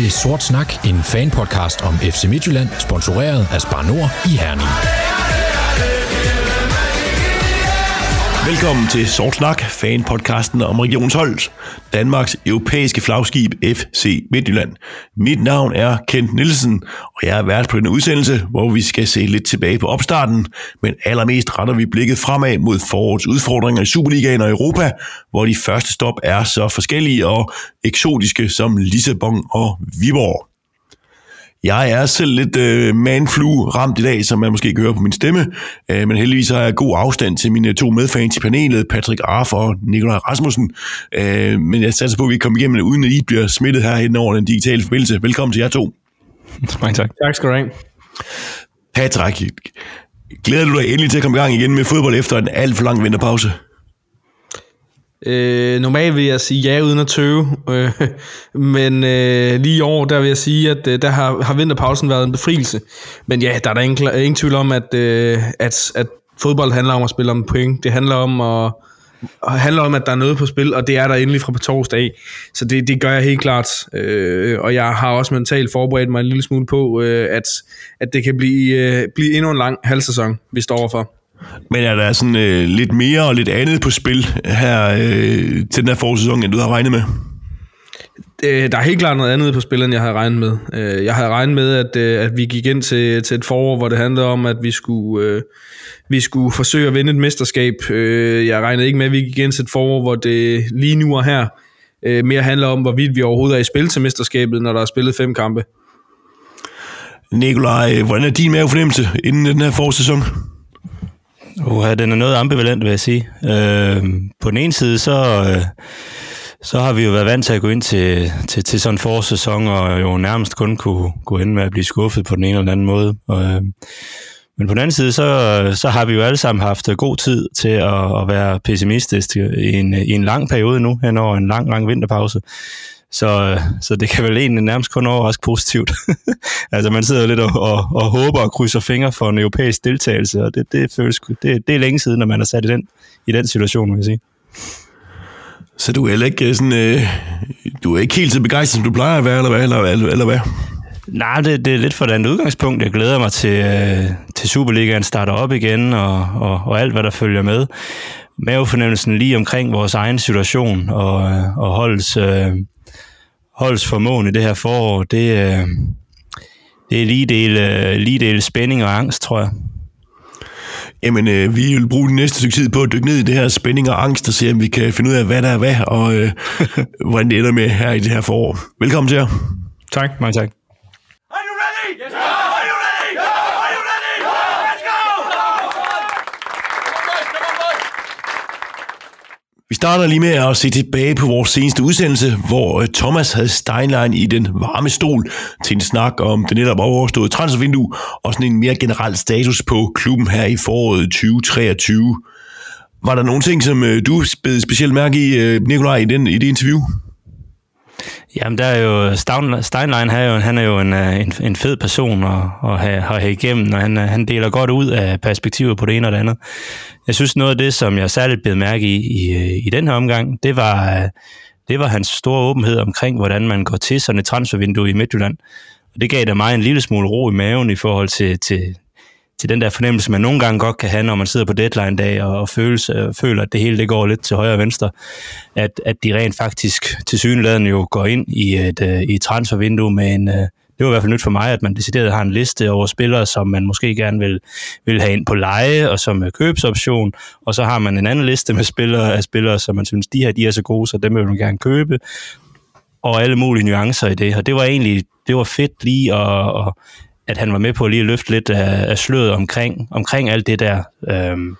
til Sort Snak, en fanpodcast om FC Midtjylland, sponsoreret af Spar Nord i Herning. Velkommen til Sort Snak, fanpodcasten om regionsholdet, Danmarks europæiske flagskib FC Midtjylland. Mit navn er Kent Nielsen, og jeg er vært på denne udsendelse, hvor vi skal se lidt tilbage på opstarten, men allermest retter vi blikket fremad mod forårets udfordringer i Superligaen og Europa, hvor de første stop er så forskellige og eksotiske som Lissabon og Viborg. Jeg er selv lidt øh, manflu ramt i dag, som man måske kan høre på min stemme, øh, men heldigvis har jeg god afstand til mine to medfans i panelet, Patrick Arf og Nikolaj Rasmussen. Øh, men jeg satser på, at vi kommer igennem det, uden at I bliver smittet herhen over den digitale forbindelse. Velkommen til jer to. Mange tak. Tak skal du have. Patrick, glæder du dig endelig til at komme i gang igen med fodbold efter en alt for lang vinterpause? Øh, normalt vil jeg sige ja uden at tøve, øh, men øh, lige i år, der vil jeg sige, at øh, der har, har vinterpausen været en befrielse. Men ja, der er der ingen, ingen tvivl om, at, øh, at, at fodbold handler om at spille om point. Det handler om at og handler om, at der er noget på spil, og det er der endelig fra på torsdag. Så det, det gør jeg helt klart. Øh, og jeg har også mentalt forberedt mig en lille smule på, øh, at, at det kan blive, øh, blive endnu en lang halvsæson, vi står overfor. Men er der sådan øh, lidt mere og lidt andet på spil her øh, til den her forårssæson, end du har regnet med? Øh, der er helt klart noget andet på spil, end jeg havde regnet med. Øh, jeg havde regnet med, at, øh, at vi gik ind til, til et forår, hvor det handlede om, at vi skulle, vi skulle forsøge at vinde et mesterskab. Jeg regnede ikke med, at vi gik ind til et forår, hvor det lige nu og her mere handler om, hvorvidt vi overhovedet er i spil til mesterskabet, når der er spillet fem kampe. Nikolaj, hvordan er din mavefornemmelse inden den her forårssæson? Uh, den er noget ambivalent, vil jeg sige. Øh, på den ene side, så, øh, så har vi jo været vant til at gå ind til, til, til sådan en forårssæson, og jo nærmest kun kunne gå ind med at blive skuffet på den ene eller anden måde. Og, øh, men på den anden side, så, så har vi jo alle sammen haft øh, god tid til at, at være pessimistiske i en, i en lang periode nu, hen over en lang, lang vinterpause. Så, så det kan vel egentlig nærmest kun overraske positivt. altså man sidder lidt og, og, og håber og krydser fingre for en europæisk deltagelse, og det, det, føles, det, det er længe siden, når man er sat i den, i den situation, vil jeg sige. Så du er heller ikke sådan, øh, du er ikke helt så begejstret, som du plejer at være, eller hvad? Eller, eller, eller hvad? Nej, det, det er lidt for et andet udgangspunkt. Jeg glæder mig til, øh, til Superligaen starter op igen, og, og, og alt, hvad der følger med. Mavefornemmelsen lige omkring vores egen situation, og, øh, og holdets, øh, holdets formåen i det her forår, det, øh, det er lige del, øh, lige del spænding og angst, tror jeg. Jamen, øh, vi vil bruge den næste stykke tid på at dykke ned i det her spænding og angst, og se, om vi kan finde ud af, hvad der er hvad, og øh, hvordan det ender med her i det her forår. Velkommen til jer. Tak, mange tak. Vi starter lige med at se tilbage på vores seneste udsendelse, hvor øh, Thomas havde Steinlein i den varme stol til en snak om det netop overståede transfervindue og sådan en mere generel status på klubben her i foråret 2023. Var der nogle ting, som øh, du sped specielt mærke i, øh, Nikolaj, i, den, i det interview? Jamen, der er jo Steinlein, han er jo, han er jo en, øh, en, en fed person at, at have, have igennem, og han, øh, han deler godt ud af perspektiver på det ene og det andet. Jeg synes, noget af det, som jeg særligt blev mærke i, i, øh, i den her omgang, det var, det var hans store åbenhed omkring, hvordan man går til sådan et transfervindue i Midtjylland. Og det gav da mig en lille smule ro i maven i forhold til, til, til den der fornemmelse, man nogle gange godt kan have, når man sidder på deadline-dag og, og føles, øh, føler, at det hele det går lidt til højre og venstre, at, at de rent faktisk til synligheden jo går ind i et, øh, i et transfervindue med en, øh, det var i hvert fald nyt for mig, at man decideret har en liste over spillere, som man måske gerne vil, vil have ind på leje, og som købsoption, og så har man en anden liste med spillere af spillere, som man synes, de her de er så gode, så dem vil man gerne købe, og alle mulige nuancer i det. Og det var egentlig det var fedt lige at, at at han var med på at lige løfte lidt af, af sløret omkring, omkring alt det der. Øhm,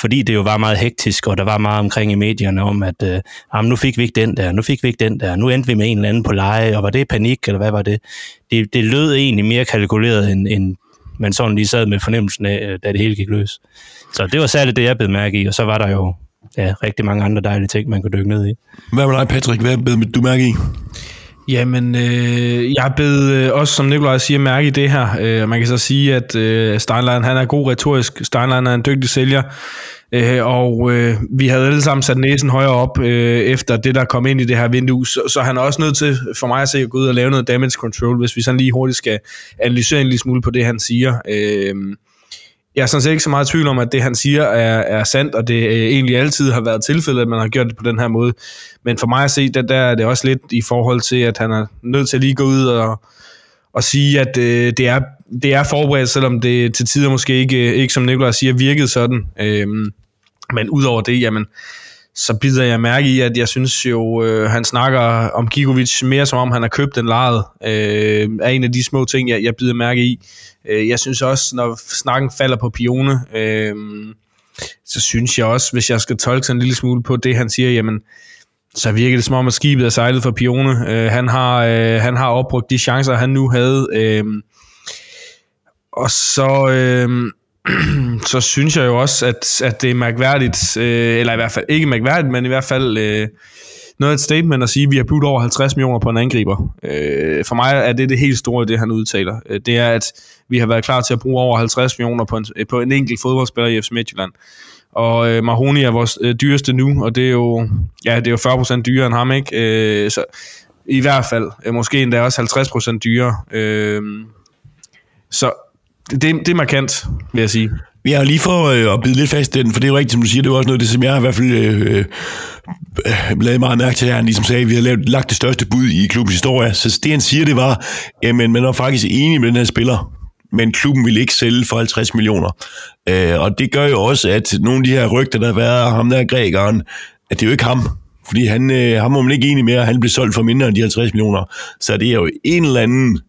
fordi det jo var meget hektisk, og der var meget omkring i medierne om, at øh, jamen, nu fik vi ikke den der, nu fik vi ikke den der, nu endte vi med en eller anden på leje, og var det panik, eller hvad var det? Det, det lød egentlig mere kalkuleret, end, end man sådan lige sad med fornemmelsen af, øh, da det hele gik løs. Så det var særligt det, jeg blev mærke i, og så var der jo ja, rigtig mange andre dejlige ting, man kunne dykke ned i. Hvad med dig, Patrick? Hvad blev du mærke i? Jamen, øh, jeg bed øh, også, som Nikolaj siger, mærke i det her. Øh, man kan så sige, at øh, Steinlein han er god retorisk. Steinlein er en dygtig sælger. Øh, og øh, vi havde alle sammen sat næsen højere op øh, efter det, der kom ind i det her vindue. Så, så han er også nødt til, for mig at se, at gå ud og lave noget damage control, hvis vi sådan lige hurtigt skal analysere en lille smule på det, han siger. Øh, jeg er sådan set ikke så meget i tvivl om, at det, han siger, er, er sandt, og det øh, egentlig altid har været tilfældet, at man har gjort det på den her måde. Men for mig at se, der, der er det også lidt i forhold til, at han er nødt til at lige gå ud og, og sige, at øh, det, er, det er forberedt, selvom det til tider måske ikke, ikke som Nikolaj siger, virkede sådan. Øh, men udover det, jamen, så bider jeg mærke i, at jeg synes jo, øh, han snakker om Gigovic mere som om, han har købt den lejet, øh, er en af de små ting, jeg, jeg bider mærke i. Øh, jeg synes også, når snakken falder på Pione, øh, så synes jeg også, hvis jeg skal tolke sådan en lille smule på det, han siger, jamen, så virker det som om, at skibet er sejlet for Pione. Øh, han, har, øh, han har opbrugt de chancer, han nu havde. Øh, og så, øh, så synes jeg jo også, at, at det er mærkværdigt, øh, eller i hvert fald ikke mærkværdigt, men i hvert fald øh, noget af et statement at sige, at vi har brugt over 50 millioner på en angriber. Øh, for mig er det det helt store, det han udtaler. Øh, det er, at vi har været klar til at bruge over 50 millioner på en, øh, på en enkelt fodboldspiller i FC Midtjylland. Og øh, Mahoney er vores øh, dyreste nu, og det er jo, ja, det er jo 40% dyrere end ham, ikke? Øh, så i hvert fald, øh, måske endda også 50% dyrere. Øh, så det, det er markant, vil jeg sige. Ja, lige for øh, at bide lidt fast i den, for det er jo rigtigt, som du siger, det er også noget det, som jeg i hvert fald øh, øh, øh lavede meget mærke til, at han ligesom sagde, at vi har lavet, lagt det største bud i klubbens historie. Så det han siger, det var, at man er faktisk enig med den her spiller, men klubben vil ikke sælge for 50 millioner. Øh, og det gør jo også, at nogle af de her rygter, der har været ham der grækeren, at det er jo ikke ham. Fordi han, øh, ham var man ikke enig med, at han blev solgt for mindre end de 50 millioner. Så det er jo en eller anden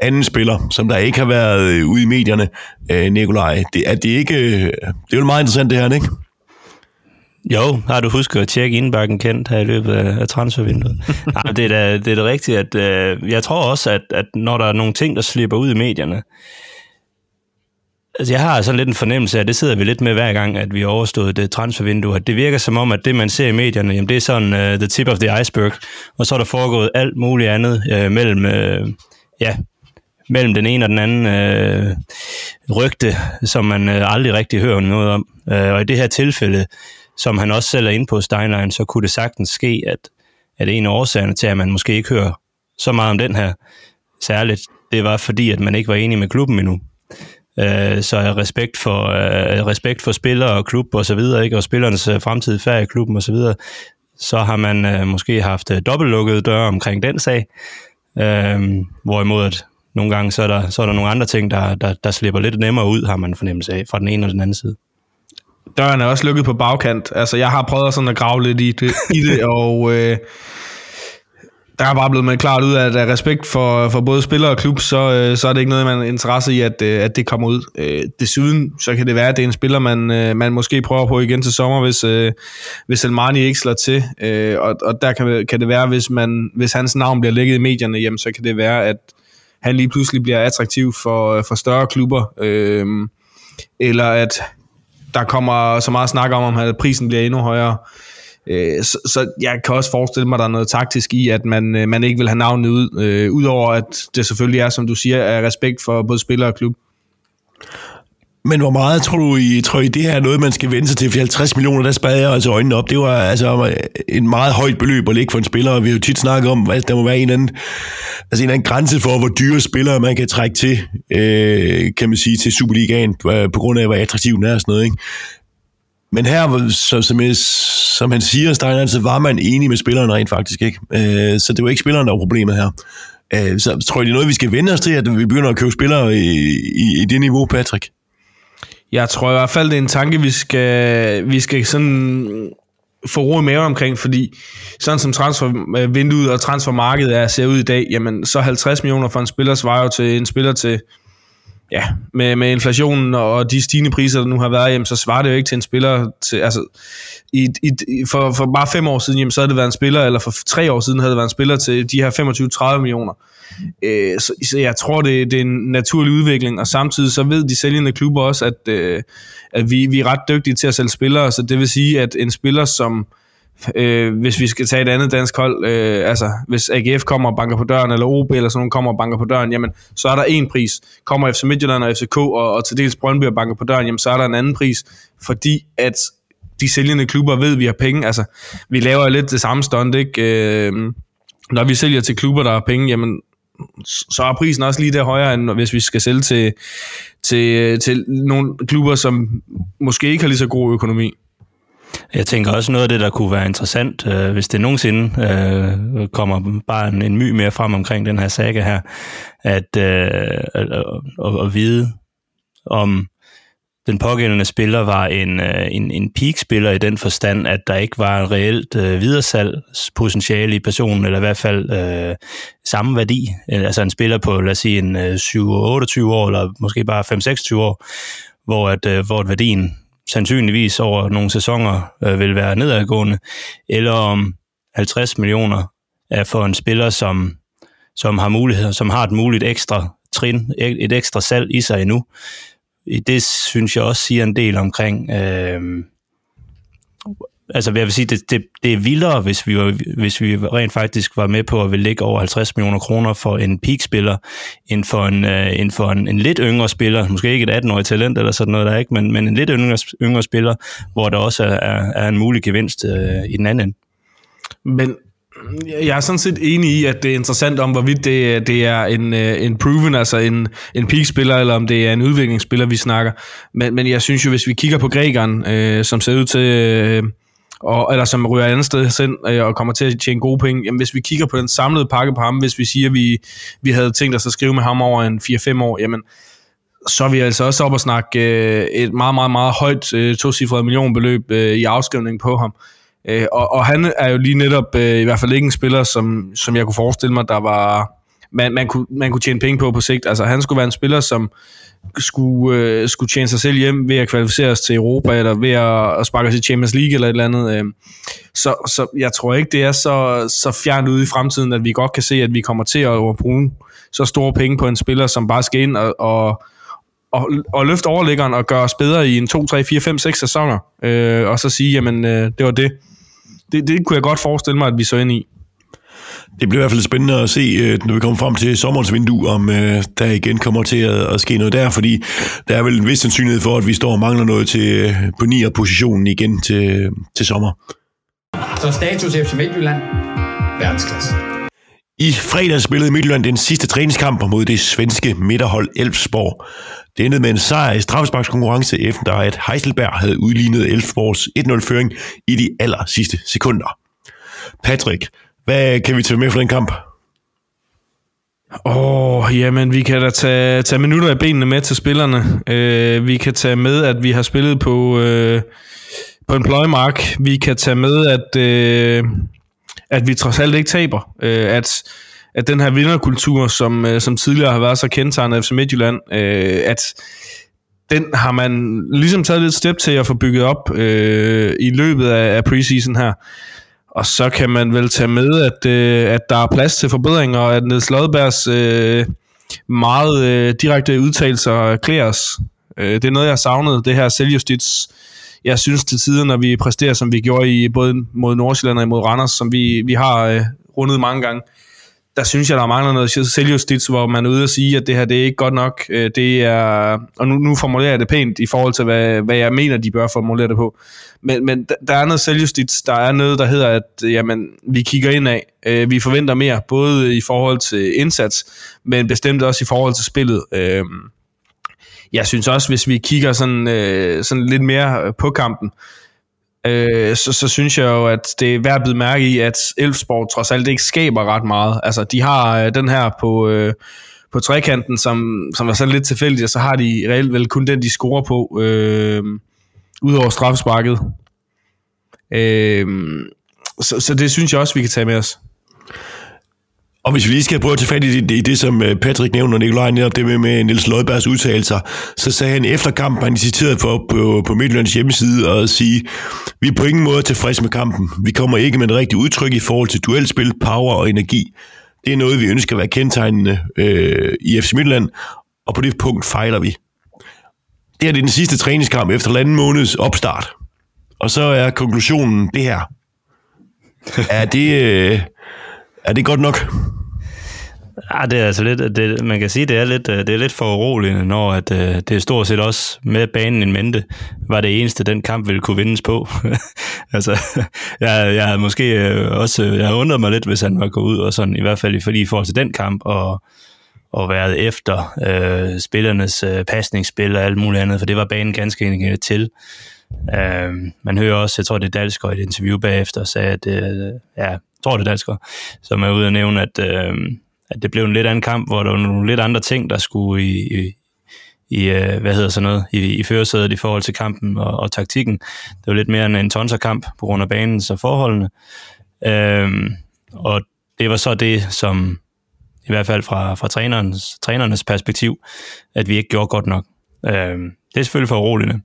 anden spiller, som der ikke har været øh, ude i medierne, øh, Nikolaj. Det, er det, ikke, øh, det er jo meget interessant det her, ikke? Jo, har du husket at tjekke indbakken kendt her i løbet af, af transfervinduet? Nej, det er da, det er da rigtigt, at øh, jeg tror også, at, at når der er nogle ting, der slipper ud i medierne, altså jeg har sådan lidt en fornemmelse af, at det sidder vi lidt med hver gang, at vi har overstået det transfervindue, at det virker som om, at det man ser i medierne, jamen det er sådan uh, the tip of the iceberg, og så er der foregået alt muligt andet uh, mellem, uh, ja, mellem den ene og den anden øh, rygte, som man øh, aldrig rigtig hører noget om. Øh, og i det her tilfælde, som han også selv er inde på Steinlein, så kunne det sagtens ske, at, at en af årsagerne til, at man måske ikke hører så meget om den her særligt, det var fordi, at man ikke var enig med klubben endnu. Øh, så respekt for, øh, respekt for spillere og klub og så videre, ikke? og spillernes øh, fremtidige færd i klubben og så videre, så har man øh, måske haft øh, dobbeltlukkede døre omkring den sag, øh, hvorimod at nogle gange så er der, så er der nogle andre ting, der, der, der slipper lidt nemmere ud, har man fornemmelse af, fra den ene og den anden side. Døren er også lukket på bagkant. Altså, jeg har prøvet sådan at grave lidt i det, i det og øh, der er bare blevet med klart ud af, at af respekt for, for både spillere og klub, så, øh, så er det ikke noget, man har interesse i, at, øh, at det kommer ud. Øh, desuden, så kan det være, at det er en spiller, man, øh, man måske prøver på igen til sommer, hvis, øh, hvis Elmani ikke slår til. Øh, og, og der kan, kan det være, hvis, man, hvis hans navn bliver lægget i medierne, jamen, så kan det være, at han lige pludselig bliver attraktiv for, øh, for større klubber, øh, eller at der kommer så meget snak om, at prisen bliver endnu højere. Øh, så, så jeg kan også forestille mig, at der er noget taktisk i, at man, øh, man ikke vil have navnet ud, øh, udover at det selvfølgelig er, som du siger, af respekt for både spiller og klub. Men hvor meget tror du, I, tror I, det her er noget, man skal vende sig til? For 50 millioner, der spadede jeg altså øjnene op. Det var altså en meget højt beløb at ligge for en spiller, og vi har jo tit snakket om, at der må være en anden, altså en anden grænse for, hvor dyre spillere man kan trække til, øh, kan man sige, til Superligaen, øh, på grund af, hvor attraktiv den er og sådan noget, ikke? Men her, så, som, jeg, som han siger, Steiner, så var man enig med spilleren rent faktisk, ikke? Øh, så det var ikke spilleren, der var problemet her. Øh, så tror jeg, det er noget, vi skal vende os til, at vi begynder at købe spillere i, i, i det niveau, Patrick? Jeg tror i hvert fald, det er en tanke, vi skal, vi skal sådan få ro i maven omkring, fordi sådan som transfervinduet øh, og transfermarkedet er, ser ud i dag, jamen så 50 millioner for en spiller svarer jo til en spiller til, ja, med, med inflationen og de stigende priser, der nu har været, jamen så svarer det jo ikke til en spiller til, altså, i, i, for, for bare fem år siden, jamen så havde det været en spiller, eller for tre år siden havde det været en spiller til de her 25-30 millioner. Øh, så, så jeg tror, det, det er en naturlig udvikling, og samtidig så ved de sælgende klubber også, at, øh, at vi, vi er ret dygtige til at sælge spillere, så det vil sige, at en spiller, som øh, hvis vi skal tage et andet dansk hold, øh, altså hvis AGF kommer og banker på døren, eller OB eller sådan nogen kommer og banker på døren, jamen så er der en pris. Kommer FC Midtjylland og FCK og, og til dels Brøndby og banker på døren, jamen så er der en anden pris, fordi at de sælgende klubber ved, at vi har penge. Altså, vi laver lidt det samme stunt, ikke? Øh, når vi sælger til klubber, der har penge, jamen så er prisen også lige der højere, end hvis vi skal sælge til, til, til nogle klubber, som måske ikke har lige så god økonomi. Jeg tænker også noget af det, der kunne være interessant, øh, hvis det nogensinde øh, kommer bare en, en my mere frem omkring den her saga her, at, øh, at, at, at vide, om den pågældende spiller var en, øh, en, en peak-spiller i den forstand, at der ikke var en reelt øh, videresalgspotentiale i personen, eller i hvert fald øh, samme værdi. Øh, altså en spiller på, lad os sige, en øh, 7-28 år, eller måske bare 5-26 år, hvor, at, øh, hvor værdien sandsynligvis over nogle sæsoner øh, vil være nedadgående, eller om 50 millioner er for en spiller, som, som har muligheder, som har et muligt ekstra trin, et ekstra salg i sig endnu. Det synes jeg også siger en del omkring øh, altså jeg vil sige, det, det, det er vildere, hvis vi, var, hvis vi rent faktisk var med på at vil lægge over 50 millioner kroner for en peak-spiller, end for en, uh, end for en, en lidt yngre spiller, måske ikke et 18-årig talent eller sådan noget der ikke, men, men en lidt yngre, yngre spiller, hvor der også er, er, er en mulig gevinst uh, i den anden ende. Men jeg er sådan set enig i, at det er interessant om, hvorvidt det, det er en, øh, en proven, altså en, en peak-spiller, eller om det er en udviklingsspiller, vi snakker. Men, men jeg synes jo, hvis vi kigger på grækeren, øh, som ser ud til... Øh, og, eller som ryger andet sted hen øh, og kommer til at tjene gode penge, jamen hvis vi kigger på den samlede pakke på ham, hvis vi siger, at vi, vi havde tænkt os at skrive med ham over en 4-5 år, jamen så er vi altså også op og snakke øh, et meget, meget, meget højt øh, tocifret millionbeløb øh, i afskrivning på ham. Øh, Øh, og, og han er jo lige netop øh, i hvert fald ikke en spiller, som, som jeg kunne forestille mig, der var man, man, kunne, man kunne tjene penge på på sigt. Altså han skulle være en spiller, som skulle, øh, skulle tjene sig selv hjem ved at kvalificere os til Europa, eller ved at, at sparke os i Champions League eller et eller andet. Øh. Så, så jeg tror ikke, det er så, så fjernt ude i fremtiden, at vi godt kan se, at vi kommer til at bruge så store penge på en spiller, som bare skal ind og, og, og, og løfte overliggeren og gøre os bedre i en 2, 3, 4, 5, 6 sæsoner. Øh, og så sige, jamen øh, det var det det. Det kunne jeg godt forestille mig, at vi så ind i. Det bliver i hvert fald spændende at se, øh, når vi kommer frem til sommerens vindue, om øh, der igen kommer til at, ske noget der, fordi der er vel en vis sandsynlighed for, at vi står og mangler noget til, øh, på 9. positionen igen til, til sommer. Så status FC Midtjylland. Verdensklasse. I fredags spillede Midtjylland den sidste træningskamp mod det svenske midterhold Elfsborg. Det endte med en sejr i straffesparkskonkurrence, efter at Heiselberg havde udlignet Elfsborgs 1-0-føring i de aller sidste sekunder. Patrick, hvad kan vi tage med fra den kamp? Åh, oh, jamen, vi kan da tage, tage minutter af benene med til spillerne. Uh, vi kan tage med, at vi har spillet på, uh, på en pløjemark. Vi kan tage med, at, uh, at vi trods alt ikke taber. Øh, at, at den her vinderkultur, som, øh, som tidligere har været så kendetegnet af FC Midtjylland, øh, at den har man ligesom taget lidt step til at få bygget op øh, i løbet af, af preseason her. Og så kan man vel tage med, at, øh, at der er plads til forbedringer, og at Niels Lodbergs øh, meget øh, direkte udtalelser klæder os. Øh, det er noget, jeg har savnet, det her selvjustits. Jeg synes til tider, når vi præsterer, som vi gjorde i både mod Nordsjælland og mod Randers, som vi, vi har øh, rundet mange gange, der synes jeg, der mangler noget selvjustits, hvor man er ude og sige, at det her det er ikke godt nok. Øh, det er, og nu, nu formulerer jeg det pænt i forhold til, hvad, hvad jeg mener, de bør formulere det på. Men, men der er noget selvjustits, der er noget, der hedder, at jamen, vi kigger ind af. Øh, vi forventer mere, både i forhold til indsats, men bestemt også i forhold til spillet. Øh, jeg synes også, hvis vi kigger sådan, øh, sådan lidt mere på kampen, øh, så, så synes jeg jo, at det er værd at mærke i, at Elfsborg trods alt ikke skaber ret meget. Altså, de har øh, den her på, øh, på trekanten, som, som er sådan lidt tilfældig, og så har de reelt vel kun den, de scorer på, øh, ud over straffesparket. Øh, så, så det synes jeg også, vi kan tage med os. Og hvis vi lige skal prøve at tage fat i det, i det som øh, Patrick nævner, og Nikolaj netop det med, med Niels Lodbergs udtalelser, så sagde han efter kampen, han citeret for på, på Midtjyllands hjemmeside og sige, vi er på ingen måde tilfredse med kampen. Vi kommer ikke med et rigtigt udtryk i forhold til duelspil, power og energi. Det er noget, vi ønsker at være kendetegnende øh, i FC Midtjylland, og på det punkt fejler vi. Det er det den sidste træningskamp efter anden måneds opstart. Og så er konklusionen det her. er, det, øh, er det godt nok? Ja, det er altså lidt, det, man kan sige, det er lidt, øh, det er lidt for uroligende, når at, øh, det er stort set også med banen en mente, var det eneste, den kamp ville kunne vindes på. altså, jeg, jeg havde måske øh, også, jeg havde undret mig lidt, hvis han var gået ud, og sådan, i hvert fald fordi i forhold til den kamp, og, og været efter øh, spillernes øh, pasningsspil og alt muligt andet, for det var banen ganske enkelt til. Øh, man hører også, jeg tror det er Dalsgaard i et interview bagefter, sagde, at, øh, ja, tror det er som er ude at nævne, at, øh, at det blev en lidt anden kamp, hvor der var nogle lidt andre ting, der skulle i, i, i øh, hvad hedder sådan noget, i, i førersædet i forhold til kampen og, og taktikken. Det var lidt mere en, en tonserkamp på grund af banen og forholdene. Øhm, og det var så det, som i hvert fald fra, fra trænerens, trænernes perspektiv, at vi ikke gjorde godt nok. Øhm, det er selvfølgelig for uroligende.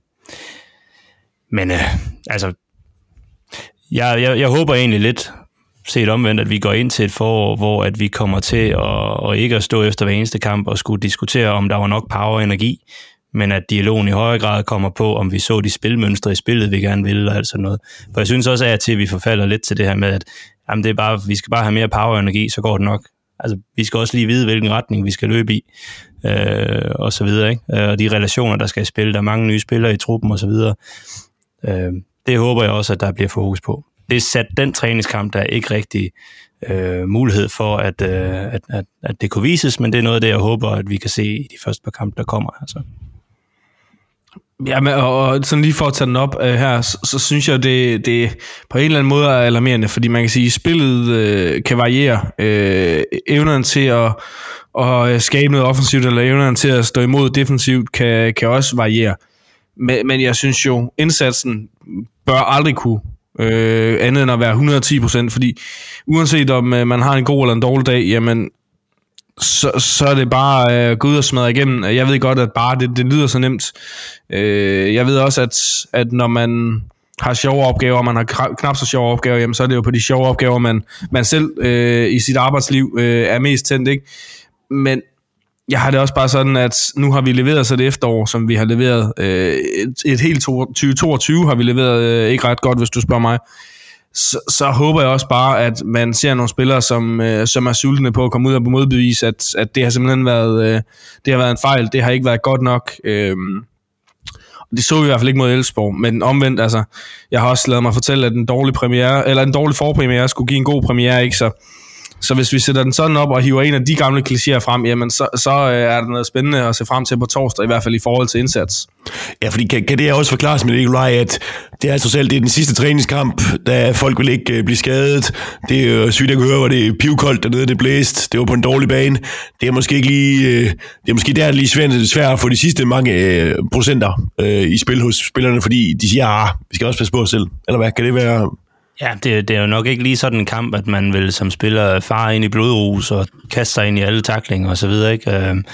Men øh, altså, jeg, jeg, jeg håber egentlig lidt set omvendt, at vi går ind til et forår, hvor at vi kommer til at, og ikke at stå efter hver eneste kamp og skulle diskutere, om der var nok power og energi, men at dialogen i højere grad kommer på, om vi så de spilmønstre i spillet, vi gerne vil, og alt sådan noget. For jeg synes også af til, at vi forfalder lidt til det her med, at jamen det er bare, vi skal bare have mere power og energi, så går det nok. Altså, vi skal også lige vide, hvilken retning vi skal løbe i, øh, og så videre, ikke? Øh, og de relationer, der skal i spil, der er mange nye spillere i truppen, og så videre. Øh, det håber jeg også, at der bliver fokus på det satte den træningskamp, der er ikke rigtig øh, mulighed for, at, øh, at, at, at det kunne vises, men det er noget af det, jeg håber, at vi kan se i de første par kampe, der kommer. Altså. Ja, men, og sådan lige for at tage den op øh, her, så, så synes jeg, det, det på en eller anden måde er alarmerende, fordi man kan sige, at spillet øh, kan variere. Øh, evnerne til at, at øh, skabe noget offensivt, eller evnerne til at stå imod defensivt, kan, kan også variere. Men, men jeg synes jo, indsatsen bør aldrig kunne øh, andet end at være 110% fordi uanset om øh, man har en god eller en dårlig dag, jamen, så, så er det bare øh, gå ud og smadre igennem. Jeg ved godt, at bare det, det lyder så nemt. Øh, jeg ved også, at, at når man har sjove opgaver, og man har knap så sjove opgaver, jamen, så er det jo på de sjove opgaver, man, man selv øh, i sit arbejdsliv øh, er mest tændt. Ikke? Men jeg har det også bare sådan, at nu har vi leveret så det efterår, som vi har leveret. Øh, et, et helt 2022 har vi leveret øh, ikke ret godt, hvis du spørger mig. Så, så håber jeg også bare, at man ser nogle spillere, som, øh, som er sultne på at komme ud og modbevise, at, at det har simpelthen været, øh, det har været en fejl. Det har ikke været godt nok. Øh, det så vi i hvert fald ikke mod Elsborg, men omvendt, altså, jeg har også lavet mig fortælle, at en dårlig premiere, eller en dårlig forpremiere skulle give en god premiere, ikke? Så, så hvis vi sætter den sådan op og hiver en af de gamle klichéer frem, jamen så, så øh, er der noget spændende at se frem til på torsdag, i hvert fald i forhold til indsats. Ja, fordi kan, kan det også forklares med Nikolaj, at det er trods selv det er den sidste træningskamp, da folk vil ikke øh, blive skadet. Det er jo, sygt, at høre, hvor det er pivkoldt dernede, det blæst. Det var på en dårlig bane. Det er måske ikke lige, øh, det er måske der lige svært, svært at få de sidste mange procenter i spil hos spillerne, fordi de siger, ah, vi skal også passe på os selv. Eller hvad, kan det være Ja, det, det er jo nok ikke lige sådan en kamp, at man vil som spiller fare ind i blodrus og kaste sig ind i alle taklinger osv. Ikke? Øhm,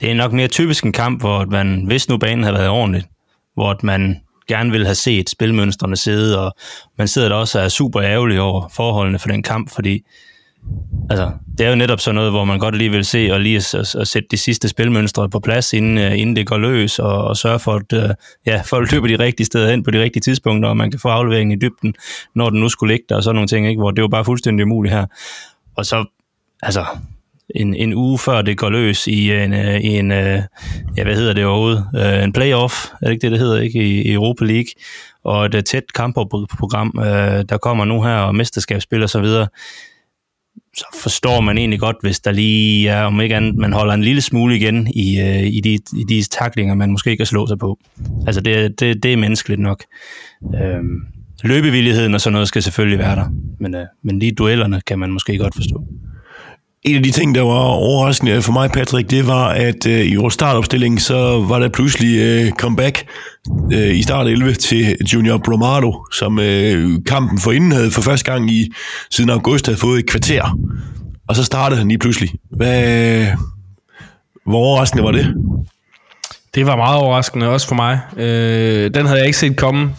det er nok mere typisk en kamp, hvor man, hvis nu banen havde været ordentligt, hvor man gerne vil have set spilmønstrene sidde, og man sidder der også og er super ærgerlig over forholdene for den kamp, fordi altså, det er jo netop sådan noget, hvor man godt lige vil se og lige at, at, at sætte de sidste spilmønstre på plads, inden, uh, inden det går løs, og, og sørge for, at uh, ja, folk løber de rigtige steder hen på de rigtige tidspunkter, og man kan få afleveringen i dybden, når den nu skulle ligge der, og sådan nogle ting, ikke? hvor det var bare fuldstændig umuligt her. Og så, altså, en, en uge før det går løs i en, øh, i en ja, hvad hedder det overhovedet, en playoff, er det ikke det, det hedder, ikke, i, i Europa League, og et tæt kampprogram, der kommer nu her, og mesterskabsspil og så videre, så forstår man egentlig godt, hvis der lige er, om ikke andet, man holder en lille smule igen i, øh, i, de, i de taklinger, man måske kan slå sig på. Altså, det, det, det er menneskeligt nok. Øh, løbevilligheden og sådan noget skal selvfølgelig være der, men, øh, men lige duellerne kan man måske godt forstå. En af de ting, der var overraskende for mig, Patrick, det var, at øh, i vores startopstilling, så var der pludselig øh, comeback øh, i start 11 til Junior Bromado, som øh, kampen for inden havde for første gang i siden august havde fået et kvarter. Og så startede han lige pludselig. Hvad, hvor overraskende var det? Det var meget overraskende, også for mig. Øh, den havde jeg ikke set komme.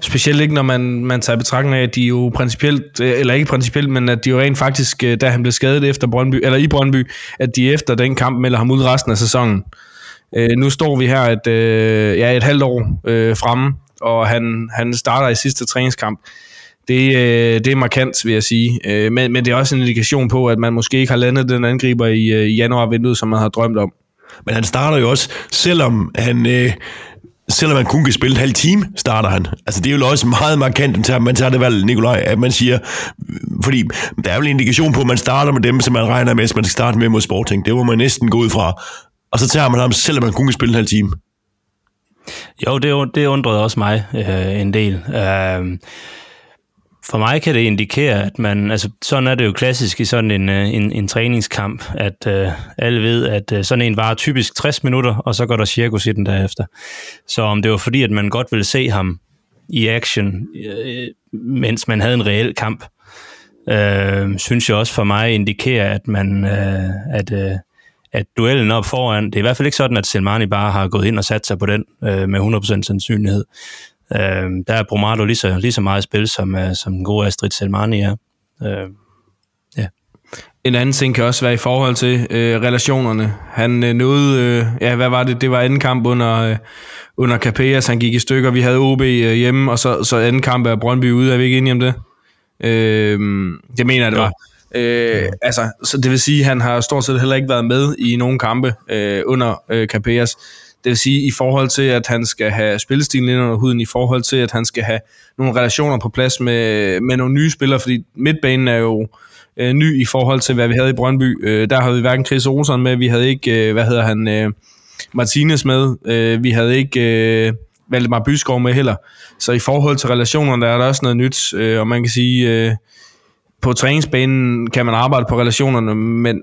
Specielt ikke, når man, man tager betragtning af, at de jo principielt, øh, eller ikke principielt, men at de jo rent faktisk, øh, da han blev skadet efter Brøndby, eller i Brøndby, at de efter den kamp melder ham ud resten af sæsonen. Øh, Øh, nu står vi her et, øh, ja, et halvt år øh, fremme, og han, han starter i sidste træningskamp. Det, øh, det er markant, vil jeg sige. Øh, men, men det er også en indikation på, at man måske ikke har landet den angriber i, øh, i januar-vinduet, som man har drømt om. Men han starter jo også, selvom han... Øh, selvom han kun kan spille en halv time, starter han. Altså, det er jo også meget markant, at man tager det valg, Nikolaj, at man siger, fordi der er vel en indikation på, at man starter med dem, som man regner med, at man skal starte med mod Sporting. Det må man næsten gå ud fra. Og så tager man ham, selvom man kun kan spille en halv time. Jo, det, det undrede også mig øh, en del. Øh, for mig kan det indikere, at man, altså sådan er det jo klassisk i sådan en, øh, en, en træningskamp, at øh, alle ved, at øh, sådan en varer typisk 60 minutter, og så går der cirkus i den derefter. Så om det var fordi, at man godt ville se ham i action, øh, mens man havde en reel kamp, øh, synes jeg også for mig indikerer, at man, øh, at, øh, at duellen op foran, det er i hvert fald ikke sådan, at Selmani bare har gået ind og sat sig på den øh, med 100% sandsynlighed. Øh, der er Bromado lige så, lige så meget spil, som, uh, som den gode Astrid Selmani er. Øh, ja. En anden ting kan også være i forhold til øh, relationerne. Han øh, nåede, øh, ja, hvad var det? Det var anden kamp under, øh, under Capellas. Han gik i stykker. Vi havde OB øh, hjemme, og så, så anden kamp er Brøndby ude. Er vi ikke enige om det? Øh, det mener jeg, det var. Øh, altså, så det vil sige, at han har stort set heller ikke været med i nogen kampe øh, under øh, Capellas. Det vil sige, i forhold til, at han skal have spillestilen ind under huden, i forhold til, at han skal have nogle relationer på plads med, med nogle nye spillere, fordi midtbanen er jo øh, ny i forhold til, hvad vi havde i Brøndby. Øh, der havde vi hverken Chris Olsen med, vi havde ikke, øh, hvad hedder han, øh, Martinez med, øh, vi havde ikke øh, Valdemar Byskov med heller. Så i forhold til relationerne, der er der også noget nyt, øh, og man kan sige, øh, på træningsbanen kan man arbejde på relationerne, men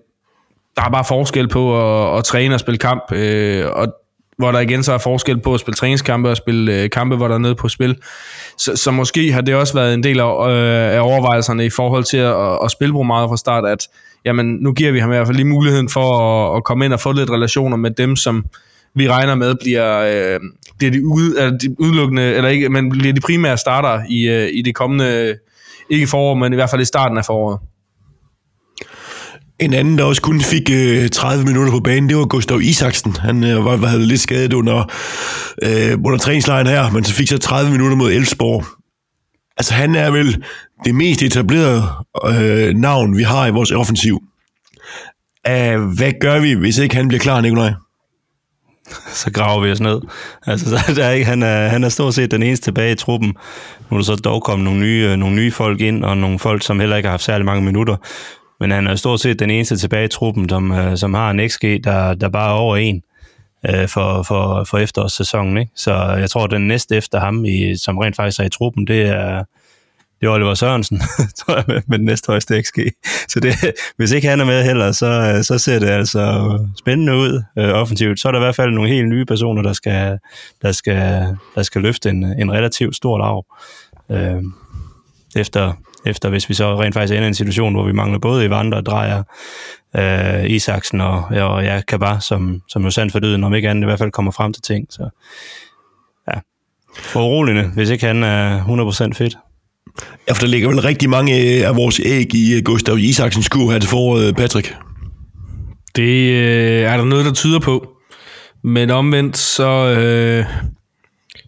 der er bare forskel på at, at træne og spille kamp, øh, og hvor der igen så er forskel på at spille træningskampe og spille øh, kampe, hvor der er nede på spil. Så, så måske har det også været en del af, øh, af overvejelserne i forhold til at, at spille på meget fra start, at jamen, nu giver vi ham i hvert fald lige muligheden for at, at komme ind og få lidt relationer med dem, som vi regner med bliver, øh, bliver de, ud, eller de udelukkende, eller ikke, men bliver de primære starter i, øh, i det kommende, ikke forår, men i hvert fald i starten af foråret. En anden, der også kun fik øh, 30 minutter på banen, det var Gustav Isaksen. Han øh, var, havde lidt skadet under, øh, under træningslejen her, men så fik så 30 minutter mod Elfsborg. Altså han er vel det mest etablerede øh, navn, vi har i vores offensiv. Æh, hvad gør vi, hvis ikke han bliver klar, Nikolaj? så graver vi os ned. Altså, så der er ikke, han, er, han er stort set den eneste tilbage i truppen. Nu er der så dog kommet nogle nye, øh, nogle nye folk ind, og nogle folk, som heller ikke har haft særlig mange minutter. Men han er stort set den eneste tilbage i truppen, som, øh, som har en XG, der, der bare er over en øh, for, for, for efterårssæsonen. Ikke? Så jeg tror, at den næste efter ham, i, som rent faktisk er i truppen, det er, det er Oliver Sørensen, tror jeg, med, med den næste højeste XG. Så det, hvis ikke han er med heller, så, øh, så ser det altså spændende ud øh, offensivt. Så er der i hvert fald nogle helt nye personer, der skal, der skal, der skal løfte en, en relativt stor lav. Øh, efter, efter hvis vi så rent faktisk ender i en situation, hvor vi mangler både Evander og Drejer, øh, Isaksen og, og ja, Kabar, som, som jo sandt for døden, om ikke andet i hvert fald kommer frem til ting. Så ja, foruroligende, hvis ikke han er 100% fedt. Ja, for der ligger vel rigtig mange øh, af vores æg i øh, Gustav Isaksens skur her til foråret, øh, Patrick. Det øh, er der noget, der tyder på. Men omvendt, så, øh,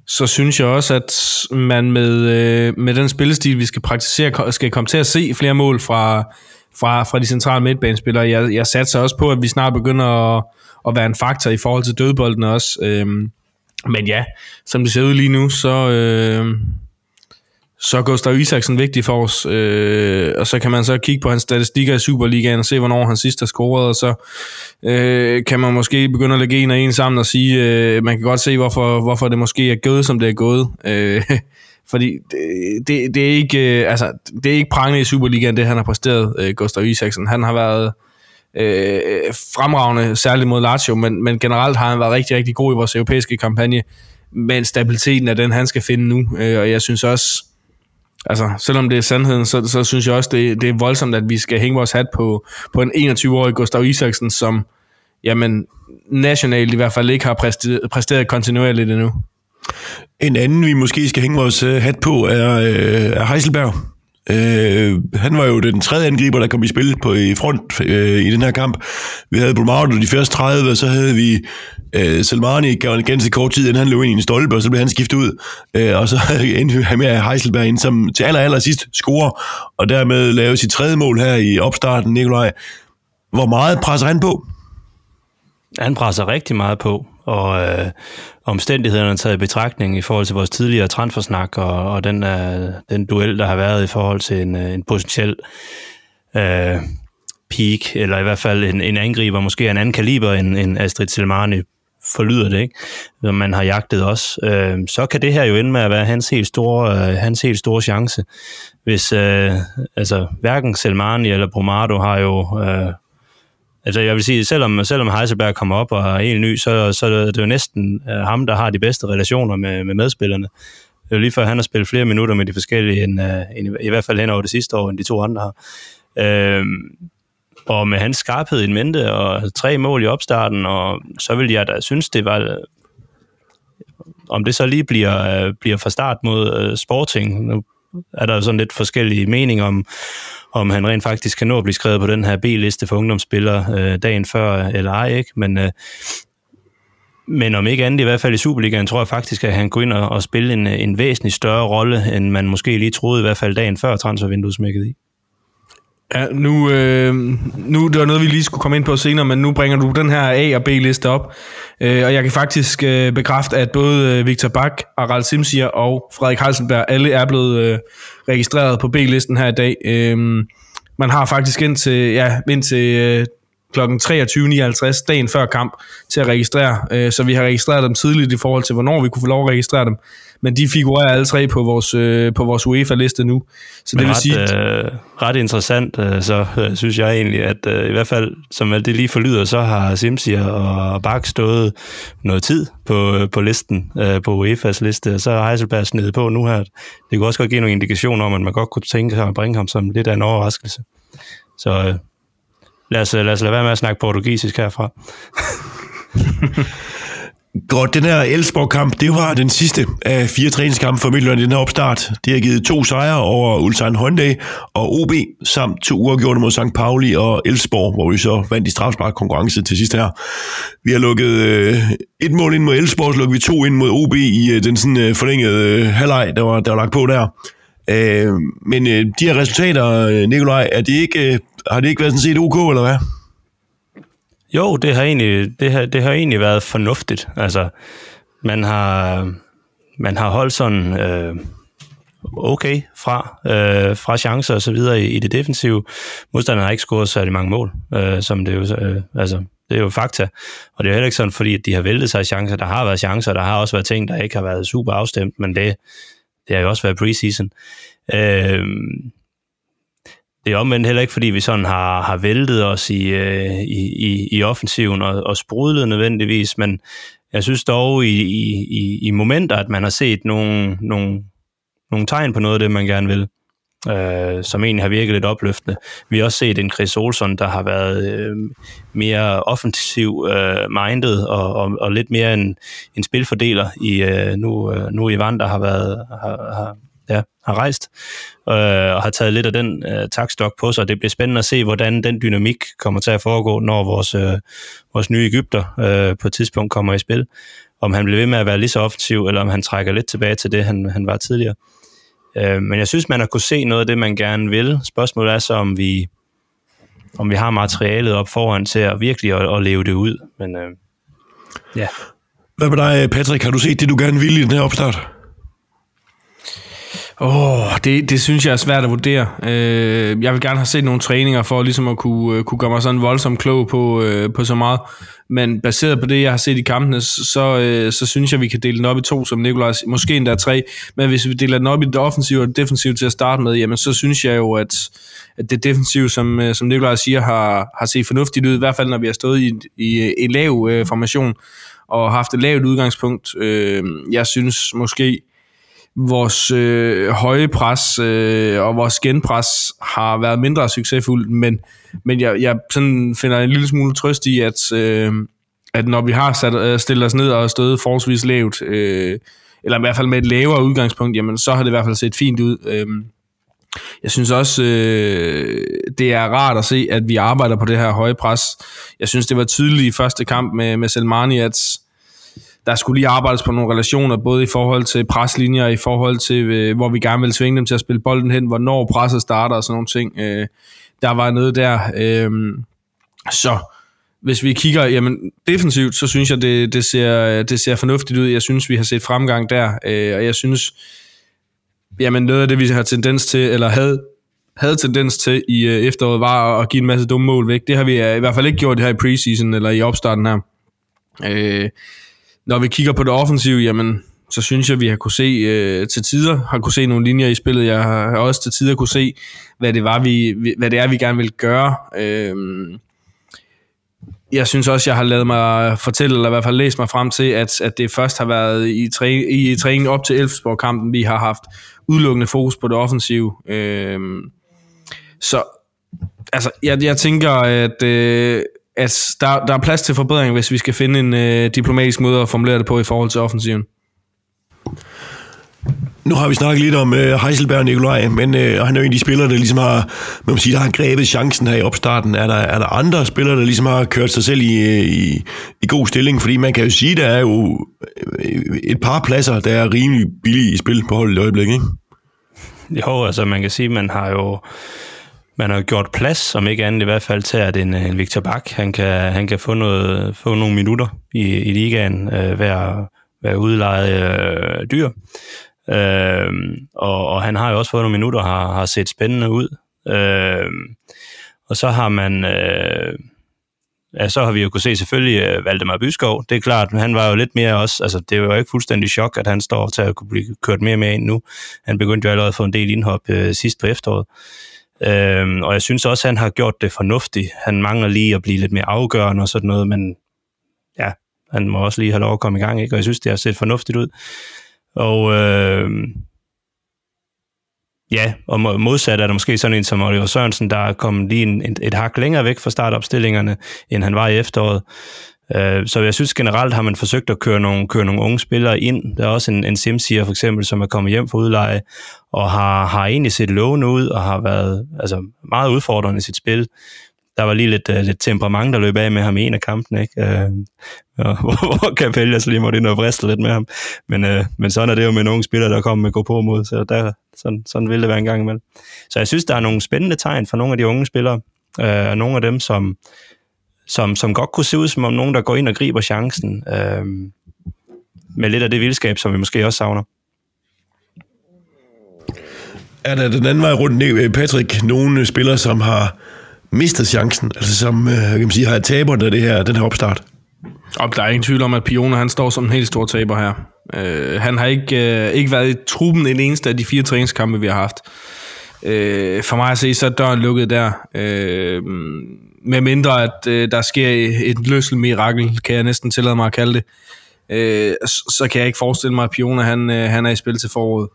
så synes jeg også, at man med, øh, med den spillestil, vi skal praktisere, skal komme til at se flere mål fra, fra, fra de centrale midtbanespillere. Jeg, jeg satser også på, at vi snart begynder at, at være en faktor i forhold til dødbolden også. Øh, men ja, som det ser ud lige nu, så, øh, så er Gustav Isaksen vigtig for os, øh, og så kan man så kigge på hans statistikker i Superligaen og se, hvornår han sidst har scoret, og så øh, kan man måske begynde at lægge en og en sammen og sige, øh, man kan godt se, hvorfor, hvorfor det måske er gået, som det er gået. Øh, fordi det, det, det, er ikke, øh, altså, det er ikke prangende i Superligaen, det han har præsteret, øh, Gustav Isaksen. Han har været øh, fremragende, særligt mod Lazio, men, men generelt har han været rigtig, rigtig god i vores europæiske kampagne, men stabiliteten er den, han skal finde nu, øh, og jeg synes også, altså, selvom det er sandheden, så, så synes jeg også, det, det er voldsomt, at vi skal hænge vores hat på, på en 21-årig Gustav Isaksen, som jamen, nationalt i hvert fald ikke har præsteret, præsteret kontinuerligt endnu. En anden, vi måske skal hænge vores øh, hat på, er, øh, er Heiselberg. Øh, han var jo den tredje angriber, der kom i spil på i front øh, i den her kamp. Vi havde Brumado de første 30, og så havde vi øh, Salmani gav en ganske kort tid, inden han løb ind i en stolpe, og så blev han skiftet ud. Øh, og så endte han med Heiselberg ind som til aller, aller sidst scorer, og dermed lave sit tredje mål her i opstarten, Nikolaj. Hvor meget presser han på? Han presser rigtig meget på, og øh, omstændighederne taget i betragtning i forhold til vores tidligere transfersnak og, og den, øh, den duel, der har været i forhold til en, øh, en potentiel øh, peak, eller i hvert fald en, en angriber, måske en anden kaliber end, end Astrid Selmani, forlyder det, ikke? Når man har jagtet os, øh, så kan det her jo ende med at være hans helt store, øh, hans helt store chance. Hvis, øh, altså, hverken Selmani eller Bromado har jo øh, Altså jeg vil sige, selvom, selvom Heiselberg kommer op og er helt ny, så, så det er det jo næsten øh, ham, der har de bedste relationer med, med medspillerne. Det er jo lige før, han har spillet flere minutter med de forskellige, end, øh, end, i hvert fald hen over det sidste år, end de to andre har. Øh, og med hans skarphed i mente, og tre mål i opstarten, og så vil jeg da synes, det var... Om det så lige bliver, bliver fra start mod uh, Sporting, nu er der sådan lidt forskellige meninger om, om han rent faktisk kan nå at blive skrevet på den her B-liste for ungdomsspillere øh, dagen før eller ej, ikke? Men, øh, men om ikke andet, i hvert fald i Superligaen, tror jeg faktisk, at han går ind og, og spille en, en væsentlig større rolle, end man måske lige troede, i hvert fald dagen før transfervinduet smækkede i. Ja, nu, øh, nu det var noget, vi lige skulle komme ind på senere, men nu bringer du den her A- og B-liste op. Øh, og jeg kan faktisk øh, bekræfte, at både øh, Victor Bak, Aral Simsier og Frederik Halsenberg, alle er blevet øh, registreret på B-listen her i dag. Øh, man har faktisk indtil, ja, indtil øh, kl. 23.59 dagen før kamp til at registrere. Øh, så vi har registreret dem tidligt i forhold til, hvornår vi kunne få lov at registrere dem. Men de figurerer alle tre på vores, øh, på vores UEFA-liste nu. Så Men det vil ret, sige... Øh, ret interessant, øh, så øh, synes jeg egentlig, at øh, i hvert fald, som alt det lige forlyder, så har Simsier og Bak stået noget tid på, øh, på listen, øh, på UEFA's liste, og så har Heiselberg snedet på nu her. Det kunne også godt give nogle indikationer om, at man godt kunne tænke sig at bringe ham som lidt af en overraskelse. Så øh, lad, os, lad os lade være med at snakke portugisisk herfra. Godt, den her Elsborg-kamp, det var den sidste af fire træningskampe for Midtjylland i den her opstart. Det har givet to sejre over Ulsan Hyundai og OB, samt to uafgjorte mod St. Pauli og Elsborg, hvor vi så vandt i strafspark konkurrence til sidst her. Vi har lukket øh, et mål ind mod Elsborg, så lukkede vi to ind mod OB i øh, den sådan øh, forlængede øh, halvleg, der var, der var lagt på der. Øh, men øh, de her resultater, øh, Nikolaj, er de ikke, øh, har det ikke været sådan set ok, eller hvad? Jo, det har egentlig, det har, det har egentlig været fornuftigt. Altså, man har, man har holdt sådan øh, okay fra, øh, fra chancer og så videre i, i det defensive. Modstanderen har ikke scoret særlig mange mål, øh, som det jo, øh, altså, det er jo fakta. Og det er jo heller ikke sådan, fordi de har væltet sig i chancer. Der har været chancer, der har også været ting, der ikke har været super afstemt, men det, det har jo også været preseason. Øh, det er omvendt heller ikke, fordi vi sådan har, har væltet os i, øh, i, i, i offensiven og, og sprudlet nødvendigvis, men jeg synes dog i, i, i momenter, at man har set nogle, nogle, nogle tegn på noget af det, man gerne vil, øh, som egentlig har virket lidt opløftende. Vi har også set en Chris Olsson, der har været øh, mere offensiv øh, minded og, og, og lidt mere en, en spilfordeler i øh, nu, øh, nu Ivan, der har været har, har, ja, har rejst øh, og har taget lidt af den øh, takstok på sig. Det bliver spændende at se, hvordan den dynamik kommer til at foregå, når vores, øh, vores nye Ægypter øh, på et tidspunkt kommer i spil. Om han bliver ved med at være lige så offensiv, eller om han trækker lidt tilbage til det, han, han var tidligere. Øh, men jeg synes, man har kunne se noget af det, man gerne vil. Spørgsmålet er så, om vi, om vi har materialet op foran til at virkelig at, at leve det ud. Men øh, ja. Hvad med dig, Patrick? Har du set det, du gerne ville i den her opstart? Åh, oh, det, det synes jeg er svært at vurdere. Øh, jeg vil gerne have set nogle træninger for ligesom at kunne, øh, kunne gøre mig sådan voldsomt klog på, øh, på så meget. Men baseret på det, jeg har set i kampene, så, øh, så synes jeg, vi kan dele den op i to, som Nikolaj Måske endda tre. Men hvis vi deler den op i det offensive og det defensive til at starte med, jamen så synes jeg jo, at, at det defensive, som, øh, som Nikolaj siger, har, har set fornuftigt ud. I hvert fald, når vi har stået i, i en lav øh, formation og haft et lavt udgangspunkt. Øh, jeg synes måske vores øh, høje pres øh, og vores genpres har været mindre succesfuldt, men, men jeg, jeg sådan finder en lille smule trøst i, at, øh, at når vi har sat, øh, stillet os ned og stået forholdsvis lavt, øh, eller i hvert fald med et lavere udgangspunkt, jamen så har det i hvert fald set fint ud. Øh, Jeg synes også, øh, det er rart at se, at vi arbejder på det her høje pres. Jeg synes, det var tydeligt i første kamp med, med Selmani, at der skulle lige arbejdes på nogle relationer, både i forhold til preslinjer, i forhold til, øh, hvor vi gerne vil tvinge dem til at spille bolden hen, hvornår presset starter og sådan nogle ting. Øh, der var noget der. Øh, så hvis vi kigger jamen, defensivt, så synes jeg, det, det, ser, det ser fornuftigt ud. Jeg synes, vi har set fremgang der, øh, og jeg synes, jamen noget af det, vi har tendens til, eller havde, havde tendens til i øh, efteråret, var at give en masse dumme mål væk. Det har vi øh, i hvert fald ikke gjort det her i preseason, eller i opstarten her. Øh, når vi kigger på det offensive, jamen, så synes jeg, vi har kunne se øh, til tider, har kunne se nogle linjer i spillet. Jeg har også til tider kunne se, hvad det, var, vi, hvad det er, vi gerne vil gøre. Øh, jeg synes også, jeg har lavet mig fortælle, eller i hvert fald læst mig frem til, at, at det først har været i, træ, i, træningen op til Elfsborg-kampen, vi har haft udelukkende fokus på det offensive. Øh, så altså, jeg, jeg tænker, at, øh, at der, der er plads til forbedring, hvis vi skal finde en øh, diplomatisk måde at formulere det på i forhold til offensiven. Nu har vi snakket lidt om øh, Heiselberg og Nikolaj, men øh, han er jo en af de spillere, der ligesom har, man må sige, der har grebet chancen her i opstarten. Er der, er der andre spillere, der ligesom har kørt sig selv i, i, i god stilling? Fordi man kan jo sige, der er jo øh, et par pladser, der er rimelig billige i spil på holdet i øjeblikket, ikke? Jo, altså man kan sige, man har jo man har gjort plads, om ikke andet i hvert fald, til at en, en Victor Bak, han kan, han kan få, noget, få nogle minutter i, i ligaen, øh, være, være udlejet øh, dyr. Øh, og, og han har jo også fået nogle minutter har, har set spændende ud. Øh, og så har man... Øh, ja, så har vi jo kunne se selvfølgelig uh, Valdemar Byskov. Det er klart, han var jo lidt mere også, altså det var jo ikke fuldstændig chok, at han står til at kunne blive kørt mere med ind nu. Han begyndte jo allerede at få en del indhop øh, sidst på efteråret. Øhm, og jeg synes også, at han har gjort det fornuftigt. Han mangler lige at blive lidt mere afgørende og sådan noget, men ja, han må også lige have lov at komme i gang, ikke? og jeg synes, det har set fornuftigt ud. Og øh, ja, og modsat er der måske sådan en som Oliver Sørensen, der er kommet lige en, et, et hak længere væk fra startopstillingerne, end han var i efteråret. Øh, så jeg synes generelt har man forsøgt at køre nogle, køre nogle unge spillere ind. Der er også en, en Simsier for eksempel, som er kommet hjem fra udleje, og har, har egentlig set lovende ud, og har været altså, meget udfordrende i sit spil der var lige lidt, uh, lidt temperament, der løb af med ham i en af kampene, ikke? Uh, og, hvor, hvor Capellas lige måtte ind og vriste lidt med ham. Men, uh, men sådan er det jo med nogle spillere, der kommer med gå på mod, så der, sådan, sådan vil det være en gang imellem. Så jeg synes, der er nogle spændende tegn for nogle af de unge spillere, uh, og nogle af dem, som, som, som godt kunne se ud som om nogen, der går ind og griber chancen, uh, med lidt af det vildskab, som vi måske også savner. Er der den anden vej rundt, Patrick, nogle spillere, som har mistet chancen, altså som øh, kan man sige, har taberne af det her, den her opstart? Og der er ingen tvivl om, at Pione han står som en helt stor taber her. Øh, han har ikke, øh, ikke været i truppen en eneste af de fire træningskampe, vi har haft. Øh, for mig at se, så er døren lukket der. Øh, med mindre, at øh, der sker et løsel mirakel, kan jeg næsten tillade mig at kalde det, øh, så kan jeg ikke forestille mig, at Pione han, øh, han er i spil til foråret.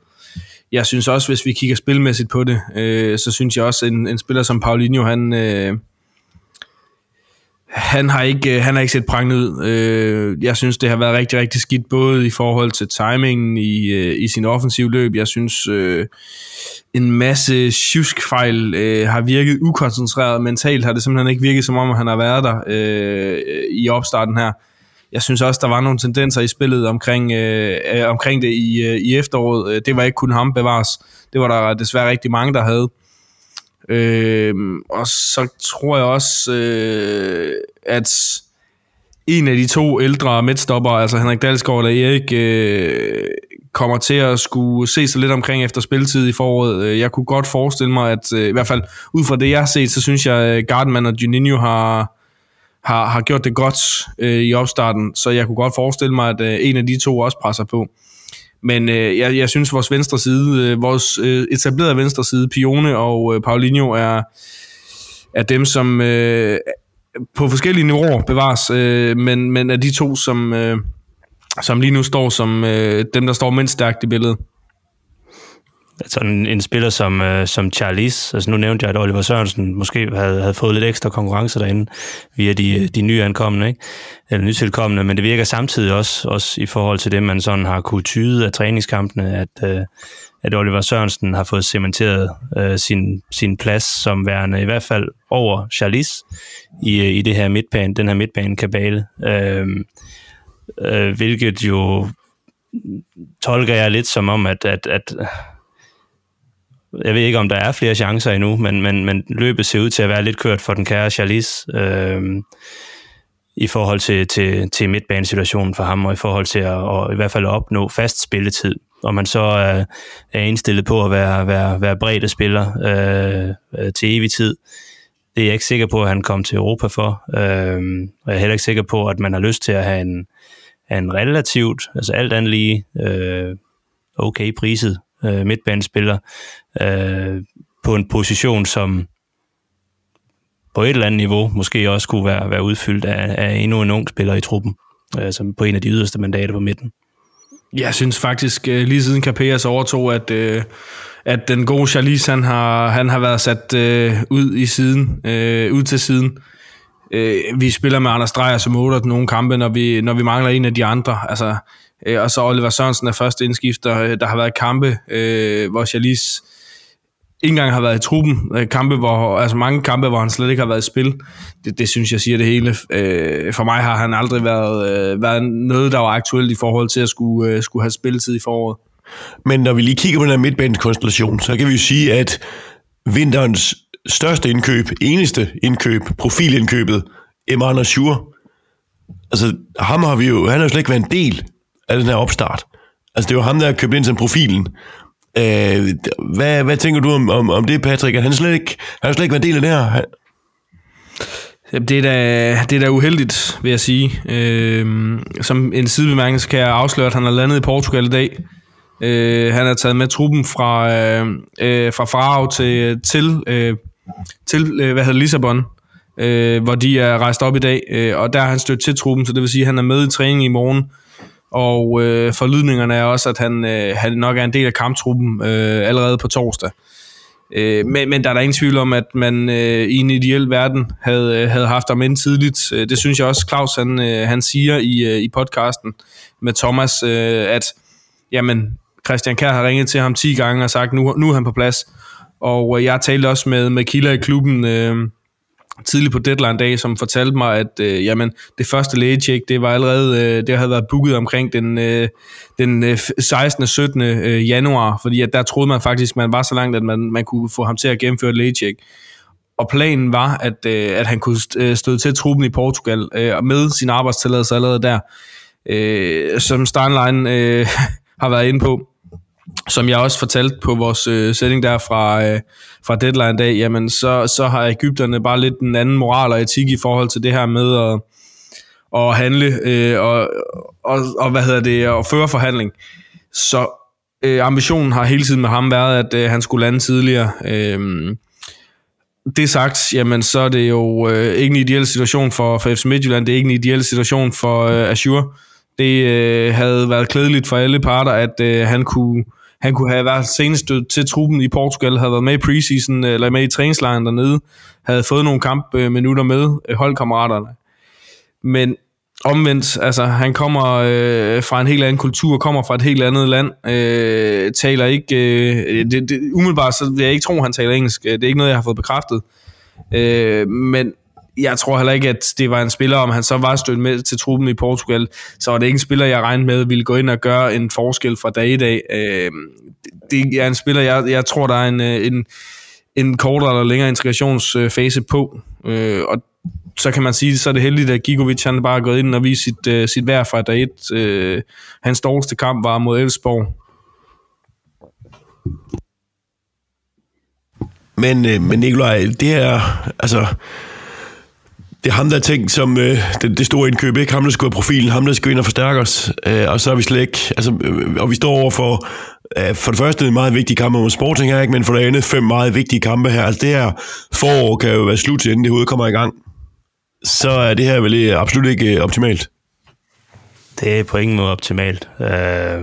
Jeg synes også, hvis vi kigger spilmæssigt på det, øh, så synes jeg også, en, en spiller som Paulinho, han, øh, han, har ikke, øh, han har ikke set prangende ud. Øh, jeg synes, det har været rigtig, rigtig skidt, både i forhold til timingen i, øh, i sin offensiv løb. Jeg synes, en masse tjuskfejl har virket ukoncentreret. Mentalt har det simpelthen ikke virket, som om han har været der i opstarten her jeg synes også, der var nogle tendenser i spillet omkring, omkring det i, i efteråret. Det var ikke kun ham bevares. Det var der desværre rigtig mange, der havde. Øh, og så tror jeg også, øh, at en af de to ældre midtstopper, altså Henrik Dalsgaard eller Erik, øh, kommer til at skulle se sig lidt omkring efter spilletid i foråret. Øh, jeg kunne godt forestille mig, at øh, i hvert fald ud fra det, jeg har set, så synes jeg, øh, at Gardman og Juninho har, har, har gjort det godt øh, i opstarten, så jeg kunne godt forestille mig, at øh, en af de to også presser på. Men øh, jeg, jeg synes, vores venstre side, øh, vores øh, etablerede venstre side, Pione og øh, Paulinho, er, er dem, som øh, på forskellige niveauer bevares, øh, men, men er de to, som, øh, som lige nu står som øh, dem, der står mindst stærkt i billedet altså en, en spiller som, øh, som Charlize, altså nu nævnte jeg, at Oliver Sørensen måske havde, havde fået lidt ekstra konkurrence derinde via de, øh, de nye ankommende, ikke? eller nytilkommende, men det virker samtidig også, også i forhold til det, man sådan har kunne tyde af træningskampene, at, øh, at Oliver Sørensen har fået cementeret øh, sin, sin plads som værende i hvert fald over Charlize i, øh, i det her midtbane, den her midtbanekabale, øh, øh, hvilket jo tolker jeg lidt som om, at, at, at jeg ved ikke, om der er flere chancer endnu, men, men, men løbet ser ud til at være lidt kørt for den kære Charlize øh, i forhold til, til, til midtbanesituationen for ham, og i forhold til at og i hvert fald opnå fast spilletid. Og man så er, er indstillet på at være, være, være bredde spiller øh, øh til evig tid. Det er jeg ikke sikker på, at han kom til Europa for. Øh, og jeg er heller ikke sikker på, at man har lyst til at have en, en relativt, altså alt andet lige, øh, okay priset øh, midtbanespiller øh, på en position, som på et eller andet niveau måske også kunne være, være udfyldt af, af endnu en ung spiller i truppen, øh, som på en af de yderste mandater på midten. Jeg synes faktisk, øh, lige siden Capellas overtog, at, øh, at den gode Charlize, han har, han har været sat øh, ud i siden, øh, ud til siden. Øh, vi spiller med Anders Dreyer som 8 nogle kampe, når vi, når vi mangler en af de andre. Altså, øh, og så Oliver Sørensen er første indskifter. Øh, der har været kampe, øh, hvor Charlize ikke engang har været i truppen. Øh, kampe, hvor, altså mange kampe, hvor han slet ikke har været i spil. Det, det synes jeg siger det hele. Øh, for mig har han aldrig været, øh, været noget, der var aktuelt i forhold til at skulle, øh, skulle have spilletid i foråret. Men når vi lige kigger på den her midtbanekonstellation, så kan vi jo sige, at vinterens største indkøb, eneste indkøb, profilindkøbet, Emre Ashur, altså ham har vi jo, han har jo slet ikke været en del af den her opstart. Altså det var ham, der har købt ind som profilen. Øh, hvad, hvad tænker du om, om, om det, Patrick? At han, slet ikke, han slet ikke været del af det her? Han... Det er, da, det er da uheldigt, vil jeg sige. Øh, som en sidebemærkning, så kan jeg afsløre, at han har landet i Portugal i dag. Øh, han har taget med truppen fra, øh, øh fra Farao til, til, øh, til øh, hvad hedder Lissabon, øh, hvor de er rejst op i dag, øh, og der har han stødt til truppen, så det vil sige, at han er med i træning i morgen, og øh, forlydningerne er også, at han, øh, han nok er en del af kamptruppen øh, allerede på torsdag. Øh, men, men der er der ingen tvivl om, at man øh, i en ideel verden havde, øh, havde haft ham ind tidligt. Øh, det synes jeg også, Claus han, øh, han siger i, øh, i podcasten med Thomas, øh, at jamen, Christian Kær har ringet til ham 10 gange og sagt, nu, nu er han på plads. Og øh, jeg talte også med, med Killa i klubben øh, tidligt på deadline-dag, som fortalte mig, at øh, jamen, det første lægecheck, det var allerede, øh, det havde været booket omkring den, øh, den øh, 16. og 17. Øh, januar, fordi at der troede man faktisk, man var så langt, at man, man kunne få ham til at gennemføre et lægecheck. Og planen var, at, øh, at han kunne øh, støde til truppen i Portugal øh, med sin arbejdstilladelse allerede der, øh, som Steinlein øh, har været inde på som jeg også fortalte på vores øh, sætning der fra, øh, fra deadline dag, jamen så, så har Ægypterne bare lidt en anden moral og etik i forhold til det her med at, at handle øh, og, og, og, hvad hedder det, og føre forhandling. Så øh, ambitionen har hele tiden med ham været, at øh, han skulle lande tidligere. Øh, det sagt, jamen så er det jo øh, ikke en ideel situation for, for FC Midtjylland, det er ikke en ideel situation for øh, Azure. Det øh, havde været klædeligt for alle parter, at øh, han kunne han kunne have været senest til truppen i Portugal, havde været med i preseason, øh, eller med i træningslejren dernede, havde fået nogle kampminutter med øh, holdkammeraterne. Men omvendt, altså han kommer øh, fra en helt anden kultur, kommer fra et helt andet land, øh, taler ikke, øh, det, det, umiddelbart så vil jeg ikke tro, han taler engelsk, det er ikke noget, jeg har fået bekræftet. Øh, men jeg tror heller ikke, at det var en spiller, om han så var stødt med til truppen i Portugal, så var det ikke en spiller, jeg regnede med ville gå ind og gøre en forskel fra dag i dag. Øh, det er en spiller, jeg, jeg tror, der er en, øh, en, en kortere eller længere integrationsfase på, øh, og så kan man sige, så er det heldigt, at Gigovic han bare er gået ind og vist sit, øh, sit værd fra dag 1. Øh, hans dårligste kamp var mod Elfsborg. Men, men Nikolaj, det er, altså, det er ham, der er tænkt som øh, det, det store indkøb, ikke? Ham, der skal profilen, ham, der skal ind og forstærke os. Øh, og så er vi slet ikke... Altså, øh, og vi står over for... Øh, for det første en meget vigtig kamp mod Sporting her, ikke? men for det andet fem meget vigtige kampe her. Altså det her forår kan jo være slut, inden det hovedet kommer i gang. Så er det her vel øh, absolut ikke øh, optimalt. Det er på ingen måde optimalt. Øh,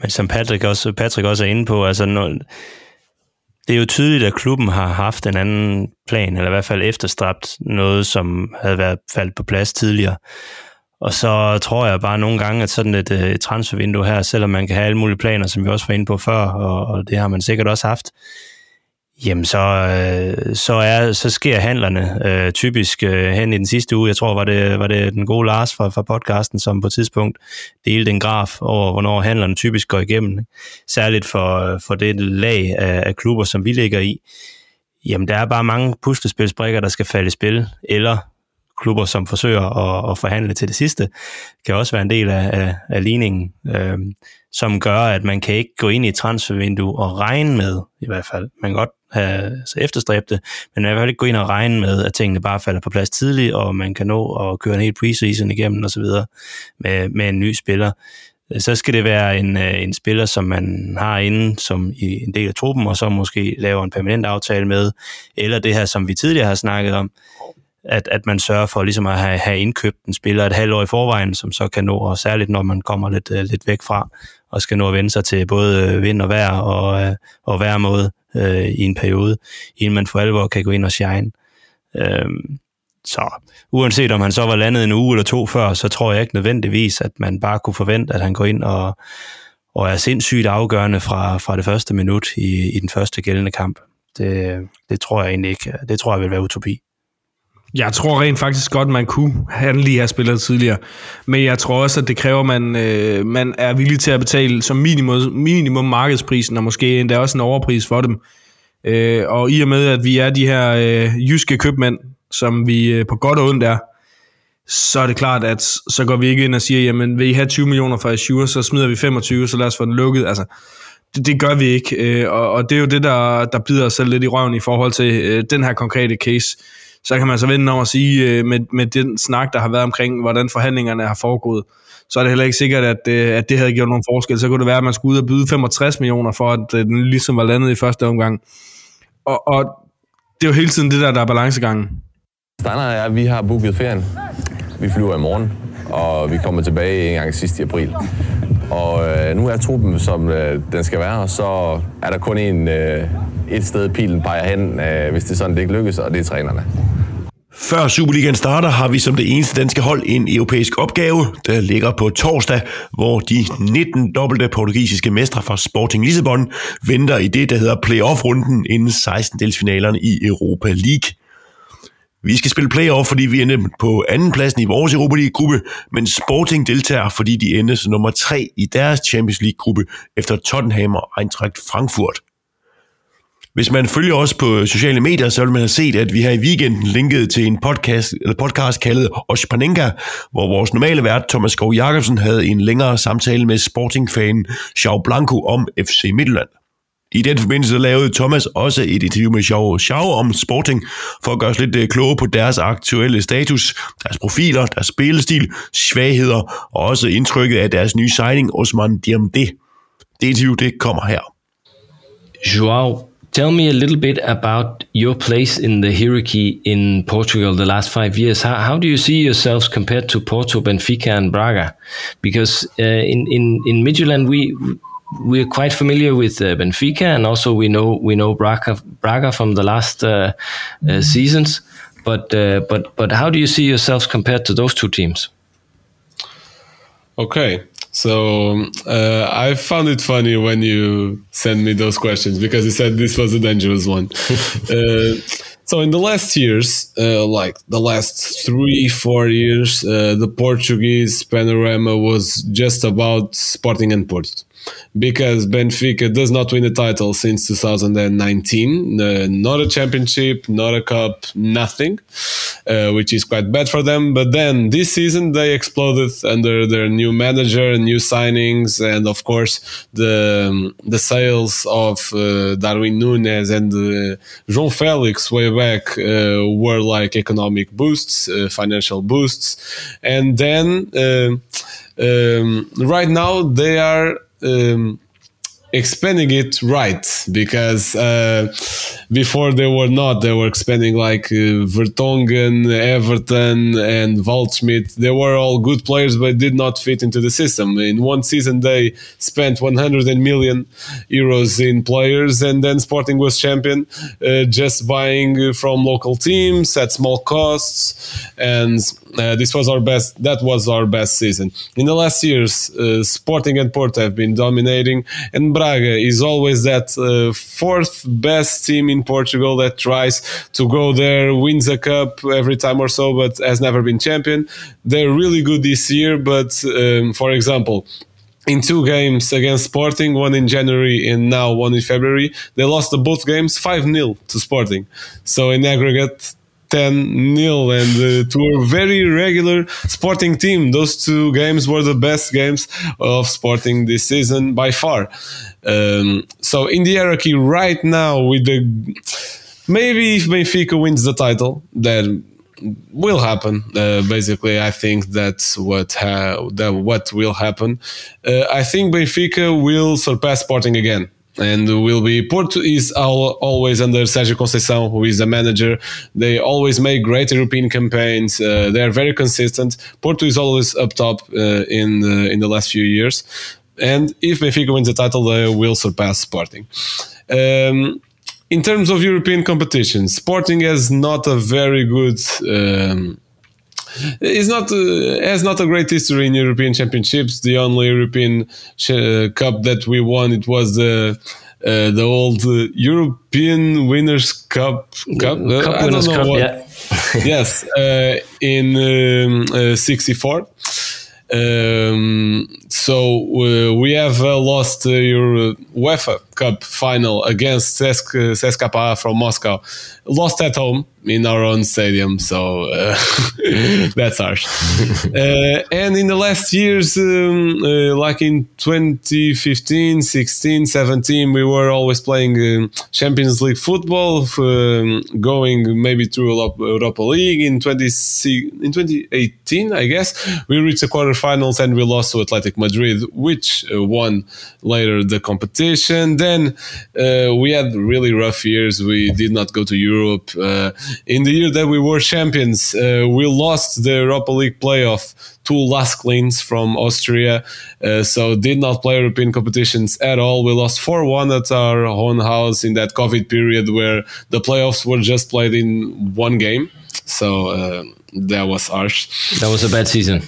men som Patrick også, Patrick også er inde på, altså når, det er jo tydeligt, at klubben har haft en anden plan, eller i hvert fald efterstræbt noget, som havde været faldt på plads tidligere. Og så tror jeg bare nogle gange, at sådan et, øh, et transfervindue her, selvom man kan have alle mulige planer, som vi også var inde på før, og, og det har man sikkert også haft, Jamen, så, øh, så, er, så sker handlerne øh, typisk øh, hen i den sidste uge. Jeg tror, var det, var det den gode Lars fra, fra podcasten, som på et tidspunkt delte en graf over, hvornår handlerne typisk går igennem. Særligt for, for det lag af, af klubber, som vi ligger i. Jamen, der er bare mange puslespilsbrikker, der skal falde i spil, eller klubber, som forsøger at, at forhandle til det sidste, kan også være en del af, af, af ligningen, øh, som gør, at man kan ikke gå ind i et transfervindue og regne med, i hvert fald, man kan godt have så efterstræbte, det, men i hvert fald ikke gå ind og regne med, at tingene bare falder på plads tidligt, og man kan nå at køre en helt preseason igennem osv. Med, med en ny spiller så skal det være en, øh, en spiller, som man har inde som i en del af truppen, og så måske laver en permanent aftale med, eller det her, som vi tidligere har snakket om, at, at man sørger for ligesom at have, have indkøbt en spiller et halvt år i forvejen, som så kan nå, og særligt når man kommer lidt, øh, lidt væk fra, og skal nå at vende sig til både vind og vejr og, og og vejrmåde øh, i en periode, inden man for alvor kan gå ind og shine. Øh, så uanset om han så var landet en uge eller to før, så tror jeg ikke nødvendigvis, at man bare kunne forvente, at han går ind og, og er sindssygt afgørende fra, fra det første minut i, i den første gældende kamp. Det, det tror jeg egentlig ikke. Det tror jeg vil være utopi. Jeg tror rent faktisk godt, man kunne han lige har spillet tidligere. Men jeg tror også, at det kræver, at man, øh, man er villig til at betale som minimum, minimum markedsprisen, og måske endda også en overpris for dem. Øh, og i og med, at vi er de her øh, jyske købmænd, som vi øh, på godt og ondt er, så er det klart, at så går vi ikke ind og siger, jamen vil I have 20 millioner for Azure, så smider vi 25, så lad os få den lukket. Altså, det, det gør vi ikke, øh, og, og det er jo det, der, der bider os selv lidt i røven i forhold til øh, den her konkrete case så kan man så vende om at sige, øh, med, med den snak, der har været omkring, hvordan forhandlingerne har foregået, så er det heller ikke sikkert, at, øh, at det havde gjort nogen forskel. Så kunne det være, at man skulle ud og byde 65 millioner for, at øh, den ligesom var landet i første omgang. Og, og det er jo hele tiden det der, der er balancegangen. Standard er, at vi har booket ferien. Vi flyver i morgen, og vi kommer tilbage en gang sidst i april. Og øh, nu er truppen, som øh, den skal være, og så er der kun en, øh, et sted, pilen peger hen, øh, hvis det er sådan, det ikke lykkes, og det er trænerne. Før Superligaen starter, har vi som det eneste danske hold en europæisk opgave, der ligger på torsdag, hvor de 19 dobbelte portugisiske mestre fra Sporting Lissabon venter i det, der hedder playoff-runden inden 16-delsfinalerne i Europa League. Vi skal spille playoff, fordi vi endte på anden pladsen i vores Europa League-gruppe, men Sporting deltager, fordi de endte som nummer 3 i deres Champions League-gruppe efter Tottenham og Eintracht Frankfurt. Hvis man følger os på sociale medier, så vil man have set, at vi her i weekenden linkede til en podcast, eller podcast kaldet Ospanenka, hvor vores normale vært Thomas Skov Jacobsen havde en længere samtale med sportingfanen Xiao Blanco om FC Midtjylland. I den forbindelse lavede Thomas også et interview med Xiao Xiao om Sporting, for at gøre os lidt øh, kloge på deres aktuelle status, deres profiler, deres spillestil, svagheder og også indtrykket af deres nye signing, Osman Diamde. Det interview, det kommer her. Joao, Tell me a little bit about your place in the hierarchy in Portugal the last five years. How, how do you see yourselves compared to Porto, Benfica, and Braga? Because uh, in in in Midtjylland we we're quite familiar with uh, Benfica, and also we know we know Braga Braga from the last uh, uh seasons. But uh, but but how do you see yourselves compared to those two teams? Okay, so uh, I found it funny when you sent me those questions because you said this was a dangerous one. uh, so in the last years, uh, like the last three, four years, uh, the Portuguese panorama was just about Sporting and Porto because Benfica does not win a title since 2019. Uh, not a championship, not a cup, nothing, uh, which is quite bad for them. But then this season they exploded under their new manager, new signings, and of course the um, the sales of uh, Darwin Nunes and uh, João Felix way back uh, were like economic boosts, uh, financial boosts, and then. Um, right now they are um, expanding it right because uh, before they were not. They were expanding like uh, Vertonghen, Everton and Waldschmidt. They were all good players but did not fit into the system. In one season they spent 100 million euros in players and then Sporting was champion uh, just buying from local teams at small costs. And uh, this was our best that was our best season. In the last years uh, Sporting and Porto have been dominating and Braga is always that uh, fourth best team in Portugal that tries to go there, wins a cup every time or so, but has never been champion. They're really good this year, but um, for example, in two games against Sporting, one in January and now one in February, they lost the both games 5 0 to Sporting. So in aggregate, 10 0 and uh, to a very regular sporting team. Those two games were the best games of sporting this season by far. Um, so in the hierarchy right now with the maybe if benfica wins the title then will happen. Uh, basically i think that's what ha- that what will happen. Uh, i think benfica will surpass sporting again and will be Porto is always under Sergio Conceição, who is the manager. They always make great European campaigns. Uh, they are very consistent. Porto is always up top uh, in the, in the last few years, and if Benfica wins the title, they will surpass Sporting. Um, in terms of European competition, Sporting has not a very good. Um, is not uh, has not a great history in European Championships. The only European uh, Cup that we won it was the uh, the old uh, European Winners' Cup. Cup, uh, Cup I don't Winners' Cup, what- yeah. yes, uh, in um, '64. Um, so uh, we have uh, lost uh, your UEFA Cup final against CSK CSKA from Moscow. Lost at home in our own stadium, so uh, that's harsh. uh, and in the last years, um, uh, like in 2015, 16, 17, we were always playing um, Champions League football, um, going maybe through Europa Europa League in 20, in 2018, I guess. We reached the quarterfinals and we lost to Athletic Madrid, which uh, won later the competition. Then uh, we had really rough years. We did not go to Europe. Uh, in the year that we were champions, we lost the Europa League playoff to Las Klins from Austria, so did not play European competitions at all. We lost 4 1 at our own house in that COVID period where the playoffs were just played in one game. So uh, that was harsh. That was a bad season.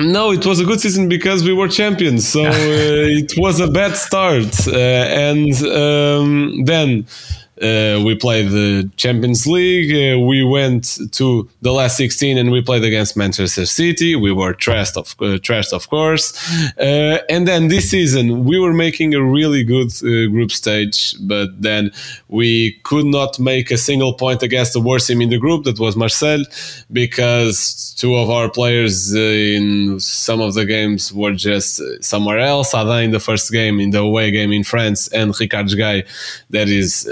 No, it was a good season because we were champions. So uh, it was a bad start. Uh, and um, then uh, we played the Champions League. Uh, we went to the last 16 and we played against Manchester City. We were trashed, of, uh, trashed, of course. Uh, and then this season, we were making a really good uh, group stage, but then we could not make a single point against the worst team in the group, that was Marseille, because two of our players uh, in some of the games were just somewhere else. Adin in the first game, in the away game in France, and Ricard Guy, that is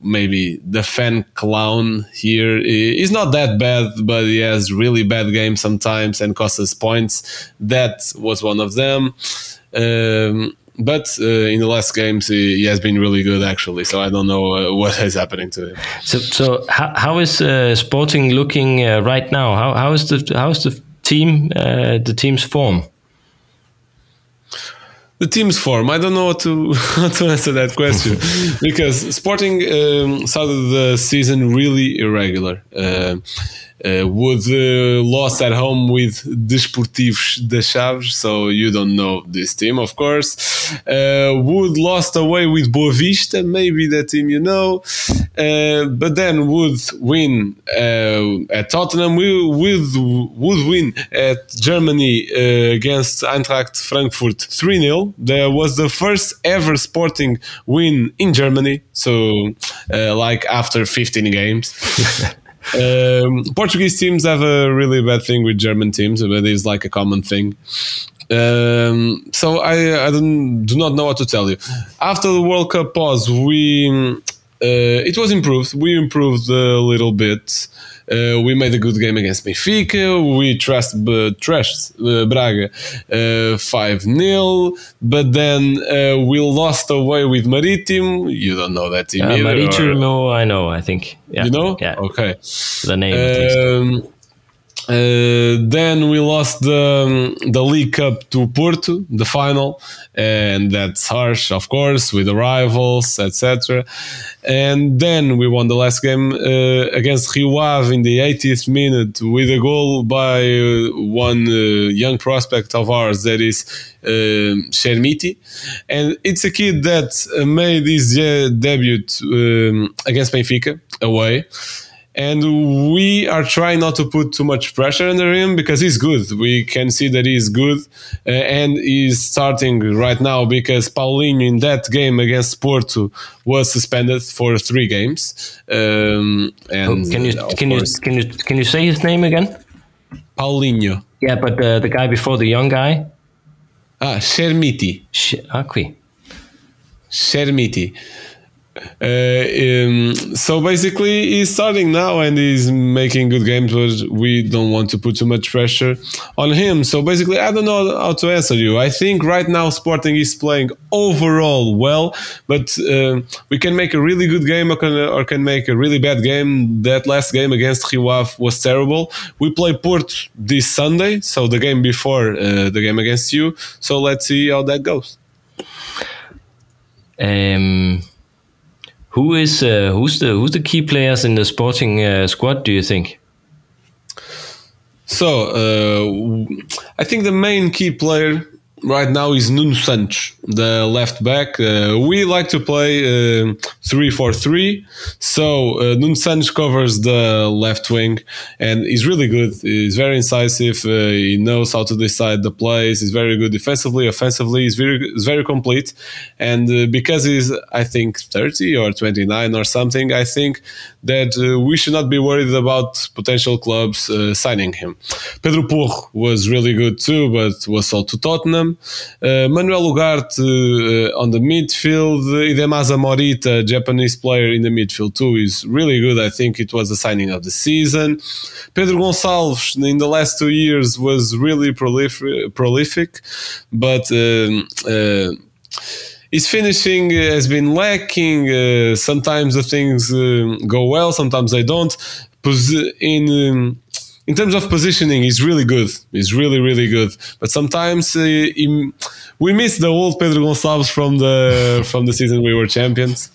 maybe the fan clown here. He's not that bad, but he has really bad games sometimes and costs us points. That was one of them. Um, but uh, in the last games, he, he has been really good actually. So I don't know uh, what is happening to him. So, so how, how is uh, Sporting looking uh, right now? How how is the how is the team uh, the team's form? The team's form. I don't know how to how to answer that question because Sporting um, started the season really irregular. Uh, uh, Wood uh, lost at home with Desportivos de Chaves, so you don't know this team, of course. Uh, Wood lost away with Boavista, maybe that team you know. Uh, but then would win uh, at Tottenham. We would would win at Germany uh, against Eintracht Frankfurt 3 0. There was the first ever Sporting win in Germany. So, uh, like after 15 games. um, Portuguese teams have a really bad thing with German teams, but it's like a common thing. Um, so I, I don't, do not know what to tell you. After the World Cup pause, we uh, it was improved. We improved a little bit. Uh, we made a good game against Benfica. We trust, uh, trashed uh, Braga uh, 5 0. But then uh, we lost away with Maritim. You don't know that team Uh, either. or- Marítimo, I know, I think. Yeah. you know? Yeah. Okay. The name. Um, uh, then we lost the the League Cup to Porto, the final, and that's harsh, of course, with the rivals, etc. And then we won the last game uh, against Rio Ave in the 80th minute with a goal by uh, one uh, young prospect of ours, that is Shermiti, and it's a kid that made his uh, debut um, against Benfica away and we are trying not to put too much pressure under him because he's good. We can see that he's good, uh, and he's starting right now because Paulinho in that game against Porto was suspended for three games. Um, and Oh, can you uh, can you can you can you say his name again? Paulinho? Yeah, but uh, the guy before the young guy, Ah, Shermiti. Sh- Akwi. Shermiti. Uh, um, so basically, he's starting now and he's making good games, but we don't want to put too much pressure on him. So basically, I don't know how to answer you. I think right now Sporting is playing overall well, but uh, we can make a really good game or can, or can make a really bad game. That last game against Rio Ave was terrible. We play Port this Sunday, so the game before uh, the game against you. So let's see how that goes. Um, who is uh, who's the who's the key players in the Sporting uh, squad? Do you think? So, uh, I think the main key player right now is Nuno Santos, the left back. Uh, we like to play uh, 3 4 3. So, uh, Nuno Santos covers the left wing and he's really good. He's very incisive. Uh, he knows how to decide the plays. He's very good defensively, offensively. He's very, he's very complete. And uh, because he's, I think, 30 or 29 or something, I think that uh, we should not be worried about potential clubs uh, signing him. Pedro Porro was really good too, but was sold to Tottenham. Uh, Manuel Ugarte uh, on the midfield. Idemasa Morita, Japanese player in the midfield too, is really good. I think it was the signing of the season. Pedro Gonçalves in the last two years was really prolif- prolific, but um, uh, his finishing has been lacking. Uh, sometimes the things um, go well, sometimes they don't. In um, in terms of positioning, he's really good. He's really, really good. But sometimes uh, he, we miss the old Pedro Gonçalves from the from the season we were champions.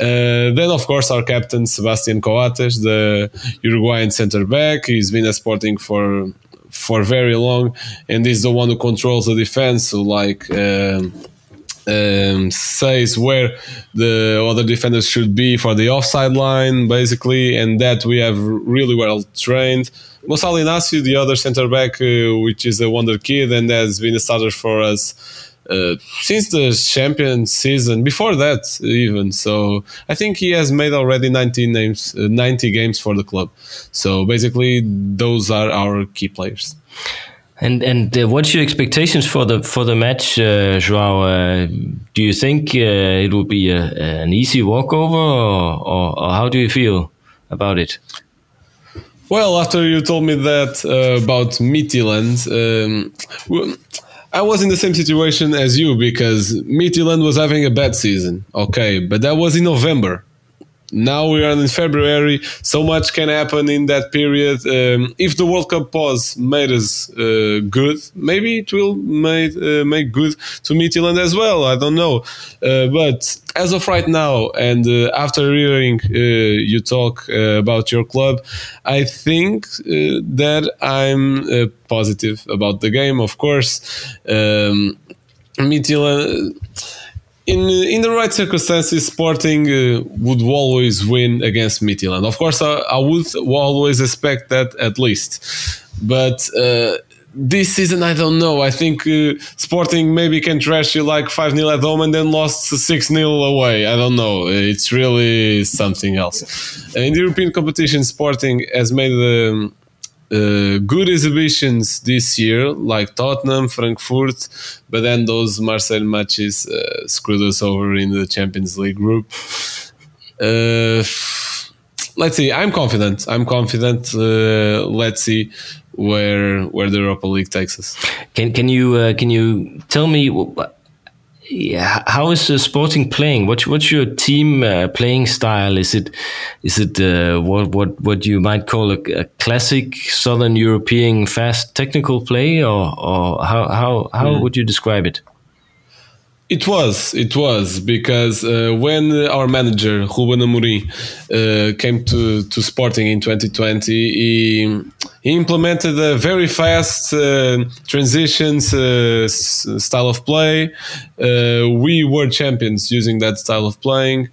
Uh, then, of course, our captain Sebastian Coates, the Uruguayan center back. He's been a Sporting for for very long, and he's the one who controls the defense. So, like. Um, um, says where the other defenders should be for the offside line, basically, and that we have really well trained. Gonçalo Inácio, the other center back, uh, which is a wonder kid and has been a starter for us uh, since the champion season, before that even. So I think he has made already 90 names, uh, 90 games for the club. So basically, those are our key players. And and uh, what's your expectations for the for the match, uh, Joao? Uh, do you think uh, it will be a, an easy walkover, or, or, or how do you feel about it? Well, after you told me that uh, about Midtjylland, um, I was in the same situation as you because Midtjylland was having a bad season. Okay, but that was in November. Now we are in February. So much can happen in that period. Um, if the World Cup pause made us uh, good, maybe it will make uh, make good to Midtjylland as well. I don't know, uh, but as of right now, and uh, after hearing uh, you talk uh, about your club, I think that I'm positive about the game. Of course, um, Midtjylland in in the right circumstances, Sporting uh, would always win against Midtjylland. Of course, I, I would always expect that at least, but. Uh, this season, I don't know. I think uh, Sporting maybe can trash you like 5 0 at home and then lost 6 0 away. I don't know. It's really something else. In the European competition, Sporting has made um, uh, good exhibitions this year, like Tottenham, Frankfurt, but then those Marseille matches uh, screwed us over in the Champions League group. Uh, let's see. I'm confident. I'm confident. Uh, let's see where where the Europa League takes us. Can can you uh, can you tell me wh- yeah, how is uh, Sporting playing? What's what's your team uh, playing style? Is it is it uh, what what what you might call a, a classic Southern European fast technical play, or or how how how would you describe it? It was, it was because uh, when our manager Ruben Amorim uh, came to, to Sporting in 2020, he, he implemented a very fast uh, transitions uh, style of play. Uh, we were champions using that style of playing.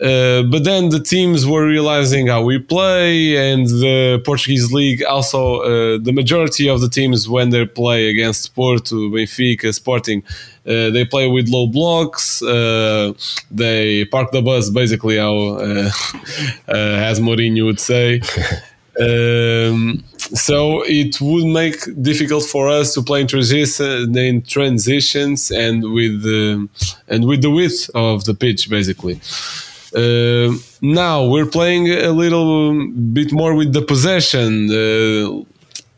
Uh, but then the teams were realizing how we play, and the Portuguese league also uh, the majority of the teams when they play against Porto, Benfica, Sporting, uh, they play with low blocks. Uh, they park the bus, basically, how uh, uh, as Mourinho would say. Um, so it would make difficult for us to play in, transi- in transitions and with the, and with the width of the pitch, basically. Uh, now we're playing a little bit more with the possession. Uh,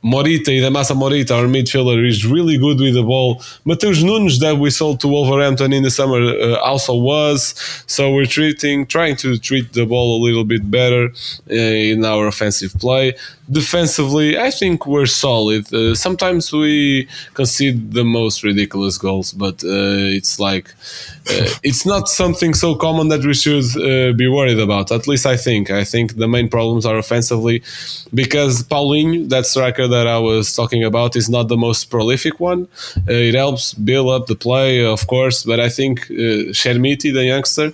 Morita, Idamasa Morita, our midfielder, is really good with the ball. Mateus Nunes, that we sold to Wolverhampton in the summer, uh, also was. So we're treating, trying to treat the ball a little bit better uh, in our offensive play. Defensively, I think we're solid. Uh, sometimes we concede the most ridiculous goals, but uh, it's like uh, it's not something so common that we should uh, be worried about. At least I think. I think the main problems are offensively because Paulinho, that striker that I was talking about, is not the most prolific one. Uh, it helps build up the play, of course, but I think uh, Shermiti, the youngster,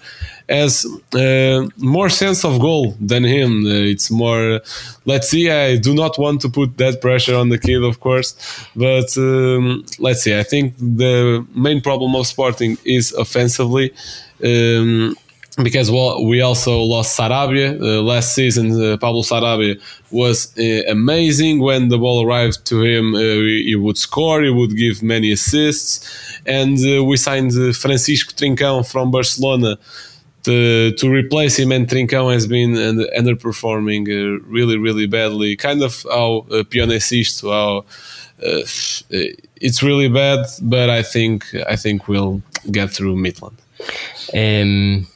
has uh, more sense of goal than him. Uh, it's more, let's see, I do not want to put that pressure on the kid, of course, but um, let's see. I think the main problem of Sporting is offensively. Um, because well, we also lost Sarabia uh, last season. Uh, Pablo Sarabia was uh, amazing when the ball arrived to him. Uh, he would score, he would give many assists, and uh, we signed Francisco Trincão from Barcelona to, to replace him. And Trincão has been under- underperforming uh, really, really badly. Kind of how uh, Pione Sisto, how uh, it's really bad, but I think I think we'll get through Midland. Um,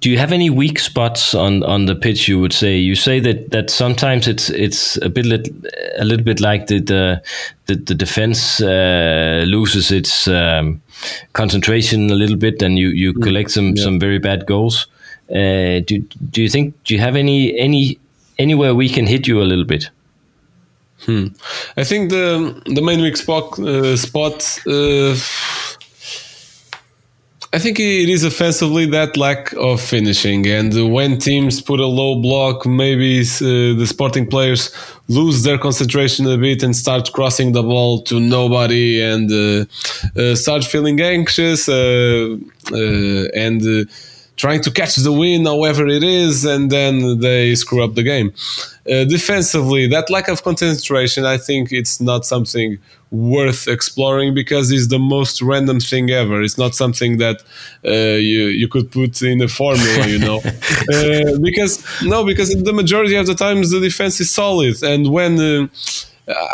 do you have any weak spots on, on the pitch? You would say you say that, that sometimes it's it's a bit a little bit like the the the, the defense uh, loses its um, concentration a little bit, and you, you collect some, some very bad goals. Uh, do do you think do you have any any anywhere we can hit you a little bit? Hmm. I think the the main weak spot uh, spot. Uh, I think it is offensively that lack of finishing, and when teams put a low block, maybe uh, the Sporting players lose their concentration a bit and start crossing the ball to nobody, and uh, uh, start feeling anxious uh, uh, and uh, trying to catch the win, however it is, and then they screw up the game. Defensively, that lack of concentration, I think it's not something worth exploring because it's the most random thing ever. It's not something that uh, you you could put in a formula, you know, uh, because no, because the majority of the times the defense is solid, and when uh,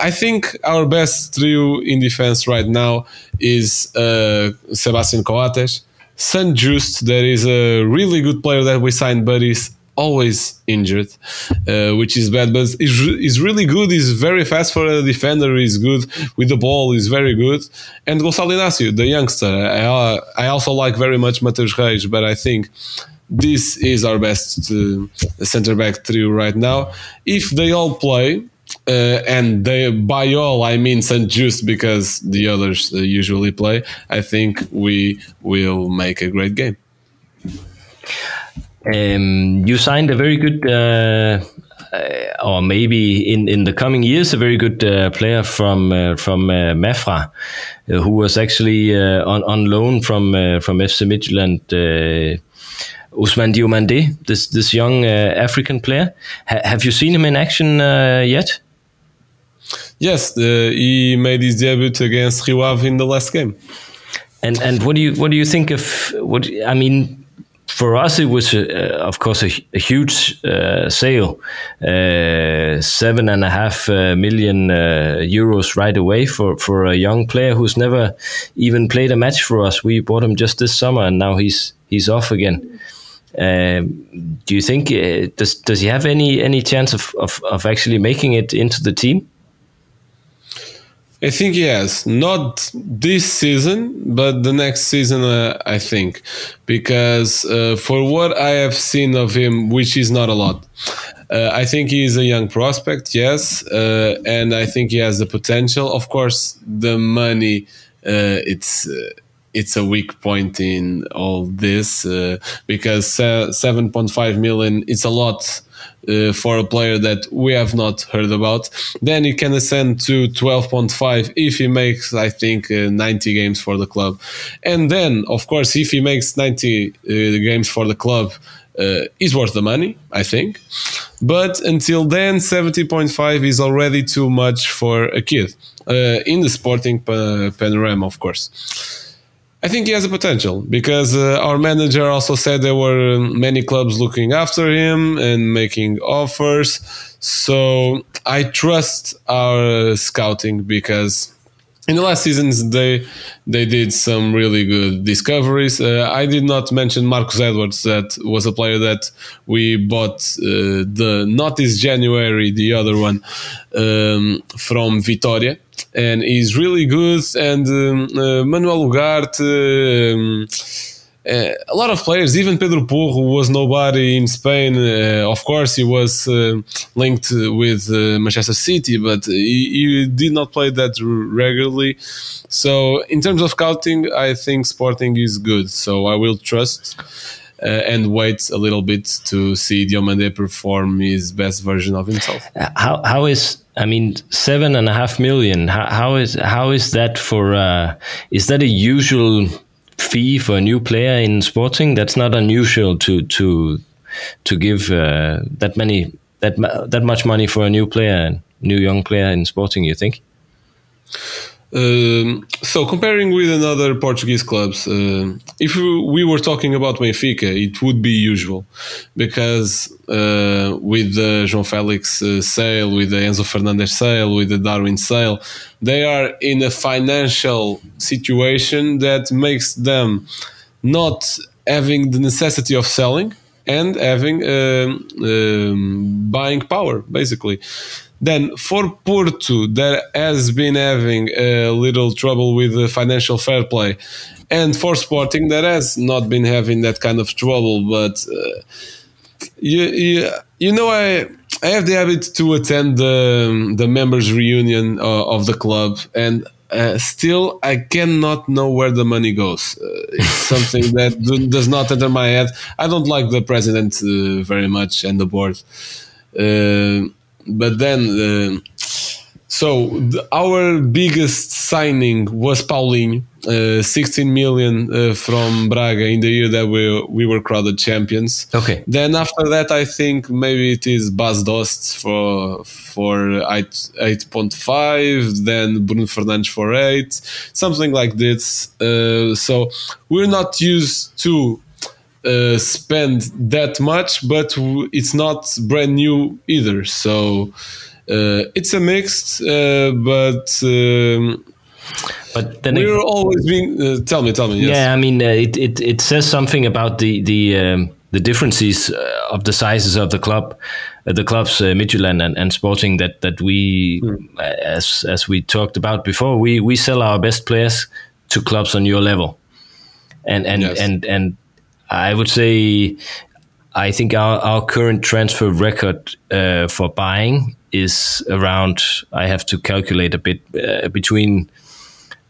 I think our best trio in defense right now is uh, Sebastian Coates, San Just, that is a really good player that we signed, but he's always injured, uh, which is bad. But re- he's really good. He's very fast for a defender. He's good with the ball. He's very good. And Gonçalo Inácio, the youngster. I, I also like very much Mateus Reis, but I think this is our best uh, center back trio right now. If they all play, uh, and they by all I mean St. Just because the others uh, usually play. I think we will make a great game. Um, you signed a very good, uh, uh, or maybe in, in the coming years, a very good uh, player from uh, from uh, Mafra, uh, who was actually uh, on, on loan from uh, from FC Midtjylland. Uh, Ousmane Diomande, this this young uh, African player. Ha- have you seen him in action uh, yet? Yes, uh, he made his debut against Rio Ave in the last game. And and what do you what do you think of what I mean? For us, it was, uh, of course, a, a huge uh, sale. Uh, seven and a half uh, million uh, euros right away for, for a young player who's never even played a match for us. We bought him just this summer, and now he's he's off again. Um, do you think uh, does does he have any any chance of, of, of actually making it into the team? I think yes, not this season, but the next season, uh, I think, because uh, for what I have seen of him, which is not a lot, uh, I think he is a young prospect, yes, uh, and I think he has the potential. Of course, the money, uh, it's uh, it's a weak point in all this because seven point five million, it's a lot uh, for a player that we have not heard about. Then he can ascend to 12.5 if he makes, I think, uh, 90 games for the club. And then, of course, if he makes 90 uh, games for the club, uh, is worth the money, I think. But until then, 70.5 is already too much for a kid uh, in the sporting panorama, of course. I think he has a potential because uh, our manager also said there were um, many clubs looking after him and making offers. So I trust our scouting because in the last seasons they they did some really good discoveries. Uh, I did not mention Marcus Edwards that was a player that we bought uh, the not this January the other one um, from Vitoria and he's really good. And um, uh, Manuel Ugarte, um, uh, a lot of players, even Pedro Porro was nobody in Spain. Uh, of course, he was uh, linked with uh, Manchester City, but he, he, did not play that regularly. So, in terms of scouting, I think Sporting is good. So, I will trust. Uh, and wait a little bit to see Diomande perform his best version of himself. How how is I mean, seven and a half million. How, how is how is that for? Uh, is that a usual fee for a new player in Sporting? That's not unusual to to to give uh, that many that that much money for a new player, new young player in Sporting. You think? Um, so comparing with another Portuguese clubs, uh, if we were talking about Benfica, it would be usual because uh, with the João Felix uh, sale, with the Enzo Fernandez sale, with the Darwin sale, they are in a financial situation that makes them not having the necessity of selling and having um, um, buying power, basically. Then for Porto, that has been having a little trouble with the financial fair play, and for Sporting, that has not been having that kind of trouble. But uh, you, you, you know, I I have the habit to attend the the members reunion uh, of the club, and uh, still I cannot know where the money goes. Uh, it's something that do, does not enter my head. I don't like the president uh, very much and the board. But then uh, so the, our biggest signing was Paulinho, uh, 16 million uh, from Braga in the year that we we were crowded champions. Okay. Then after that, I think maybe it is Bas Dost for for 8, 8.5, then Bruno Fernandes for 8, something like this. Uh, so we're not used to uh, spend that much, but it's not brand new either. So uh, it's a mixed, uh, but. Um, but then we're it, always being. Uh, tell me, tell me. Yes. Yeah, I mean, uh, it, it it says something about the the um, the differences uh, of the sizes of the club, the clubs uh, Midtjylland and, and Sporting that that we, mm. as as we talked about before, we we sell our best players to clubs on your level, and and yes. and and I would say I think our, our current transfer record uh, for buying is around, I have to calculate a bit, uh, between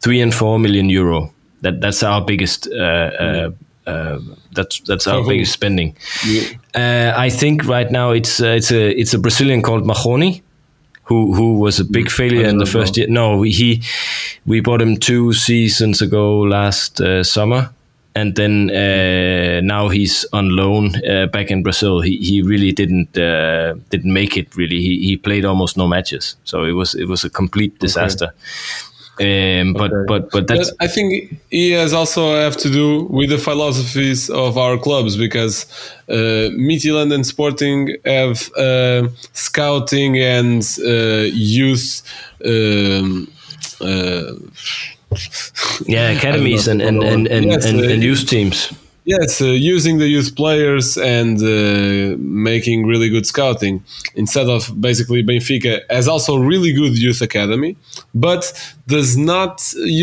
three and four million euro. That That's our biggest. Uh, uh that's that's our biggest spending. Yeah. Uh, I think right now it's uh, it's a it's a Brazilian called Mahoney, who who was a big failure in the first know. year. No, he we bought him two seasons ago last summer and then uh, now he's on loan uh, back in Brazil. He he really didn't uh, didn't make it. Really, he he played almost no matches, so it was it was a complete disaster. Um, but Okay. but but that's But I think he has also have to do with the philosophies of our clubs because uh, Midtjylland and Sporting have uh, scouting and uh, youth. Um, uh, yeah academies and and and and, Yes, and, uh, and youth teams. Yes, uh, using the youth players and uh, making really good scouting instead of basically Benfica has also really good youth academy, but does not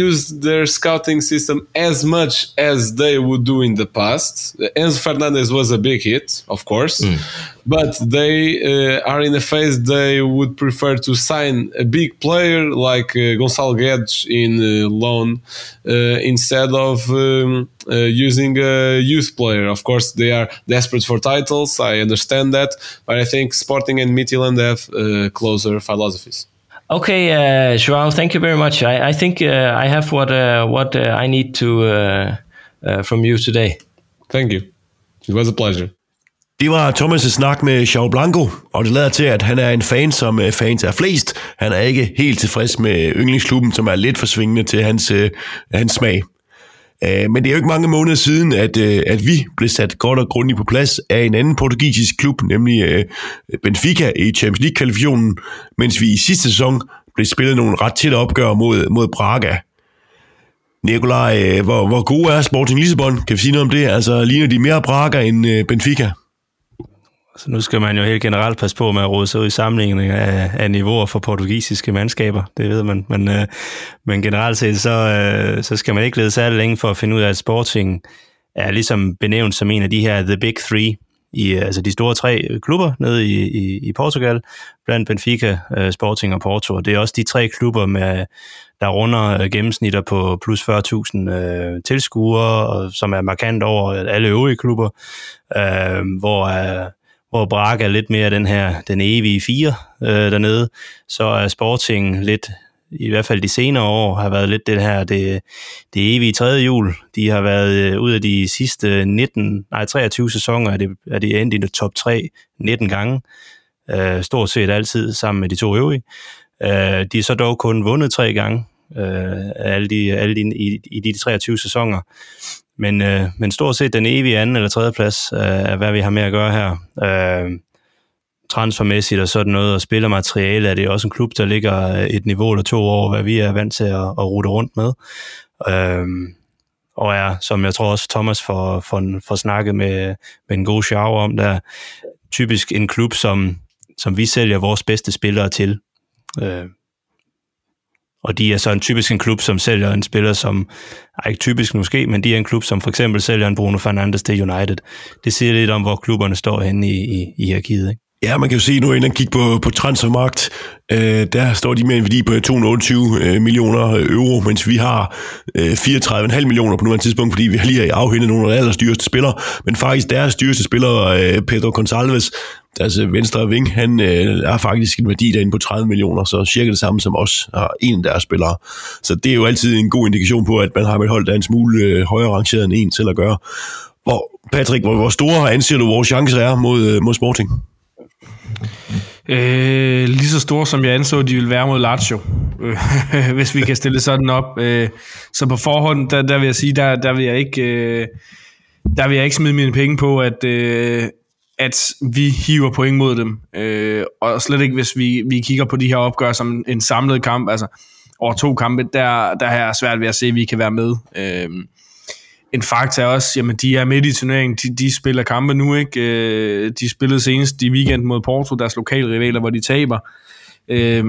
use their scouting system as much as they would do in the past. Enzo Fernandez was a big hit, of course, but they uh, are in a phase they would prefer to sign a big player like uh, Gonçalo Guedes in uh, loan uh, instead of um, uh, using a youth player. Of course, they are desperate for titles. I understand that, but I think Sporting and Midtjylland have uh, closer philosophies. Okay, uh, Joao, thank you very much. I, I think uh, I have what uh, what uh, I need to uh, uh, from you today. Thank you. It was a pleasure. Det var Thomas' snak med Joao Blanco, og det lader til, at han er en fan, som øh, fans er flest. Han er ikke helt tilfreds med yndlingsklubben, som er lidt for svingende til hans, øh, hans smag. Øh, Men det er jo ikke mange måneder siden, at, øh, at vi blev sat godt og grundigt på plads af en anden portugisisk klub, nemlig øh, Benfica i Champions League-kvalifikationen, mens vi i sidste sæson blev spillet nogle ret tætte opgør mod, mod Braga. Nikolaj, øh, hvor, hvor gode er Sporting Lissabon? Kan vi sige noget om det? Altså, ligner de mere Braga end øh, Benfica? Så nu skal man jo helt generelt passe på med at råde sig ud i sammenligning af, af niveauer for portugisiske mandskaber, det ved man. Men, øh, men generelt set, så, øh, så skal man ikke lede særlig længe for at finde ud af, at Sporting er ligesom benævnt som en af de her The Big Three, i, øh, altså de store tre klubber nede i, i, i Portugal, blandt Benfica, øh, Sporting og Porto. Det er også de tre klubber, med, der runder øh, gennemsnitter på plus 40.000 øh, tilskuere, og som er markant over alle øvrige klubber, øh, hvor øh, hvor Braga er lidt mere den her, den evige fire øh, dernede, så er Sporting lidt, i hvert fald de senere år, har været lidt det her, det, det evige tredje hjul. De har været øh, ud af de sidste 19, nej 23 sæsoner, er det, er de endt i det top 3 19 gange, øh, stort set altid sammen med de to øvrige. Øh, de er så dog kun vundet tre gange, øh, alle de, alle de, i, i de 23 sæsoner. Men, øh, men stort set den evige anden eller tredje plads øh, er, hvad vi har med at gøre her. Øh, transfermæssigt og sådan noget, og spillermateriale er det også en klub, der ligger øh, et niveau eller to over, hvad vi er vant til at, at rute rundt med. Øh, og er, som jeg tror også Thomas får, får, får snakket med, med en god show om, der er typisk en klub, som, som vi sælger vores bedste spillere til. Øh, og de er så en typisk en klub, som sælger en spiller, som er ikke typisk måske, men de er en klub, som for eksempel sælger en Bruno Fernandes til United. Det siger lidt om, hvor klubberne står henne i, i, i hierarkiet. Ikke? Ja, man kan jo se nu, inden kigge på, på transfermarkt, øh, der står de med en værdi på øh, 228 øh, millioner øh, euro, mens vi har øh, 34,5 millioner på nuværende tidspunkt, fordi vi har lige afhentet nogle af de allerdyreste spillere. Men faktisk deres dyreste spiller, øh, Pedro Gonçalves, altså venstre ving, han øh, er faktisk en værdi derinde på 30 millioner, så cirka det samme som os har en af deres spillere. Så det er jo altid en god indikation på, at man har et hold, der er en smule øh, højere rangeret end en til at gøre. Hvor, Patrick, hvor, hvor store anser du vores chancer er mod, øh, mod Sporting? Øh, lige så store, som jeg anså, de ville være mod Lazio, øh, hvis vi kan stille sådan op. Øh, så på forhånd, der, der vil jeg sige, der, der vil jeg ikke... Øh, der vil jeg ikke smide mine penge på, at, øh, at vi hiver point mod dem. Øh, og slet ikke, hvis vi, vi kigger på de her opgør som en samlet kamp, altså over to kampe, der, der er svært ved at se, at vi kan være med. Øh, en fakta er også, jamen de er midt i turneringen, de, de spiller kampe nu, ikke? Øh, de spillede senest i weekend mod Porto, deres lokale rivaler, hvor de taber. Øh, Øh,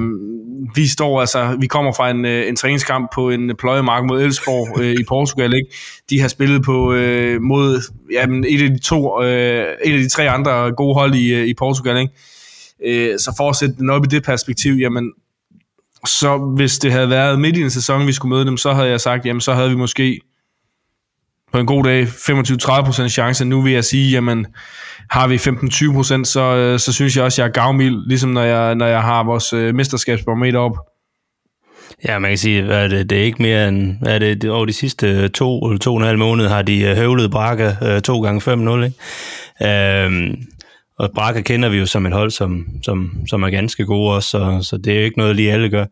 vi står altså, vi kommer fra en, øh, en træningskamp på en pløjemark mod Elsborg øh, i Portugal, ikke? De har spillet på øh, mod jamen, et af de to, øh, et af de tre andre gode hold i, øh, i Portugal, ikke? Øh, så for at sætte den op i det perspektiv, jamen, så hvis det havde været midt i en sæson, vi skulle møde dem, så havde jeg sagt, jamen så havde vi måske på en god dag 25-30% chance. Nu vil jeg sige, jamen har vi 15-20%, så, øh, så synes jeg også, jeg er gavmild, ligesom når jeg, når jeg har vores øh, mesterskabsbarometer op. Ja, man kan sige, at er det, det er ikke mere end, hvad er det, over de sidste to eller to og en halv måned har de øh, høvlet Braga øh, to gange 5-0, ikke? Øhm, og Braga kender vi jo som et hold, som, som, som er ganske gode også, så, så det er jo ikke noget, lige alle gør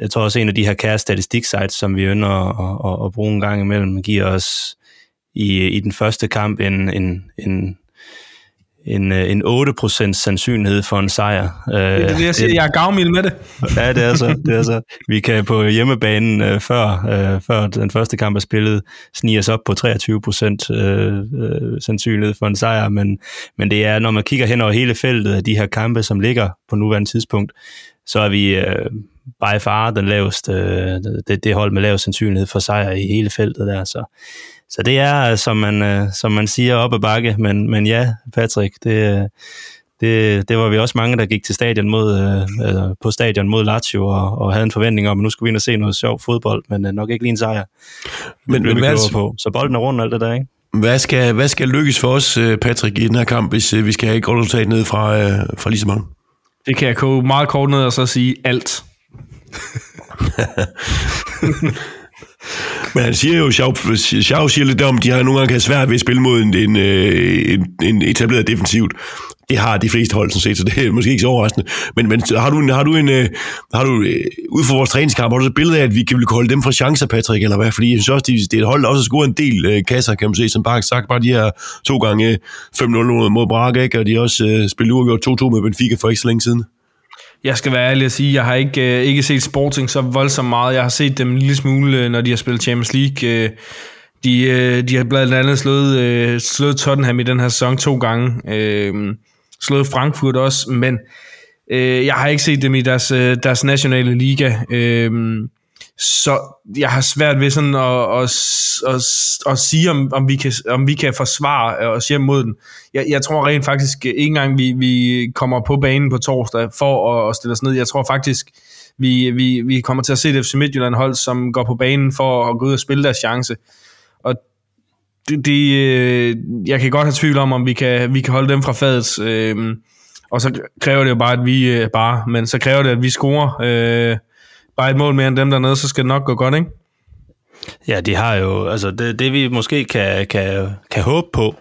jeg tror også, en af de her kære statistiksites, som vi ønsker at, at, at bruge en gang imellem, giver os i, i den første kamp en, en, en en, øh, en 8% sandsynlighed for en sejr. Det er det, jeg siger. Jeg er gavmild med det. Ja, det er så. Det er så. Vi kan på hjemmebanen øh, før, øh, før den første kamp er spillet snige os op på 23% øh, øh, sandsynlighed for en sejr, men, men det er, når man kigger hen over hele feltet af de her kampe, som ligger på nuværende tidspunkt, så er vi øh, by far den laveste, øh, det, det hold med lavest sandsynlighed for sejr i hele feltet der, så så det er, som man, øh, som man siger, op ad bakke. Men, men ja, Patrick, det, det, det var vi også mange, der gik til stadion mod, øh, på stadion mod Lazio og, og havde en forventning om, at nu skulle vi ind og se noget sjov fodbold, men øh, nok ikke lige en sejr. Men, men hvad, på. Så bolden er rundt alt det der, ikke? Hvad skal, hvad skal lykkes for os, Patrick, i den her kamp, hvis vi skal have et godt resultat ned fra, fra lige så mange? Det kan jeg koge meget kort ned og så sige alt. Men han siger jo, Schau siger lidt om, de har nogle gange svært ved at spille mod en, en, øh, en, en etableret defensivt. Det har de fleste hold, sådan set, så det er måske ikke så overraskende. Men, men har du en, har du en, øh, har du, øh, ud fra vores træningskamp, har du et billede af, at vi kan holde dem fra chancer, Patrick, eller hvad? Fordi jeg synes også, det det er et hold, der også har scoret en del øh, kasser, kan man se, som bare sagt, bare de her to gange øh, 5-0 mod Braga, ikke? og de har også øh, spillet uafgjort 2-2 med Benfica for ikke så længe siden. Jeg skal være ærlig at sige, jeg har ikke, øh, ikke set Sporting så voldsomt meget. Jeg har set dem en lille smule, når de har spillet Champions League. Øh, de, øh, de har blandt andet slået, øh, slået Tottenham i den her sæson to gange. Øh, slået Frankfurt også, men øh, jeg har ikke set dem i deres, øh, deres nationale liga. Øh, så jeg har svært ved sådan at, at, at, at sige, om, om, vi kan, om vi kan forsvare øh, os hjem mod den. Jeg, jeg tror rent faktisk ikke engang, vi, vi kommer på banen på torsdag for at, at stille os ned. Jeg tror faktisk, vi, vi, vi kommer til at se det FC Midtjylland hold, som går på banen for at gå ud og spille deres chance. Og det, det, øh, jeg kan godt have tvivl om, om vi kan, vi kan holde dem fra fadet. Øh, og så kræver det jo bare, at vi øh, bare, men så kræver det, at vi scorer øh, bare et mål mere end dem dernede, så skal det nok gå godt, ikke? Ja, de har jo, altså det, det vi måske kan, kan, kan håbe på,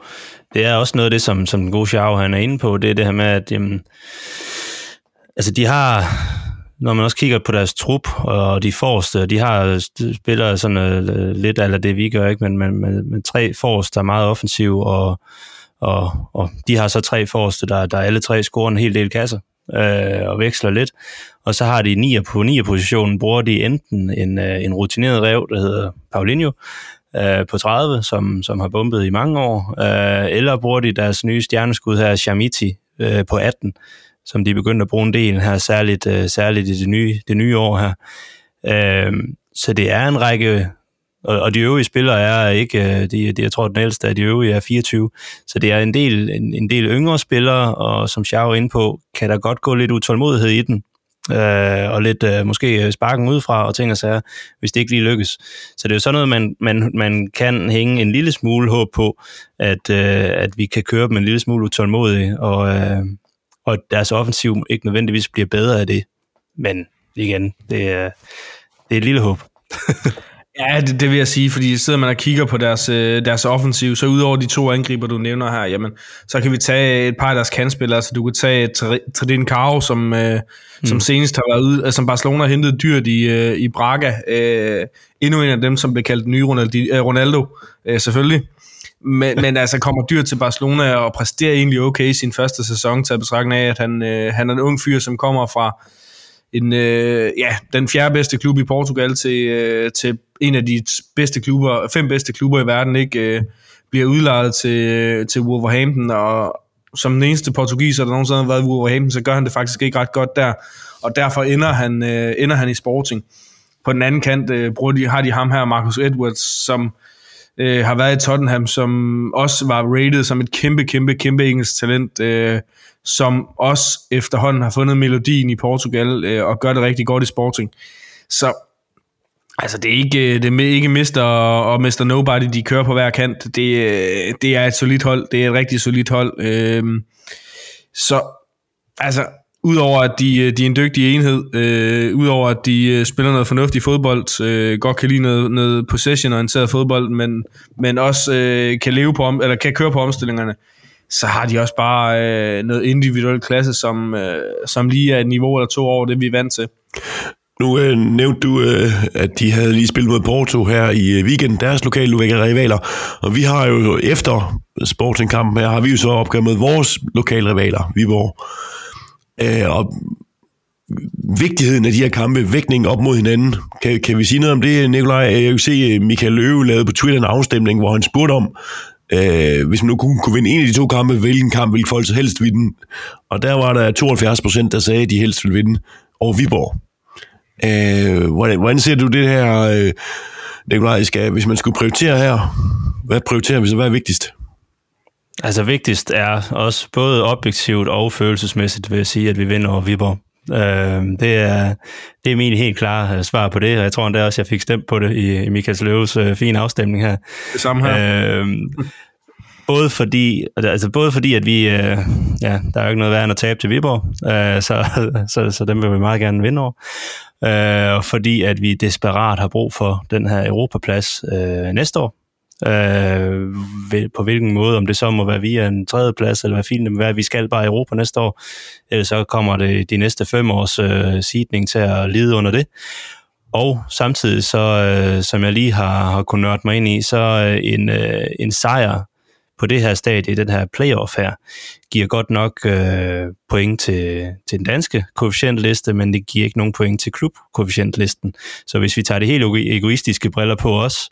det er også noget af det, som, som den gode Xiao, han er inde på, det er det her med, at jamen, altså de har, når man også kigger på deres trup og de forreste, de har spillere sådan uh, lidt af det, vi gør, ikke? Men, men, men, men tre forreste, der er meget offensiv, og, og, og de har så tre forreste, der, der alle tre scorer en hel del kasser øh, og veksler lidt. Og så har de nier på nier positionen, bruger de enten en, øh, en rutineret rev, der hedder Paulinho, øh, på 30, som, som har bumpet i mange år, øh, eller bruger de deres nye stjerneskud her, Chamiti, øh, på 18, som de begyndte at bruge en del her, særligt, øh, særligt i det nye, det nye år her. Øh, så det er en række og, og de øvrige spillere er ikke, øh, de, de, jeg tror, den ældste af de øvrige er 24, så det er en del, en, en del yngre spillere, og som Xiao er inde på, kan der godt gå lidt utålmodighed i den, øh, og lidt øh, måske øh, sparken udefra og ting og sager, hvis det ikke lige lykkes. Så det er jo sådan noget, man, man, man kan hænge en lille smule håb på, at, øh, at vi kan køre dem en lille smule utålmodige, og, øh, og deres offensiv ikke nødvendigvis bliver bedre af det. Men igen, det er, det er et lille håb. Ja, det, det vil jeg sige, fordi sidder man og kigger på deres, øh, deres offensiv, så udover de to angriber, du nævner her, jamen, så kan vi tage et par af deres kandspillere, altså du kan tage Tredin Caro, som, øh, mm. som senest har været ude, altså, som Barcelona har hentet dyrt i, øh, i Braga, øh, endnu en af dem, som blev kaldt nye Ronaldo, øh, Ronaldo øh, selvfølgelig, men, men altså kommer dyrt til Barcelona og præsterer egentlig okay i sin første sæson, til at betragtning af, at han, øh, han er en ung fyr, som kommer fra en, øh, ja, den fjerde bedste klub i Portugal til, øh, til en af de bedste klubber, fem bedste klubber i verden, ikke øh, bliver udlejet til, øh, til Wolverhampton, og som den eneste portugiser, der nogensinde har været i Wolverhampton, så gør han det faktisk ikke ret godt der, og derfor ender han, øh, ender han i Sporting. På den anden kant øh, bruger de, har de ham her, Marcus Edwards, som øh, har været i Tottenham, som også var rated som et kæmpe, kæmpe, kæmpe engelsk talent, øh, som også efterhånden har fundet melodien i Portugal øh, og gør det rigtig godt i Sporting. Så altså, det er ikke, øh, det er ikke Mr. og Mr. Nobody, de kører på hver kant. Det, øh, det er et solidt hold. Det er et rigtig solidt hold. Øh, så altså, Udover at de, øh, de er en dygtig enhed, øh, udover at de øh, spiller noget fornuftig fodbold, øh, godt kan lide noget, noget possession-orienteret fodbold, men, men også øh, kan leve på om, eller kan køre på omstillingerne, så har de også bare øh, noget individuel klasse, som, øh, som lige er et niveau eller to over det, vi er vant til. Nu øh, nævnte du, øh, at de havde lige spillet mod Porto her i øh, weekenden, deres lokale rivaler. Og vi har jo efter Sporting-kampen her, har vi jo så opgør med vores lokale rivaler, Viborg. Øh, og vigtigheden af de her kampe, vægtningen op mod hinanden. Kan, kan vi sige noget om det, Nikolaj? Jeg kan se, at Michael Løve lavede på Twitter en afstemning, hvor han spurgte om, øh, hvis man nu kunne, kunne vinde en af de to kampe, hvilken kamp ville folk så helst vinde? Og der var der 72 procent, der sagde, at de helst ville vinde over Viborg. Øh, hvordan, hvordan ser du det her, øh, Nikolaj, skal, hvis man skulle prioritere her? Hvad prioriterer vi så? Hvad er vigtigst? Altså vigtigst er også både objektivt og følelsesmæssigt, vil jeg sige, at vi vinder over Viborg. Øh, det, er, det er min helt klare svar på det, og jeg tror endda også, jeg fik stemt på det i, i Michael Løves øh, fine afstemning her. Det samme her. Øh, både fordi, altså både fordi, at vi, øh, ja, der er jo ikke noget værd end at tabe til Viborg, øh, så, så, så dem vil vi meget gerne vinde over. Øh, og fordi, at vi desperat har brug for den her Europaplads øh, næste år. Øh, på hvilken måde, om det så må være via en tredje plads, eller hvad fint det må være, vi skal bare i Europa næste år, eller så kommer det de næste fem års øh, sidning til at lide under det. Og samtidig, så, øh, som jeg lige har, har kunnet nørde mig ind i, så øh, en, øh, en sejr på det her stadie, den her playoff her, giver godt nok øh, point til, til den danske koefficientliste, men det giver ikke nogen point til klubkoefficientlisten. Så hvis vi tager det helt egoistiske briller på os,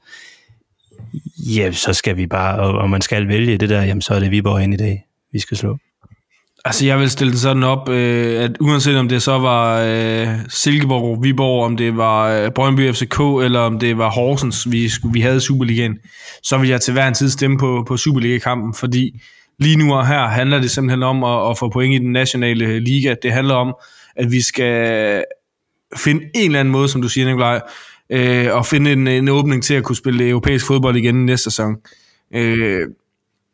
ja, så skal vi bare, og, og man skal vælge det der, jamen så er det Viborg ind i dag, vi skal slå. Altså, jeg vil stille det sådan op, øh, at uanset om det så var øh, Silkeborg, Viborg, om det var øh, Brøndby FCK, eller om det var Horsens, vi, vi havde Superligaen, så vil jeg til hver en tid stemme på, på Superliga-kampen, fordi lige nu og her handler det simpelthen om at, at få point i den nationale liga. Det handler om, at vi skal finde en eller anden måde, som du siger, Nikolaj, øh, og finde en, en åbning til at kunne spille europæisk fodbold igen næste sæson. Øh,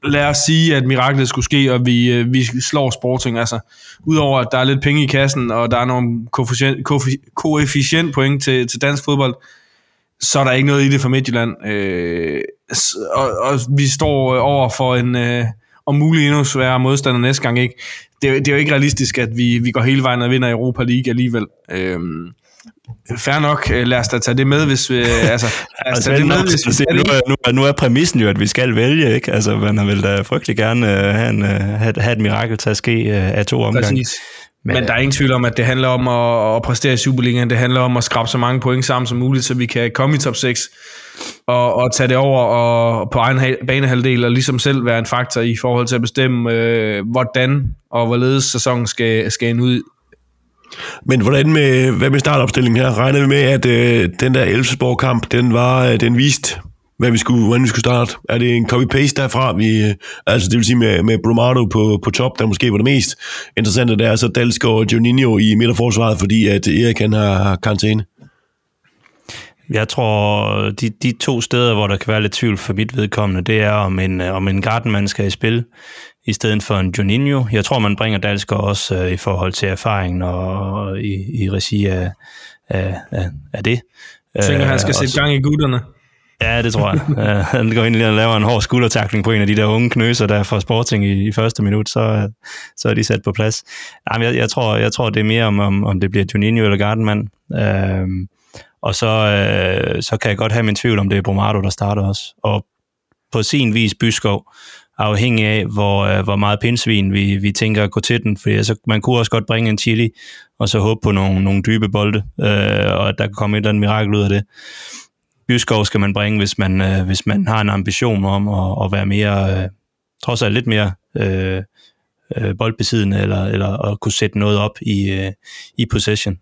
lad os sige, at miraklet skulle ske, og vi, øh, vi slår Sporting. Altså, udover at der er lidt penge i kassen, og der er nogle koefficient, koefficient point til, til dansk fodbold, så er der ikke noget i det for Midtjylland. Øh, og, og vi står over for en øh, om muligt endnu sværere modstander næste gang. Ikke? Det, det er jo ikke realistisk, at vi, vi går hele vejen og vinder Europa League alligevel. Øh, Fær nok, øh, lad os da tage det med, hvis vi... Altså, lad os tage det med, hvis vi nu, er, nu, er, nu er præmissen jo, at vi skal vælge, ikke? Altså, man vil da frygtelig gerne uh, have, en, uh, have, have et mirakel til at ske uh, af to omgange. Præcis. Men, Men der er ingen tvivl om, at det handler om at, at præstere i Superligaen. Det handler om at skrabe så mange point sammen som muligt, så vi kan komme i top 6 og, og tage det over og på egen banehalvdel og ligesom selv være en faktor i forhold til at bestemme, øh, hvordan og hvorledes sæsonen skal, skal ende ud men hvordan med, hvad med startopstillingen her? Regner vi med, at øh, den der Elfsborg-kamp, den var, øh, den viste, hvad vi skulle, hvordan vi skulle starte? Er det en copy-paste derfra? Vi, øh, altså det vil sige med, med Brumado på, på top, der måske var det mest interessante, der er så Dalsgaard og Juninho i midterforsvaret, fordi at Erik han har, karantæne. Jeg tror, de, de to steder, hvor der kan være lidt tvivl for mit vedkommende, det er, om en, øh, om en gardenmand skal i spil i stedet for en Juninho. Jeg tror, man bringer Dalsgaard også øh, i forhold til erfaringen og i, i regi af, af, af, af det. Jeg tænker, han skal øh, sætte gang i gutterne. Ja, det tror jeg. uh, han går ind og laver en hård skuldertakling på en af de der unge knøser, der får Sporting i, i første minut, så, så er de sat på plads. Jamen, jeg, jeg, tror, jeg tror, det er mere om, om, om det bliver Juninho eller Gardenman. Uh, og så, uh, så kan jeg godt have min tvivl om det er Bromado, der starter også. Og på sin vis Byskov, afhængig af, hvor, øh, hvor meget pindsvin vi, vi tænker at gå til den. For altså, man kunne også godt bringe en chili, og så håbe på nogle, nogle dybe bolde, øh, og at der kan komme et eller andet mirakel ud af det. Byskov skal man bringe, hvis man, øh, hvis man har en ambition om at, at være mere, øh, trods alt lidt mere øh, øh, boldbesiddende, eller, eller at kunne sætte noget op i, øh, i possession.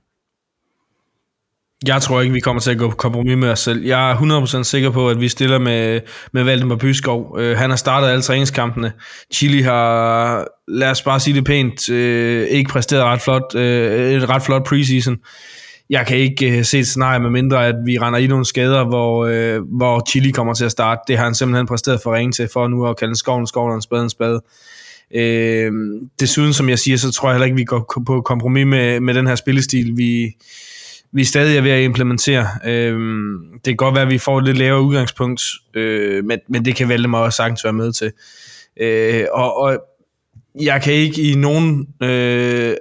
Jeg tror ikke, vi kommer til at gå på kompromis med os selv. Jeg er 100% sikker på, at vi stiller med, med Valdemar Byskov. Uh, øh, han har startet alle træningskampene. Chili har, lad os bare sige det pænt, uh, ikke præsteret ret flot, uh, et ret flot preseason. Jeg kan ikke uh, se et scenarie med mindre, at vi render i nogle skader, hvor, uh, hvor Chili kommer til at starte. Det har han simpelthen præsteret for ringe til, for nu at kalde skoven skoven og en spade en spade. Desuden, som jeg siger, så tror jeg heller ikke, vi går på kompromis med, med den her spillestil. Vi, vi stadig er ved at implementere. Øh, det kan godt være, at vi får et lidt lavere udgangspunkt, øh, men, men det kan Valdemar også sagtens være med til. Øh, og, og jeg kan ikke i nogen øh,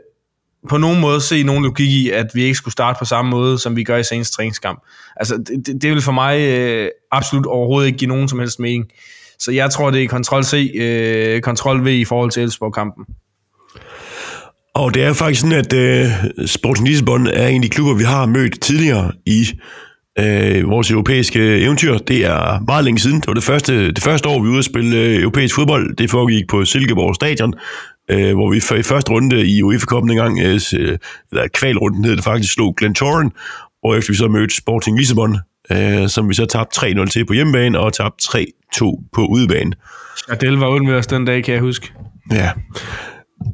på nogen måde se nogen logik i, at vi ikke skulle starte på samme måde, som vi gør i seneste træningskamp. Altså, det, det, det vil for mig øh, absolut overhovedet ikke give nogen som helst mening. Så jeg tror, det er kontrol C, øh, kontrol V i forhold til Elfsborg-kampen. Og det er jo faktisk sådan, at øh, Sporting Lissabon er en af de klubber, vi har mødt tidligere i øh, vores europæiske eventyr. Det er meget længe siden. Det var det første, det første år, vi var ude at spille øh, europæisk fodbold. Det foregik på Silkeborg Stadion, øh, hvor vi i første runde i UEFA Cup en gang, øh, eller kvalrunden hed det faktisk, slog Glentoran, og efter vi så mødte Sporting Lissabon, øh, som vi så tabte 3-0 til på hjemmebane, og tabte 3-2 på udebane. Adel var uden ved os den dag, kan jeg huske. Ja.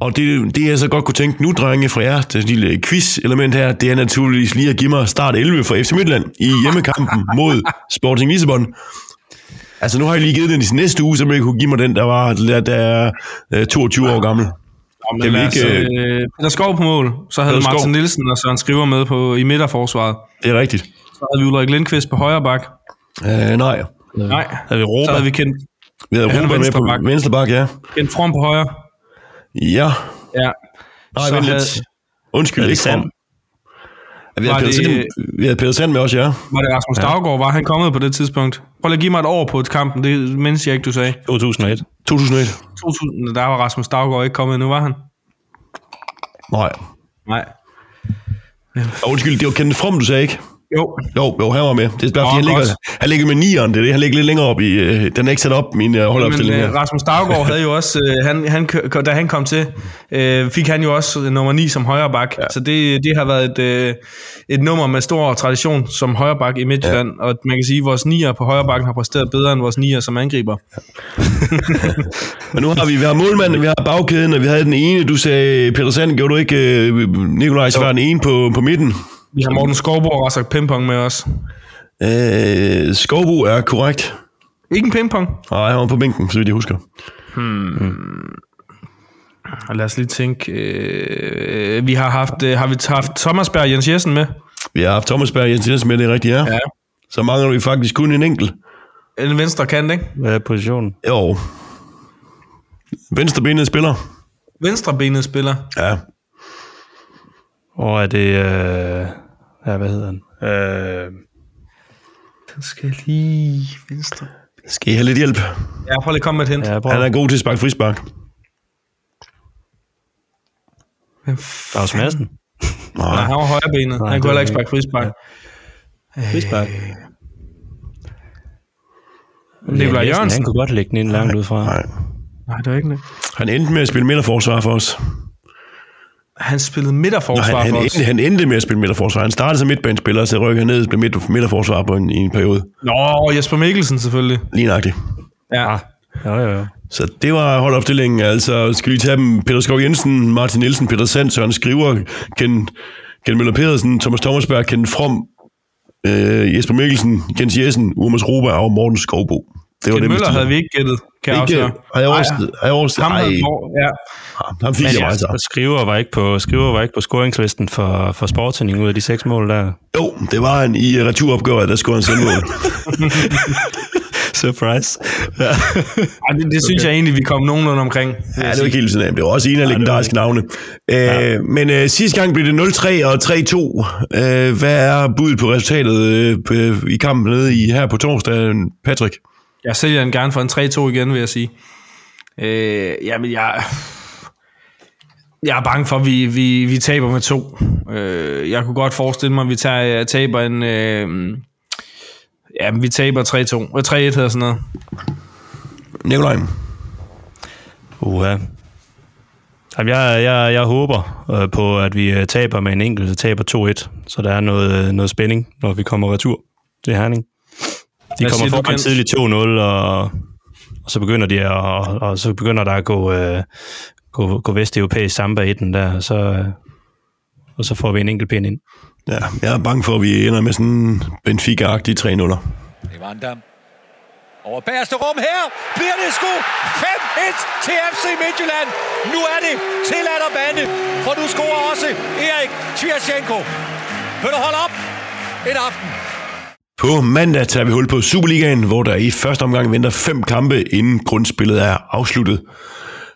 Og det, det jeg så godt kunne tænke nu, drenge, fra jer, det lille quiz-element her, det er naturligvis lige at give mig start 11 for FC Midtland i hjemmekampen mod Sporting Lissabon. Altså nu har jeg lige givet den i næste uge, så jeg kunne give mig den, der var der, der er 22 år gammel. Jamen, det er ikke, øh, Peter Skov på mål, så havde Martin Skov. Nielsen og Søren Skriver med på, i midterforsvaret. Det er rigtigt. Så havde vi Ulrik Lindqvist på højre bak. Øh, nej. Nej. Havde vi Rober? Så havde vi kendt Vi havde Ruben med på venstre bak, ja. Kendt From på højre. Ja. Ja. Nej, Så vent havde- lidt. Undskyld, Havde ikke Sand? From. Ja, vi, havde det- Sand, vi havde Peter Sand med os, ja. Var det Rasmus ja. Daggaard? Var han kommet på det tidspunkt? Prøv lige at give mig et år på et kampen, det mindes jeg ikke, du sagde. 2001. 2001. 2000, der var Rasmus Daggaard ikke kommet endnu, var han? Nej. Nej. Og undskyld, det var Kenneth From, du sagde ikke? Jo, Jo, jo, han var med. Det er bare, fordi han ligger, han ligger med nieren, det er det. Han ligger lidt længere op i... Øh, den er ikke sat op, min øh, men holdopstilling. øh, her. Rasmus Daggaard havde jo også, øh, han, han, da han kom til, øh, fik han jo også øh, nummer 9 som højre bak. Ja. Så det, det har været et, øh, et nummer med stor tradition som højre bak i Midtjylland. Ja. Og man kan sige, at vores nier på højre bakken har præsteret bedre end vores nier som angriber. Men nu har vi, vi har målmanden, vi har bagkæden, og vi havde den ene, du sagde, Peter Sand, gjorde du ikke, øh, Nikolaj, var den ene på, på midten. Vi har Morten Skovborg og Rasak Pimpong med os. Øh, Skovbo er korrekt. Ikke en pingpong. Nej, han var på bænken, så vidt jeg husker. Og lad os lige tænke. Øh, vi har haft, øh, har vi haft Thomas Berg Jens Jessen med. Vi har haft Thomas Berg Jens Jensen med, det er rigtigt, ja. Ja. Så mangler vi faktisk kun en enkelt. En venstre kant, ikke? Hvad er positionen? Jo. Venstrebenet spiller. Venstrebenet spiller. Ja. Og er det... Øh, ja, hvad hedder han? Øh, Den skal lige venstre. Skal I have lidt hjælp? Ja, prøv lige at komme med et hint. ja, prøv. Han er god til at sparke frispark. Claus Madsen. Nej, han var højrebenet. Nej, Han kunne heller ikke sparke frispark. Frispark. Nikolaj Han Jørgensen. kunne godt lægge den ind langt ud fra. Nej. Nej, det var ikke det. Han endte med at spille midterforsvar for os. Han spillede Nå, midterforsvar han, han, for os. endte, han endte med at spille midterforsvar. Han startede som midtbanespiller, så rykkede han ned og blev midt, midterforsvar på en, i en periode. Nå, Jesper Mikkelsen selvfølgelig. Lige nøjagtigt. Ja. Jo, jo, jo. Så det var holdopstillingen. Altså, skal vi tage dem? Peter Skov Jensen, Martin Nielsen, Peter Sand, Søren Skriver, Ken, Ken Møller Pedersen, Thomas Thomasberg, Ken From, øh, Jesper Mikkelsen, Jens Jessen, Urmas Roba og Morten Skovbo. Det Ken det, Møller havde vi ikke gættet, kan jeg Ikke, afsløre. har jeg oversted? Har jeg oversted? Ham havde, ja. ham fik jeg meget Og så. Skriver var ikke på, Skriver var ikke på scoringslisten for, for Sporting ud af de seks mål der. Jo, det var han i returopgøret, der skulle han selv mål. Surprise. Ja. Ej, det, det synes jeg egentlig, vi kom nogenlunde omkring. Ja, jeg det var ikke helt sådan, det var også en af legendariske navne. Øh, men øh, sidste gang blev det 0-3 og 3-2. Øh, hvad er budet på resultatet øh, i kampen nede i, her på torsdag, Patrick? Jeg sælger den gerne for en 3-2 igen, vil jeg sige. Øh, jamen, jeg... Jeg er bange for, at vi, vi, vi taber med to. Øh, jeg kunne godt forestille mig, at vi tager, taber en... Øh, ja, vi taber 3-2. Øh, 3-1 hedder sådan noget. Nikolaj? Uha. Jamen, jeg, jeg, jeg håber øh, på, at vi øh, taber med en enkelt, så taber 2-1. Så der er noget, øh, noget spænding, når vi kommer retur til Herning. De Hvad kommer du, foran tidligt 2-0, og, og så begynder de at, og, og så begynder der at gå, øh, gå, gå vesteuropæisk samba i den der, og så, øh, og så får vi en enkelt pind ind. Ja, jeg er bange for, at vi ender med sådan en Benfica-agtig 3-0'er. Evander. Over bagerste rum her bliver det sgu 5-1 til FC Midtjylland. Nu er det tilladt at bande, for nu scorer også Erik Tvirchenko. Vil du holde op? En aften. På mandag tager vi hul på Superligaen, hvor der i første omgang venter fem kampe, inden grundspillet er afsluttet.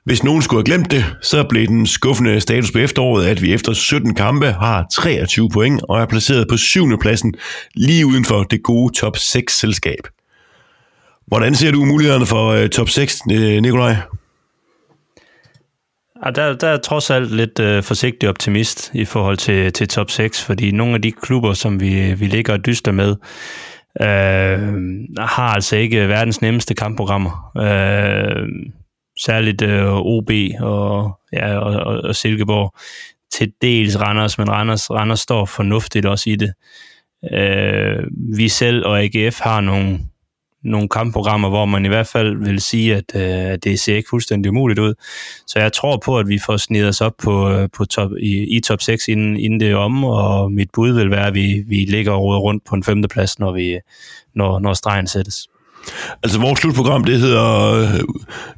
Hvis nogen skulle have glemt det, så blev den skuffende status på efteråret, at vi efter 17 kampe har 23 point og er placeret på 7. pladsen lige uden for det gode top 6-selskab. Hvordan ser du mulighederne for øh, top 6, Nikolaj? Ja, der, der er trods alt lidt øh, forsigtig optimist i forhold til, til top 6, fordi nogle af de klubber, som vi, vi ligger og dyster med, øh, har altså ikke verdens nemmeste kampprogrammer. Øh, særligt øh, OB og, ja, og, og, og Silkeborg. Til dels Randers, men Randers, Randers står fornuftigt også i det. Øh, vi selv og AGF har nogle nogle kampprogrammer, hvor man i hvert fald vil sige, at, øh, det ser ikke fuldstændig umuligt ud. Så jeg tror på, at vi får snedet os op på, øh, på top, i, i top 6 inden, inden det er om, og mit bud vil være, at vi, vi ligger og rundt på en femte plads, når, vi, når, når stregen sættes. Altså vores slutprogram, det hedder øh,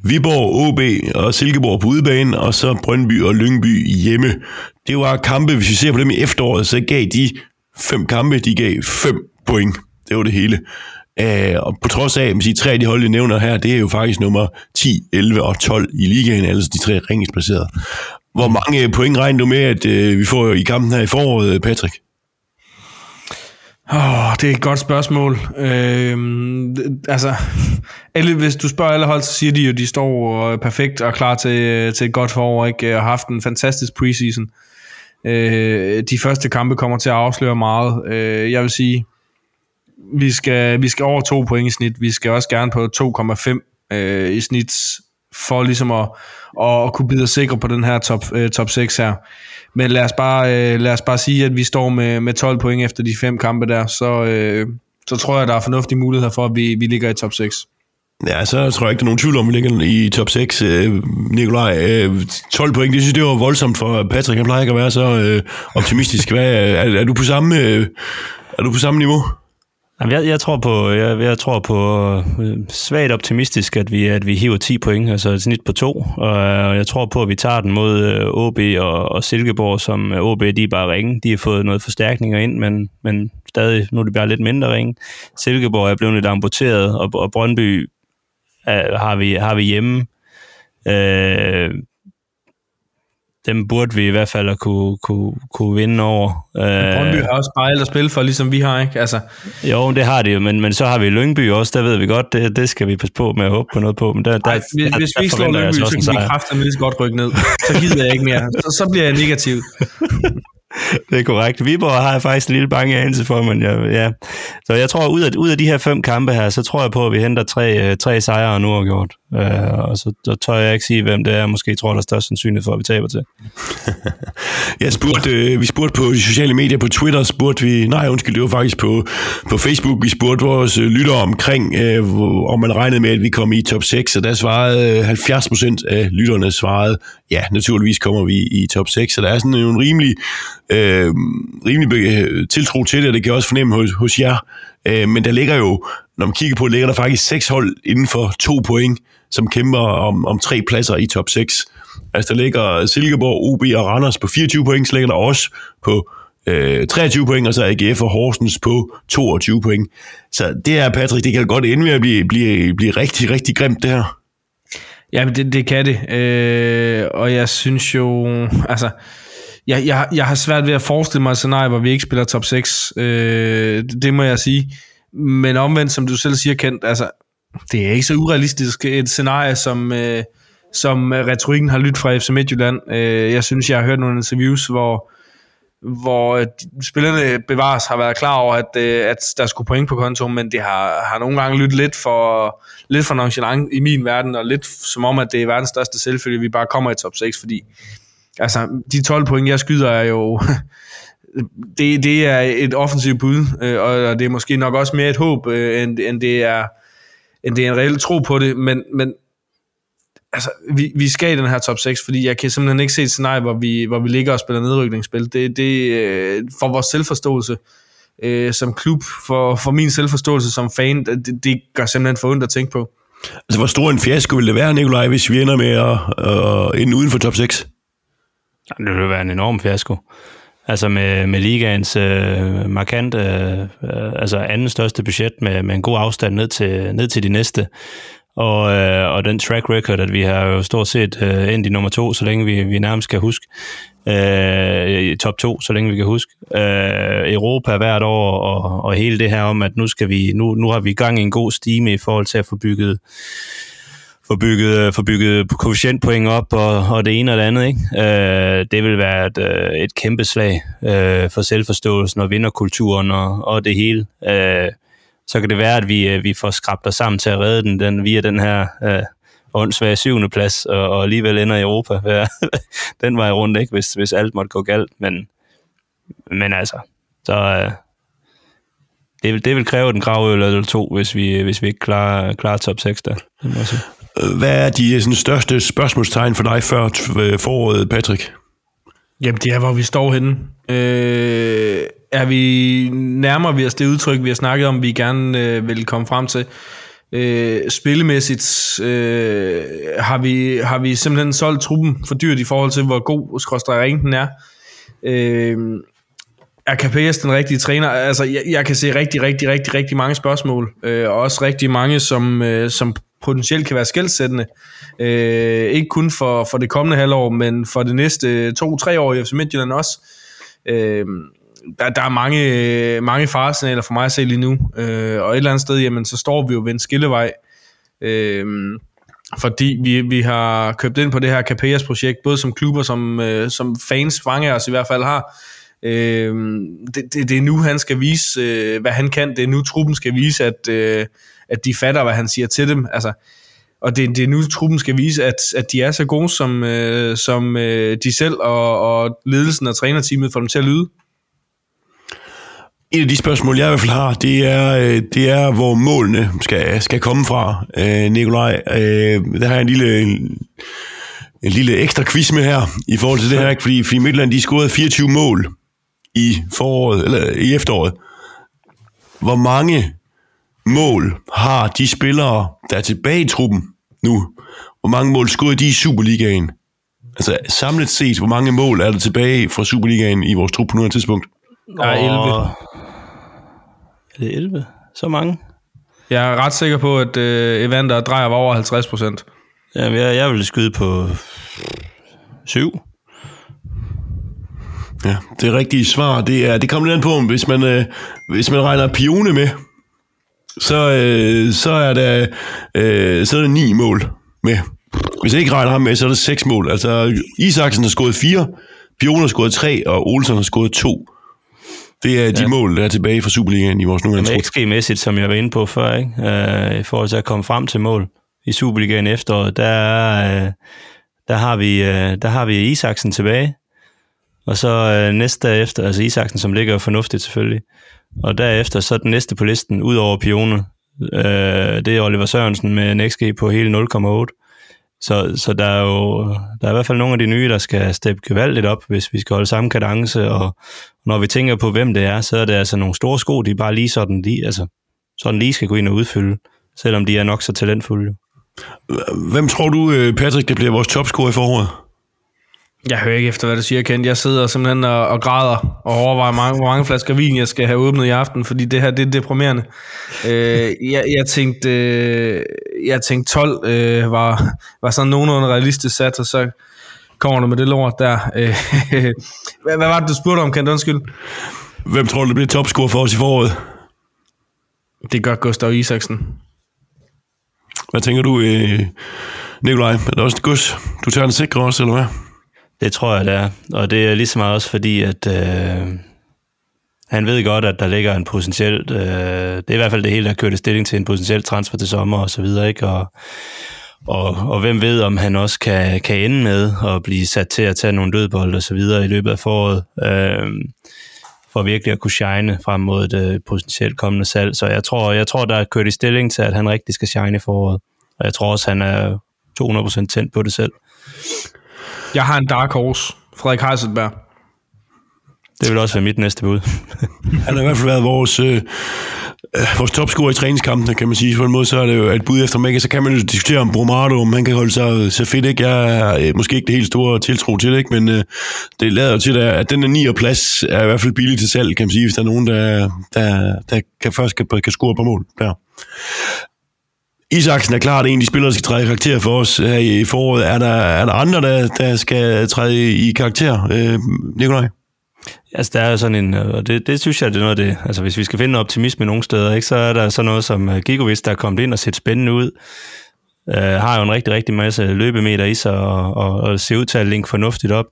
Viborg, OB og Silkeborg på udebane, og så Brøndby og Lyngby hjemme. Det var kampe, hvis vi ser på dem i efteråret, så gav de fem kampe, de gav fem point. Det var det hele. Øh, og på trods af, at tre af de hold, jeg nævner her, det er jo faktisk nummer 10, 11 og 12 i ligaen, altså de tre ringest placerede. Hvor mange øh, point regner du med, at øh, vi får i kampen her i foråret, øh, Patrick? Oh, det er et godt spørgsmål. Øh, altså, alle, hvis du spørger alle hold, så siger de jo, at de står øh, perfekt og klar til, til et godt forår, ikke? og har haft en fantastisk preseason. Øh, de første kampe kommer til at afsløre meget. Øh, jeg vil sige, vi skal, vi skal over to point i snit. Vi skal også gerne på 2,5 øh, i snit, for ligesom at, at, kunne bide sikre på den her top, øh, top 6 her. Men lad os bare, øh, lad os bare sige, at vi står med, med 12 point efter de fem kampe der, så, øh, så tror jeg, der er fornuftige muligheder for, at vi, vi ligger i top 6. Ja, så tror jeg ikke, der er nogen tvivl om, at vi ligger i top 6. Øh, Nikolaj, øh, 12 point, det synes jeg, det var voldsomt for Patrick. Han plejer ikke at være så øh, optimistisk. Hvad, er, er, du på samme, øh, er du på samme niveau? Jamen, jeg, jeg tror på, jeg, jeg tror på øh, svagt optimistisk, at vi, at vi hiver 10 point, altså et snit på to. Og øh, jeg tror på, at vi tager den mod øh, OB og, og Silkeborg, som øh, OB de er bare ringe. De har fået noget forstærkninger ind, men, men stadig, nu er det bare lidt mindre ringe. Silkeborg er blevet lidt amputeret, og, og Brøndby er, har, vi, har vi hjemme. Øh, dem burde vi i hvert fald at kunne, kunne, kunne vinde over. Brøndby har også spejlet at spille for, ligesom vi har, ikke? Altså. Jo, det har de jo, men, men så har vi Lyngby også, der ved vi godt, det, det skal vi passe på med at håbe på noget på. Men der, der, Ej, hvis, der, hvis vi ikke slår Lyngby, så kan vi kræfte lige godt rykke ned. Så gider jeg ikke mere. Så, så bliver jeg negativ. det er korrekt. Viborg har jeg faktisk en lille bange anelse for, men jeg, ja. Så jeg tror, ud af, ud af de her fem kampe her, så tror jeg på, at vi henter tre, øh, tre sejre nu har gjort. Uh, og så, der tør jeg ikke sige, hvem det er. Måske tror, der er størst sandsynlighed for, at vi taber til. jeg spurgte, øh, vi spurgte på de sociale medier, på Twitter spurgte vi, nej undskyld, det var faktisk på, på Facebook, vi spurgte vores øh, lyttere omkring, øh, om man regnede med, at vi kom i top 6, og der svarede øh, 70 procent af lytterne svarede, ja, naturligvis kommer vi i top 6, så der er sådan en rimelig, øh, rimelig tiltro til det, og det kan jeg også fornemme hos, hos jer. Øh, men der ligger jo, når man kigger på, ligger der faktisk seks hold inden for to point, som kæmper om, om tre pladser i top 6. Altså der ligger Silkeborg, OB og Randers på 24 point, så ligger der også på øh, 23 point, og så AGF og Horsens på 22 point. Så det er, Patrick, det kan godt ende med at blive, blive, blive rigtig, rigtig grimt, det her. Ja, det, det kan det. Øh, og jeg synes jo, altså, jeg, jeg, jeg har svært ved at forestille mig et scenarie, hvor vi ikke spiller top 6. Øh, det, det må jeg sige. Men omvendt, som du selv siger, Kent, altså, det er ikke så urealistisk et scenarie, som, øh, som øh, retorikken har lyttet fra FC Midtjylland. Øh, jeg synes, jeg har hørt nogle interviews, hvor, hvor øh, spillerne bevares har været klar over, at, øh, at der skulle point på kontoen, men det har, har nogle gange lyttet lidt for, lidt for nonchalant i min verden, og lidt som om, at det er verdens største selvfølge, vi bare kommer i top 6, fordi altså, de 12 point, jeg skyder, er jo... det, det er et offensivt bud, øh, og det er måske nok også mere et håb, end, end, det er, end det er en reel tro på det, men, men altså, vi, vi skal i den her top 6, fordi jeg kan simpelthen ikke se et scenarie, hvor vi, hvor vi ligger og spiller nedrykningsspil. Det, det øh, for vores selvforståelse øh, som klub, for, for min selvforståelse som fan, det, det gør simpelthen for ondt at tænke på. Altså, hvor stor en fiasko vil det være, Nikolaj, hvis vi ender med at, at ende uden for top 6? Det vil være en enorm fiasko. Altså med, med ligaens øh, markant, øh, altså anden største budget med, med en god afstand ned til, ned til de næste. Og, øh, og den track record, at vi har jo stort set øh, endt i nummer to, så længe vi, vi nærmest kan huske. Øh, i top to, så længe vi kan huske. Øh, Europa hvert år, og, og hele det her om, at nu, skal vi, nu, nu har vi i gang i en god stime i forhold til at få bygget få bygget, øh, få bygget koefficientpoint op og, og det ene og det andet. Ikke? Øh, det vil være et, øh, et kæmpe slag øh, for selvforståelsen og vinderkulturen og, og det hele. Øh, så kan det være, at vi, øh, vi får skrabt os sammen til at redde den, den via den her øh, åndssvage syvende plads, og, og alligevel ender i Europa. den vej rundt, ikke? Hvis, hvis alt måtte gå galt. Men, men altså, så, øh, det, vil, det vil kræve en gravøl eller to, hvis vi, hvis vi ikke klarer, klarer top 6 der. Det må jeg sige. Hvad er de sådan, største spørgsmålstegn for dig før t- foråret, Patrick? Jamen, det er, hvor vi står henne. Øh, er vi nærmer vi os det udtryk, vi har snakket om, vi gerne øh, vil komme frem til? Øh, spillemæssigt øh, har, vi, har vi simpelthen solgt truppen for dyrt i forhold til, hvor god skråstrej den er. Øh, er Capellas den rigtige træner? Altså, jeg, jeg kan se rigtig, rigtig, rigtig, rigtig mange spørgsmål, øh, og også rigtig mange, som, øh, som potentielt kan være skældsættende. Øh, ikke kun for, for det kommende halvår, men for det næste to-tre år i FC Midtjylland også. Øh, der, der er mange, mange faresignaler for mig at se lige nu, øh, og et eller andet sted, jamen, så står vi jo ved en skillevej, øh, fordi vi, vi har købt ind på det her Capellas projekt, både som klubber, som, øh, som fans, mange af os i hvert fald har. Øh, det, det, det er nu, han skal vise, øh, hvad han kan. Det er nu, truppen skal vise, at, øh, at de fatter, hvad han siger til dem. Altså, og det, det er nu, truppen skal vise, at, at de er så gode, som, øh, som øh, de selv og, og ledelsen og trænerteamet får dem til at lyde. Et af de spørgsmål, jeg i hvert fald har, det er, øh, det er hvor målene skal, skal komme fra, øh, Nikolaj. Øh, der har jeg en lille, en, en lille ekstra quiz med her, i forhold til det her, fordi, fordi Midtland, de scorede 24 mål i foråret, eller i efteråret. Hvor mange mål har de spillere, der er tilbage i truppen nu? Hvor mange mål scorede de i Superligaen? Altså samlet set, hvor mange mål er der tilbage fra Superligaen i vores trup på nuværende tidspunkt? Der er 11. Er det 11? Så mange? Jeg er ret sikker på, at øh, Evander drejer var over 50 procent. Jamen, jeg, jeg vil skyde på 7. Ja, det rigtige svar, det er, det kommer lidt an på, hvis man, øh, hvis man regner Pione med, så, øh, så, er der, øh, så er der ni mål med. Hvis jeg ikke regner ham med, så er der seks mål. Altså, Isaksen har scoret fire, Pione har scoret tre, og Olsen har scoret to. Det er de ja. mål, der er tilbage fra Superligaen i vores nuværende Jamen, XG-mæssigt, som jeg var inde på før, ikke? Øh, i forhold til at komme frem til mål i Superligaen efteråret, der, er, øh, der, har vi, øh, der har vi Isaksen tilbage, og så øh, næste efter, altså Isaksen, som ligger fornuftigt selvfølgelig, og derefter så den næste på listen, ud over Pione, øh, det er Oliver Sørensen med en XG på hele 0,8. Så, så der er jo der er i hvert fald nogle af de nye, der skal steppe gevaldigt op, hvis vi skal holde samme kadence, og når vi tænker på, hvem det er, så er det altså nogle store sko, de bare lige sådan lige, altså, sådan lige skal gå ind og udfylde, selvom de er nok så talentfulde. Hvem tror du, øh, Patrick, det bliver vores topscorer i foråret? Jeg hører ikke efter, hvad du siger, Kent. Jeg sidder simpelthen og, og græder og overvejer, mange, hvor mange flasker vin, jeg skal have åbnet i aften, fordi det her, det er deprimerende. Øh, jeg, jeg, tænkte, øh, jeg tænkte 12 øh, var, var sådan nogenlunde realistisk sat, og så kommer du med det lort der. Øh, hvad, hvad var det, du spurgte om, Kent? Undskyld. Hvem tror du, det bliver topscorer for os i foråret? Det gør Gustav Isaksen. Hvad tænker du, øh, Nikolaj? Er det også et gus? Du tager den sikre også, eller hvad? Det tror jeg, det er. Og det er lige så meget også fordi, at øh, han ved godt, at der ligger en potentiel... Øh, det er i hvert fald det hele, der kørte stilling til en potentiel transfer til sommer og så videre, ikke? Og, og, og hvem ved, om han også kan, kan ende med at blive sat til at tage nogle dødbold og så videre i løbet af foråret, øh, for virkelig at kunne shine frem mod et øh, potentielt kommende salg. Så jeg tror, jeg tror, der er kørt i stilling til, at han rigtig skal shine i foråret. Og jeg tror også, han er 200% tændt på det selv. Jeg har en dark horse. Frederik Heiselberg. Det vil også være mit næste bud. han har i hvert fald været vores, øh, vores topscorer i træningskampene, kan man sige. På en måde så er det jo et bud efter mig. Så kan man jo diskutere om Bromado, om han kan holde sig så fedt. Ikke? Jeg er øh, måske ikke det helt store tiltro til det, ikke? men øh, det lader til, at den er 9. plads er i hvert fald billig til salg, kan man sige, hvis der er nogen, der, der, der kan først kan, kan score på mål. Der. Isaksen er klart en af de spillere, der skal træde i karakter for os her i foråret. Er der, er der andre, der, der skal træde i karakter, øh, Nikolaj? Altså, der er sådan en, øh, og det, det synes jeg, det er noget af det, altså hvis vi skal finde optimisme nogle steder, ikke, så er der sådan noget som øh, Gigovic, der er kommet ind og set spændende ud, øh, har jo en rigtig, rigtig masse løbemeter i sig, og, og, og ser ud til at linke fornuftigt op.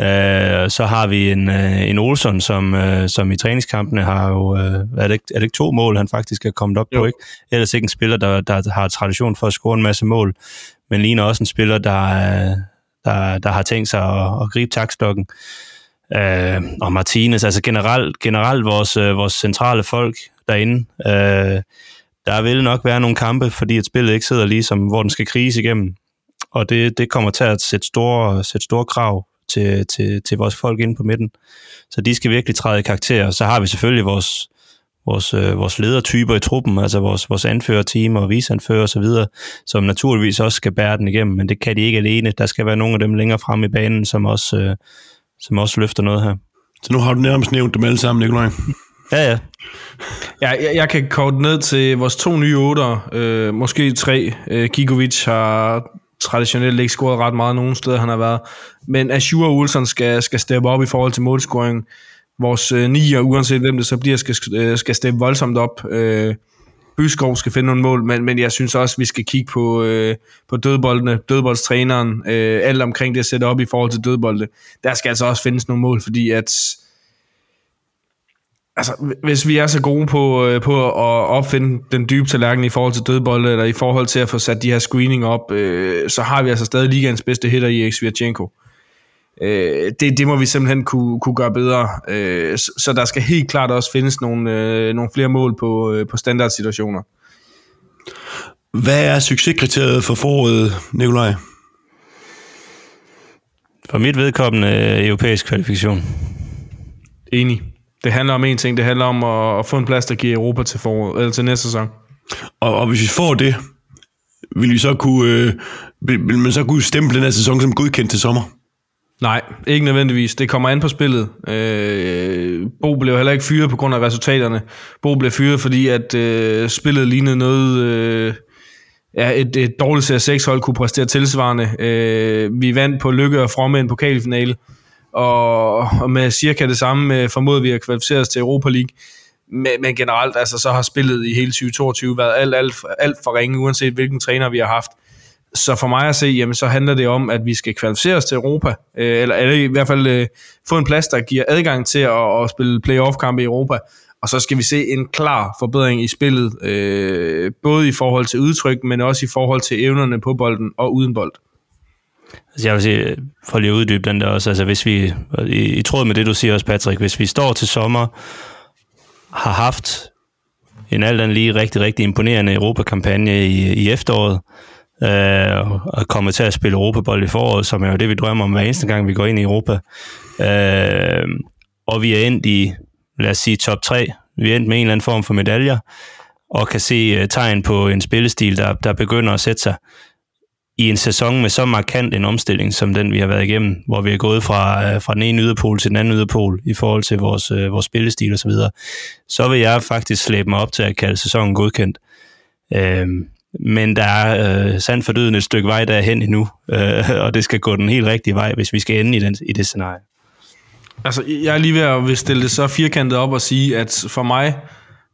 Øh, så har vi en, øh, en Olsson, som, øh, som i træningskampene har jo, øh, er, det ikke, er det to mål, han faktisk er kommet op jo. på, ikke? Ellers ikke en spiller, der, der har tradition for at score en masse mål, men ligner også en spiller, der, der, der har tænkt sig at, at gribe takstokken. Øh, og Martinez, altså generelt, generelt vores, øh, vores centrale folk derinde, øh, der vil nok være nogle kampe, fordi at spillet ikke sidder lige som, hvor den skal krise igennem. Og det, det kommer til at sætte store, sætte store krav til, til, til vores folk inde på midten. Så de skal virkelig træde i karakter. Så har vi selvfølgelig vores, vores, øh, vores ledertyper i truppen, altså vores, vores anførerteam og viseanfører osv., som naturligvis også skal bære den igennem, men det kan de ikke alene. Der skal være nogle af dem længere frem i banen, som også, øh, som også løfter noget her. Så nu har du nærmest nævnt dem alle sammen, Nikolaj. Ja, ja. Ja, jeg, jeg kan korte ned til vores to nye otter, øh, måske tre. Øh, Gigovic har traditionelt ikke scoret ret meget nogen steder, han har været. Men Azure Olsen skal, skal steppe op i forhold til målscoring. Vores øh, nier, uanset hvem det så bliver, skal, øh, skal steppe voldsomt op. Øh, Byskov skal finde nogle mål, men, men jeg synes også, at vi skal kigge på, øh, på dødboldene, dødboldstræneren, øh, alt omkring det at sætte op i forhold til dødbolde. Der skal altså også findes nogle mål, fordi at altså, hvis vi er så gode på, øh, på at opfinde den dybe tallerken i forhold til dødbolde, eller i forhold til at få sat de her screening op, øh, så har vi altså stadig ligands bedste hitter i Svirchenko. Øh, det, det må vi simpelthen kunne, kunne gøre bedre. Øh, så, så der skal helt klart også findes nogle, øh, nogle flere mål på, øh, på standardsituationer. Hvad er succeskriteriet for foråret, Nikolaj? For mit vedkommende øh, europæisk kvalifikation. Enig. Det handler om en ting. Det handler om at, at få en plads, der giver Europa til, foråret, eller til næste sæson. Og, og hvis vi får det, vil, vi så kunne, øh, vil man så kunne stemple den her sæson som godkendt til sommer? Nej, ikke nødvendigvis. Det kommer an på spillet. Øh, Bo blev heller ikke fyret på grund af resultaterne. Bo blev fyret, fordi at øh, spillet lignede noget... Øh, ja, et, et dårligt CR6-hold kunne præstere tilsvarende. Øh, vi vandt på Lykke og Fromme en pokalfinale, og, og med cirka det samme øh, vi at kvalificere os til Europa League. Men, men generelt, altså, så har spillet i hele 2022 været alt, alt, alt for ringe, uanset hvilken træner vi har haft. Så for mig at se, jamen, så handler det om, at vi skal kvalificere os til Europa, øh, eller, eller i hvert fald øh, få en plads, der giver adgang til at, at spille playoff-kampe i Europa. Og så skal vi se en klar forbedring i spillet, øh, både i forhold til udtryk, men også i forhold til evnerne på bolden og uden bold. Altså jeg vil sige, for lige at uddybe den der også, altså hvis vi, i, i tråd med det du siger også Patrick, hvis vi står til sommer, har haft en alt andet lige rigtig, rigtig imponerende Europakampagne i, i efteråret, øh, og kommer til at spille Europabold i foråret, som er jo det, vi drømmer om hver eneste gang, vi går ind i Europa. Øh, og vi er endt i, lad os sige, top 3. Vi er endt med en eller anden form for medaljer, og kan se øh, tegn på en spillestil, der, der begynder at sætte sig i en sæson med så markant en omstilling, som den vi har været igennem, hvor vi er gået fra, øh, fra den ene yderpol til den anden yderpol i forhold til vores, øh, vores spillestil osv., så, videre, så vil jeg faktisk slæbe mig op til at kalde sæsonen godkendt. Uh, men der er øh, sandt fordødende et stykke vej derhen endnu, øh, og det skal gå den helt rigtige vej, hvis vi skal ende i, den, i det scenarie. Altså, jeg er lige ved at stille det så firkantet op og sige, at for mig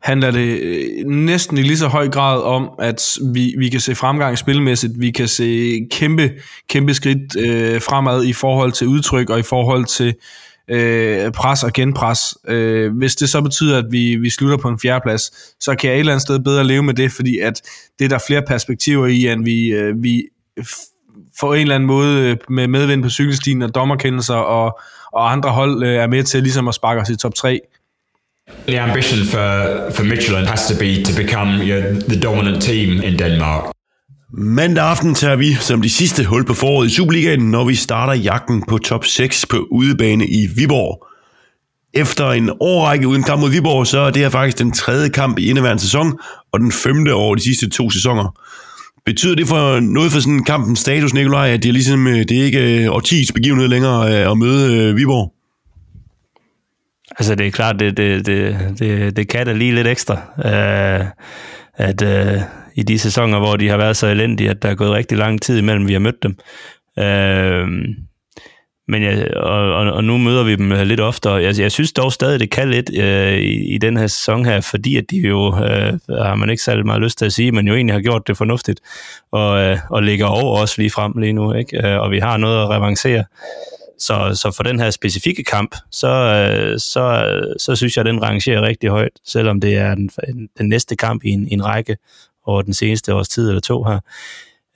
handler det øh, næsten i lige så høj grad om, at vi, vi kan se fremgang spilmæssigt, vi kan se kæmpe, kæmpe skridt øh, fremad i forhold til udtryk og i forhold til øh, pres og genpres. Øh, hvis det så betyder, at vi, vi slutter på en fjerdeplads, så kan jeg et eller andet sted bedre leve med det, fordi at det er der flere perspektiver i, end vi, øh, vi får en eller anden måde øh, med medvind på cykelstien og dommerkendelser og, og andre hold øh, er med til ligesom at sparke os i top 3. The ambition for, for Michelin has to be to become you know, the dominant team in Denmark. Mandag aften tager vi som de sidste hul på foråret i Superligaen, når vi starter jagten på top 6 på udebane i Viborg. Efter en årrække uden kamp mod Viborg, så er det her faktisk den tredje kamp i indeværende sæson, og den femte over de sidste to sæsoner. Betyder det for noget for sådan kampens status, Nikolaj, at det er ligesom, øh, det er ikke øh, årtiets begivenhed længere øh, at møde øh, Viborg? Altså det er klart, det, det, det, det, det kan da lige lidt ekstra. øh, at øh, i de sæsoner, hvor de har været så elendige, at der er gået rigtig lang tid imellem, vi har mødt dem. Øh, men jeg, og, og, og nu møder vi dem øh, lidt oftere. Jeg, jeg synes dog stadig, det kan lidt øh, i, i den her sæson her, fordi at de jo, øh, har man ikke særlig meget lyst til at sige, men jo egentlig har gjort det fornuftigt, og, øh, og ligger over os lige frem lige nu, ikke? Øh, og vi har noget at revancere. Så, så for den her specifikke kamp, så, øh, så, så synes jeg, at den rangerer rigtig højt, selvom det er den, den næste kamp i en, i en række over den seneste års tid eller to her.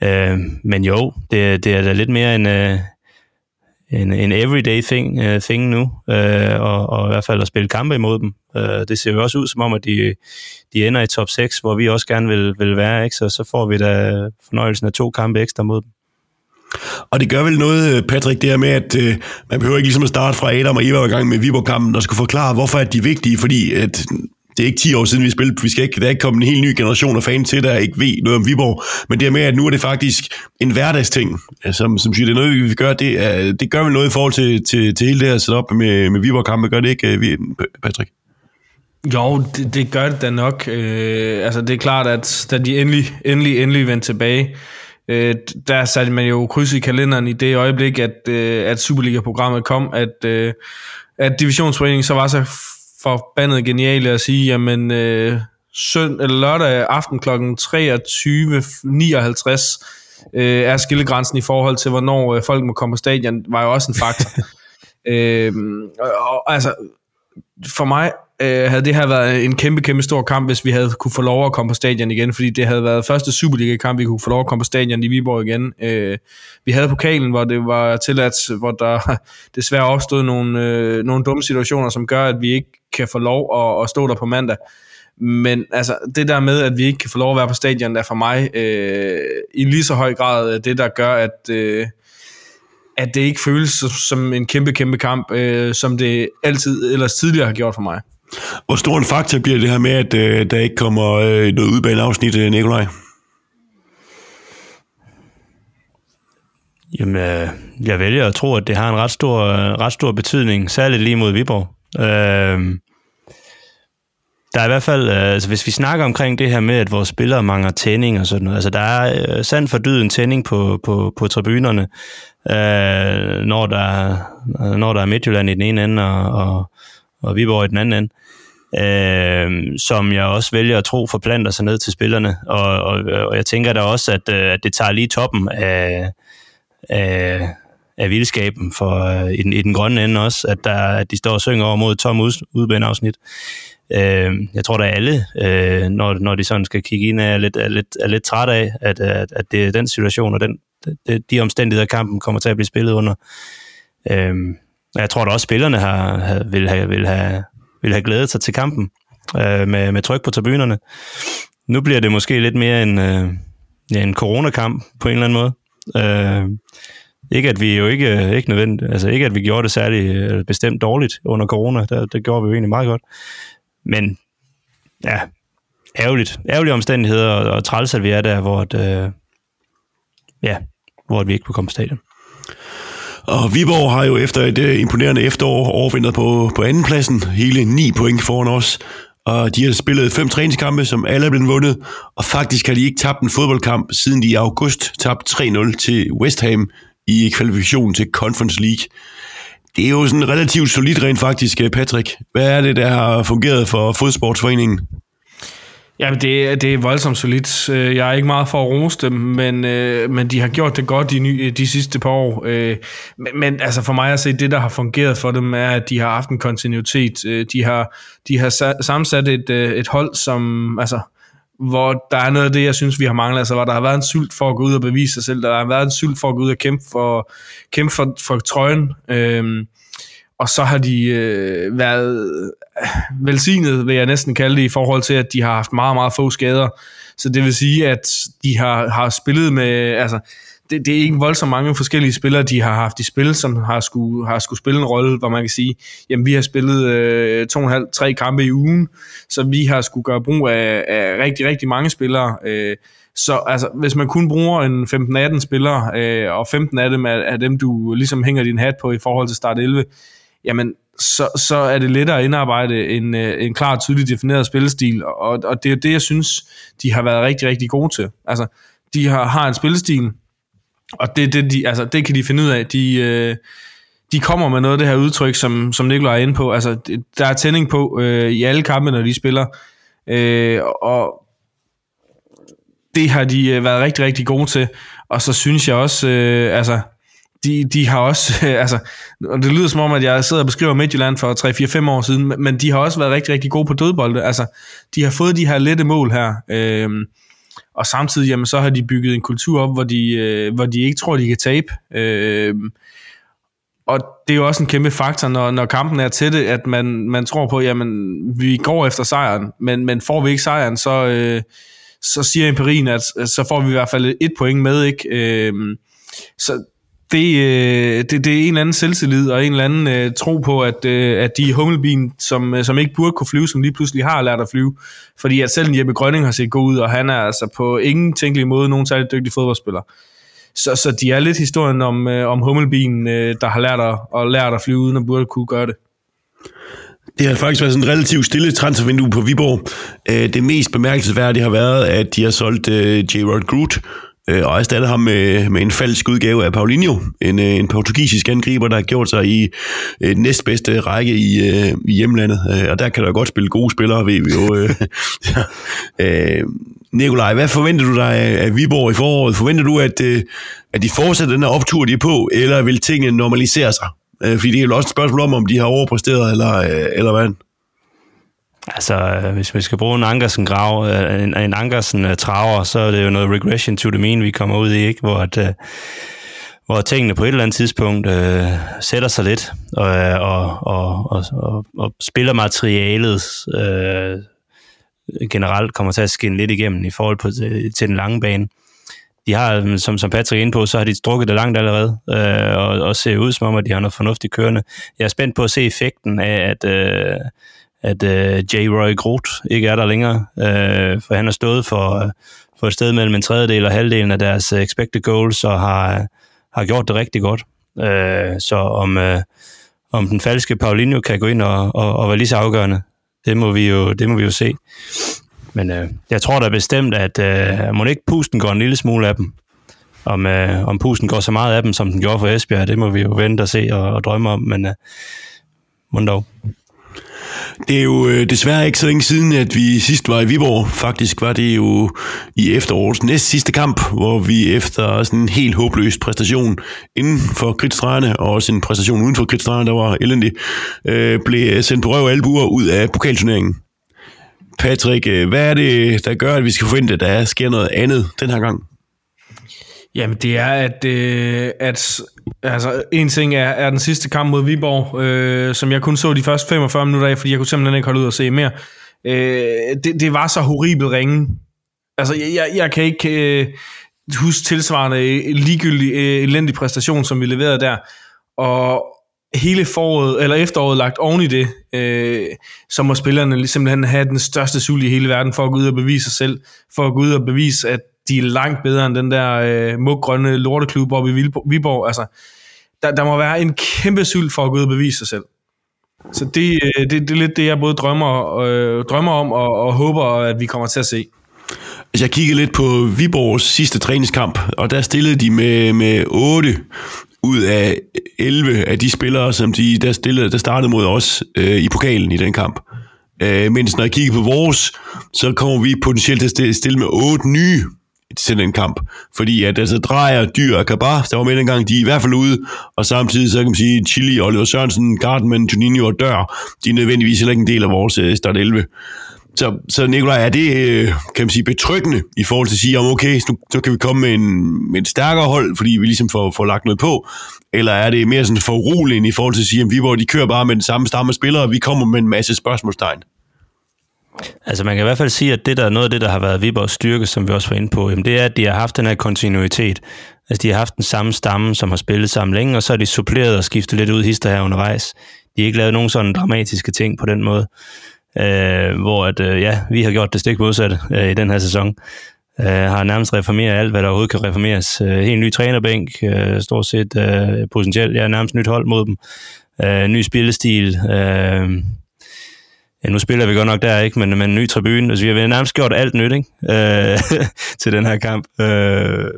Øh, men jo, det, det er da lidt mere en, øh, en, en everyday thing, uh, thing nu, uh, og, og i hvert fald at spille kampe imod dem. Uh, det ser jo også ud som om, at de, de ender i top 6, hvor vi også gerne vil, vil være, ikke? Så, så får vi da fornøjelsen af to kampe ekstra mod dem. Og det gør vel noget, øh, Patrick, det her med, at øh, man behøver ikke ligesom at starte fra Adam og Eva i gang med Viborg-kampen, og skulle forklare, hvorfor er de vigtige, fordi at det er ikke 10 år siden, vi spillede. Vi skal ikke, der er ikke kommet en helt ny generation af fans til, der ikke ved noget om Viborg. Men det er med, at nu er det faktisk en hverdagsting, øh, som, som siger, det er noget, vi gør. Det, er, det gør vel noget i forhold til, til, til hele det her setup med, med Viborg-kampe. Gør det ikke, øh, Patrick? Jo, det, det gør det da nok. Øh, altså, det er klart, at da de endelig, endelig, endelig vendte tilbage, øh, der satte man jo kryds i kalenderen i det øjeblik, at, øh, at Superliga-programmet kom, at, øh, at divisionsforeningen så var så forbandet geniale at sige, jamen øh, søn, eller lørdag aften kl. 23.59 øh, er skillegrænsen i forhold til, hvornår øh, folk må komme på stadion, var jo også en faktor. øh, og, og, altså, for mig øh, havde det her været en kæmpe, kæmpe stor kamp, hvis vi havde kunne få lov at komme på stadion igen, fordi det havde været første Superliga-kamp, vi kunne få lov at komme på stadion i Viborg igen. Øh, vi havde pokalen, hvor det var tilladt, hvor der desværre opstod nogle, øh, nogle dumme situationer, som gør, at vi ikke kan få lov at, at stå der på mandag. Men altså, det der med, at vi ikke kan få lov at være på stadion, er for mig øh, i lige så høj grad øh, det, der gør, at, øh, at det ikke føles som en kæmpe, kæmpe kamp, øh, som det altid ellers tidligere har gjort for mig. Hvor stor en faktor bliver det her med, at øh, der ikke kommer øh, noget udbaneafsnit, øh, Nikolaj? Jamen, øh, jeg vælger at tro, at det har en ret stor, øh, ret stor betydning, særligt lige mod Viborg. Øh, der er i hvert fald, øh, altså hvis vi snakker omkring det her med, at vores spillere mangler tænding og sådan noget, altså der er øh, sand sandt for dyden tænding på, på, på tribunerne, øh, når, der, øh, når der er Midtjylland i den ene ende og, og, og Viborg i den anden ende, øh, som jeg også vælger at tro forplanter sig ned til spillerne, og, og, og jeg tænker da også, at, at det tager lige toppen af, af, af vildskaben for, uh, i, den, i den grønne ende også, at, der, at de står og synger over mod tom ud, afsnit. Øh, jeg tror, at alle, øh, når, når de sådan skal kigge ind, er lidt, er lidt, er lidt træt af, at, at, at det er den situation og den, de, de omstændigheder, kampen kommer til at blive spillet under. Øh, jeg tror da også, at spillerne har, har, vil, have, vil, have, vil have glædet sig til kampen øh, med, med tryk på tribunerne. Nu bliver det måske lidt mere en, øh, ja, en coronakamp på en eller anden måde. Øh, ikke at vi jo ikke, ikke nødvendigt, altså ikke at vi gjorde det særlig øh, bestemt dårligt under corona, der, det gjorde vi jo egentlig meget godt. Men ja, ærgerligt. Ærgerlige omstændigheder, og, og træls, at vi er der, hvor, at, øh, ja, hvor vi ikke kunne komme på stadion. Og Viborg har jo efter et øh, imponerende efterår overvindet på, på andenpladsen, hele 9 point foran os. Og de har spillet fem træningskampe, som alle er blevet vundet. Og faktisk har de ikke tabt en fodboldkamp, siden de i august tabte 3-0 til West Ham i kvalifikationen til Conference League. Det er jo sådan relativt solidt rent faktisk, øh, Patrick. Hvad er det, der har fungeret for fodsportsforeningen? Jamen, det, det er voldsomt solidt. Øh, jeg er ikke meget for at rose dem, men, øh, men de har gjort det godt de, ny, de sidste par år. Men, men altså for mig at se, det der har fungeret for dem, er, at de har haft en kontinuitet. De har, de har sammensat et, et hold, som... Altså, hvor der er noget af det, jeg synes, vi har manglet, altså hvor der har været en sult for at gå ud og bevise sig selv, der har været en sult for at gå ud og kæmpe for, kæmpe for, for trøjen, øhm, og så har de øh, været øh, velsignet, vil jeg næsten kalde det, i forhold til, at de har haft meget, meget få skader. Så det vil sige, at de har, har spillet med, altså, det, det er ikke voldsomt mange forskellige spillere, de har haft i spil, som har skulle, har skulle spille en rolle, hvor man kan sige, jamen vi har spillet øh, to og en halv, tre kampe i ugen, så vi har skulle gøre brug af, af rigtig, rigtig mange spillere. Øh, så altså, hvis man kun bruger en 15-18 spillere, øh, og 15 af dem er, er dem, du ligesom hænger din hat på i forhold til start 11, jamen så, så er det lettere at indarbejde en, øh, en klar tydeligt defineret spillestil, og, og det er det, jeg synes, de har været rigtig, rigtig gode til. Altså, de har, har en spillestil, og det, det, de, altså, det kan de finde ud af. De, øh, de kommer med noget af det her udtryk, som, som Nikolaj er inde på. Altså, der er tænding på øh, i alle kampe, når de spiller. Øh, og det har de øh, været rigtig, rigtig gode til. Og så synes jeg også, øh, altså, de, de har også, øh, altså, og det lyder som om, at jeg sidder og beskriver Midtjylland for 3-4-5 år siden, men de har også været rigtig, rigtig gode på dødbolde. Altså, de har fået de her lette mål her, øh, og samtidig, jamen, så har de bygget en kultur op, hvor de, øh, hvor de ikke tror, de kan tabe. Øh, og det er jo også en kæmpe faktor, når, når kampen er til det, at man, man tror på, jamen, vi går efter sejren, men, men får vi ikke sejren, så, øh, så siger empirien, at så får vi i hvert fald et point med, ikke? Øh, så det, øh, det, det er en eller anden selvtillid og en eller anden øh, tro på, at, øh, at de hummelbin, som, øh, som ikke burde kunne flyve, som lige pludselig har lært at flyve. Fordi at selv Jeppe Grønning har set god ud, og han er altså på ingen tænkelig måde nogen særlig dygtig fodboldspiller. Så, så de er lidt historien om, øh, om hummelbien, øh, der har lært at, og lært at flyve, uden at burde kunne gøre det. Det har faktisk været sådan en relativt stille transfervindue på Viborg. Øh, det mest bemærkelsesværdige har været, at de har solgt øh, J. Rod Groot, øh, og erstattet ham med, med en falsk udgave af Paulinho, en, øh, en portugisisk angriber, der har gjort sig i øh, næstbedste række i, øh, i hjemlandet. Øh, og der kan der godt spille gode spillere, ved vi jo. øh, øh Nikolaj, hvad forventer du dig af Viborg i foråret? Forventer du, at, at de fortsætter den her optur, de er på, eller vil tingene normalisere sig? Fordi det er jo også et spørgsmål om, om de har overpræsteret, eller, eller hvad? Altså, øh, hvis vi skal bruge en Ankersen-grav, øh, en, en Ankersen-traver, øh, så er det jo noget regression to the mean, vi kommer ud i, ikke? Hvor, at, hvor tingene på et eller andet tidspunkt øh, sætter sig lidt, og, og, og, og, og, og spillermaterialet øh, generelt kommer til at skinne lidt igennem i forhold på, til, til den lange bane. De har, som, som Patrick er inde på, så har de strukket det langt allerede, øh, og, og ser ud som om, at de har noget fornuftigt kørende. Jeg er spændt på at se effekten af, at... Øh, at øh, J. Roy Groth ikke er der længere, øh, for han har stået for, øh, for et sted mellem en tredjedel og halvdelen af deres øh, expected goals, og har, øh, har gjort det rigtig godt. Øh, så om, øh, om den falske Paulinho kan gå ind og, og, og være lige så afgørende, det må vi jo, det må vi jo se. Men øh, jeg tror da bestemt, at øh, må ikke pusten går en lille smule af dem. Om, øh, om pusten går så meget af dem, som den gjorde for Esbjerg, det må vi jo vente og se og, og drømme om, men øh, må dog. Det er jo øh, desværre ikke så længe siden, at vi sidst var i Viborg. Faktisk var det jo i efterårets næst sidste kamp, hvor vi efter sådan en helt håbløs præstation inden for kritstregerne, og også en præstation uden for kritstregerne, der var elendig, øh, blev øh, sendt på røv og albuer ud af pokalturneringen. Patrick, øh, hvad er det, der gør, at vi skal forvente, at der sker noget andet den her gang? Jamen, det er, at, øh, at altså, en ting er, er den sidste kamp mod Viborg, øh, som jeg kun så de første 45 minutter af, fordi jeg kunne simpelthen ikke holde ud og se mere. Øh, det, det var så horribelt ringe. Altså, jeg, jeg, jeg kan ikke øh, huske tilsvarende øh, ligegyldig øh, elendig præstation, som vi leverede der. Og hele foråret, eller efteråret lagt oven i det, øh, så må spillerne simpelthen have den største sult i hele verden for at gå ud og bevise sig selv, for at gå ud og bevise, at de er langt bedre end den der øh, muggrønne lorteklub oppe i Viborg. Altså, der, der må være en kæmpe sult for at gå ud og bevise sig selv. Så det, øh, det, det er lidt det, jeg både drømmer, øh, drømmer om og, og håber, at vi kommer til at se. Altså, jeg kiggede lidt på Viborgs sidste træningskamp, og der stillede de med, med 8 ud af 11 af de spillere, som de der, stillede, der startede mod os øh, i pokalen i den kamp. Øh, mens når jeg kigger på vores, så kommer vi potentielt til at stille med 8 nye til den kamp. Fordi at altså Drejer, Dyr og Kabar, der var med dengang, de er i hvert fald ude, og samtidig så kan man sige, Chili, Oliver Sørensen, Gardman, Juninho og Dør, de er nødvendigvis heller ikke en del af vores uh, start 11. Så, så Nikolaj, er det, øh, kan man sige, betryggende i forhold til at sige, om okay, så, så kan vi komme med, en, med et stærkere hold, fordi vi ligesom får, får lagt noget på, eller er det mere sådan foruroligende i forhold til at sige, at Viborg, de kører bare med den samme stamme spillere, og vi kommer med en masse spørgsmålstegn? Altså man kan i hvert fald sige, at det der er noget af det, der har været Viborgs styrke, som vi også var inde på, jamen det er, at de har haft den her kontinuitet. Altså de har haft den samme stamme, som har spillet sammen længe, og så har de suppleret og skiftet lidt ud hister her undervejs. De har ikke lavet nogen sådan dramatiske ting på den måde. Øh, hvor at, øh, ja, vi har gjort det stik modsatte øh, i den her sæson. Øh, har nærmest reformeret alt, hvad der overhovedet kan reformeres. Øh, helt ny trænerbænk, øh, stort set øh, potentielt, ja, nærmest nyt hold mod dem. øh, ny spillestil. Øh, ja, nu spiller vi godt nok der, ikke, men med en ny tribune. Altså, vi har nærmest gjort alt nyt ikke? Øh, til den her kamp. Øh,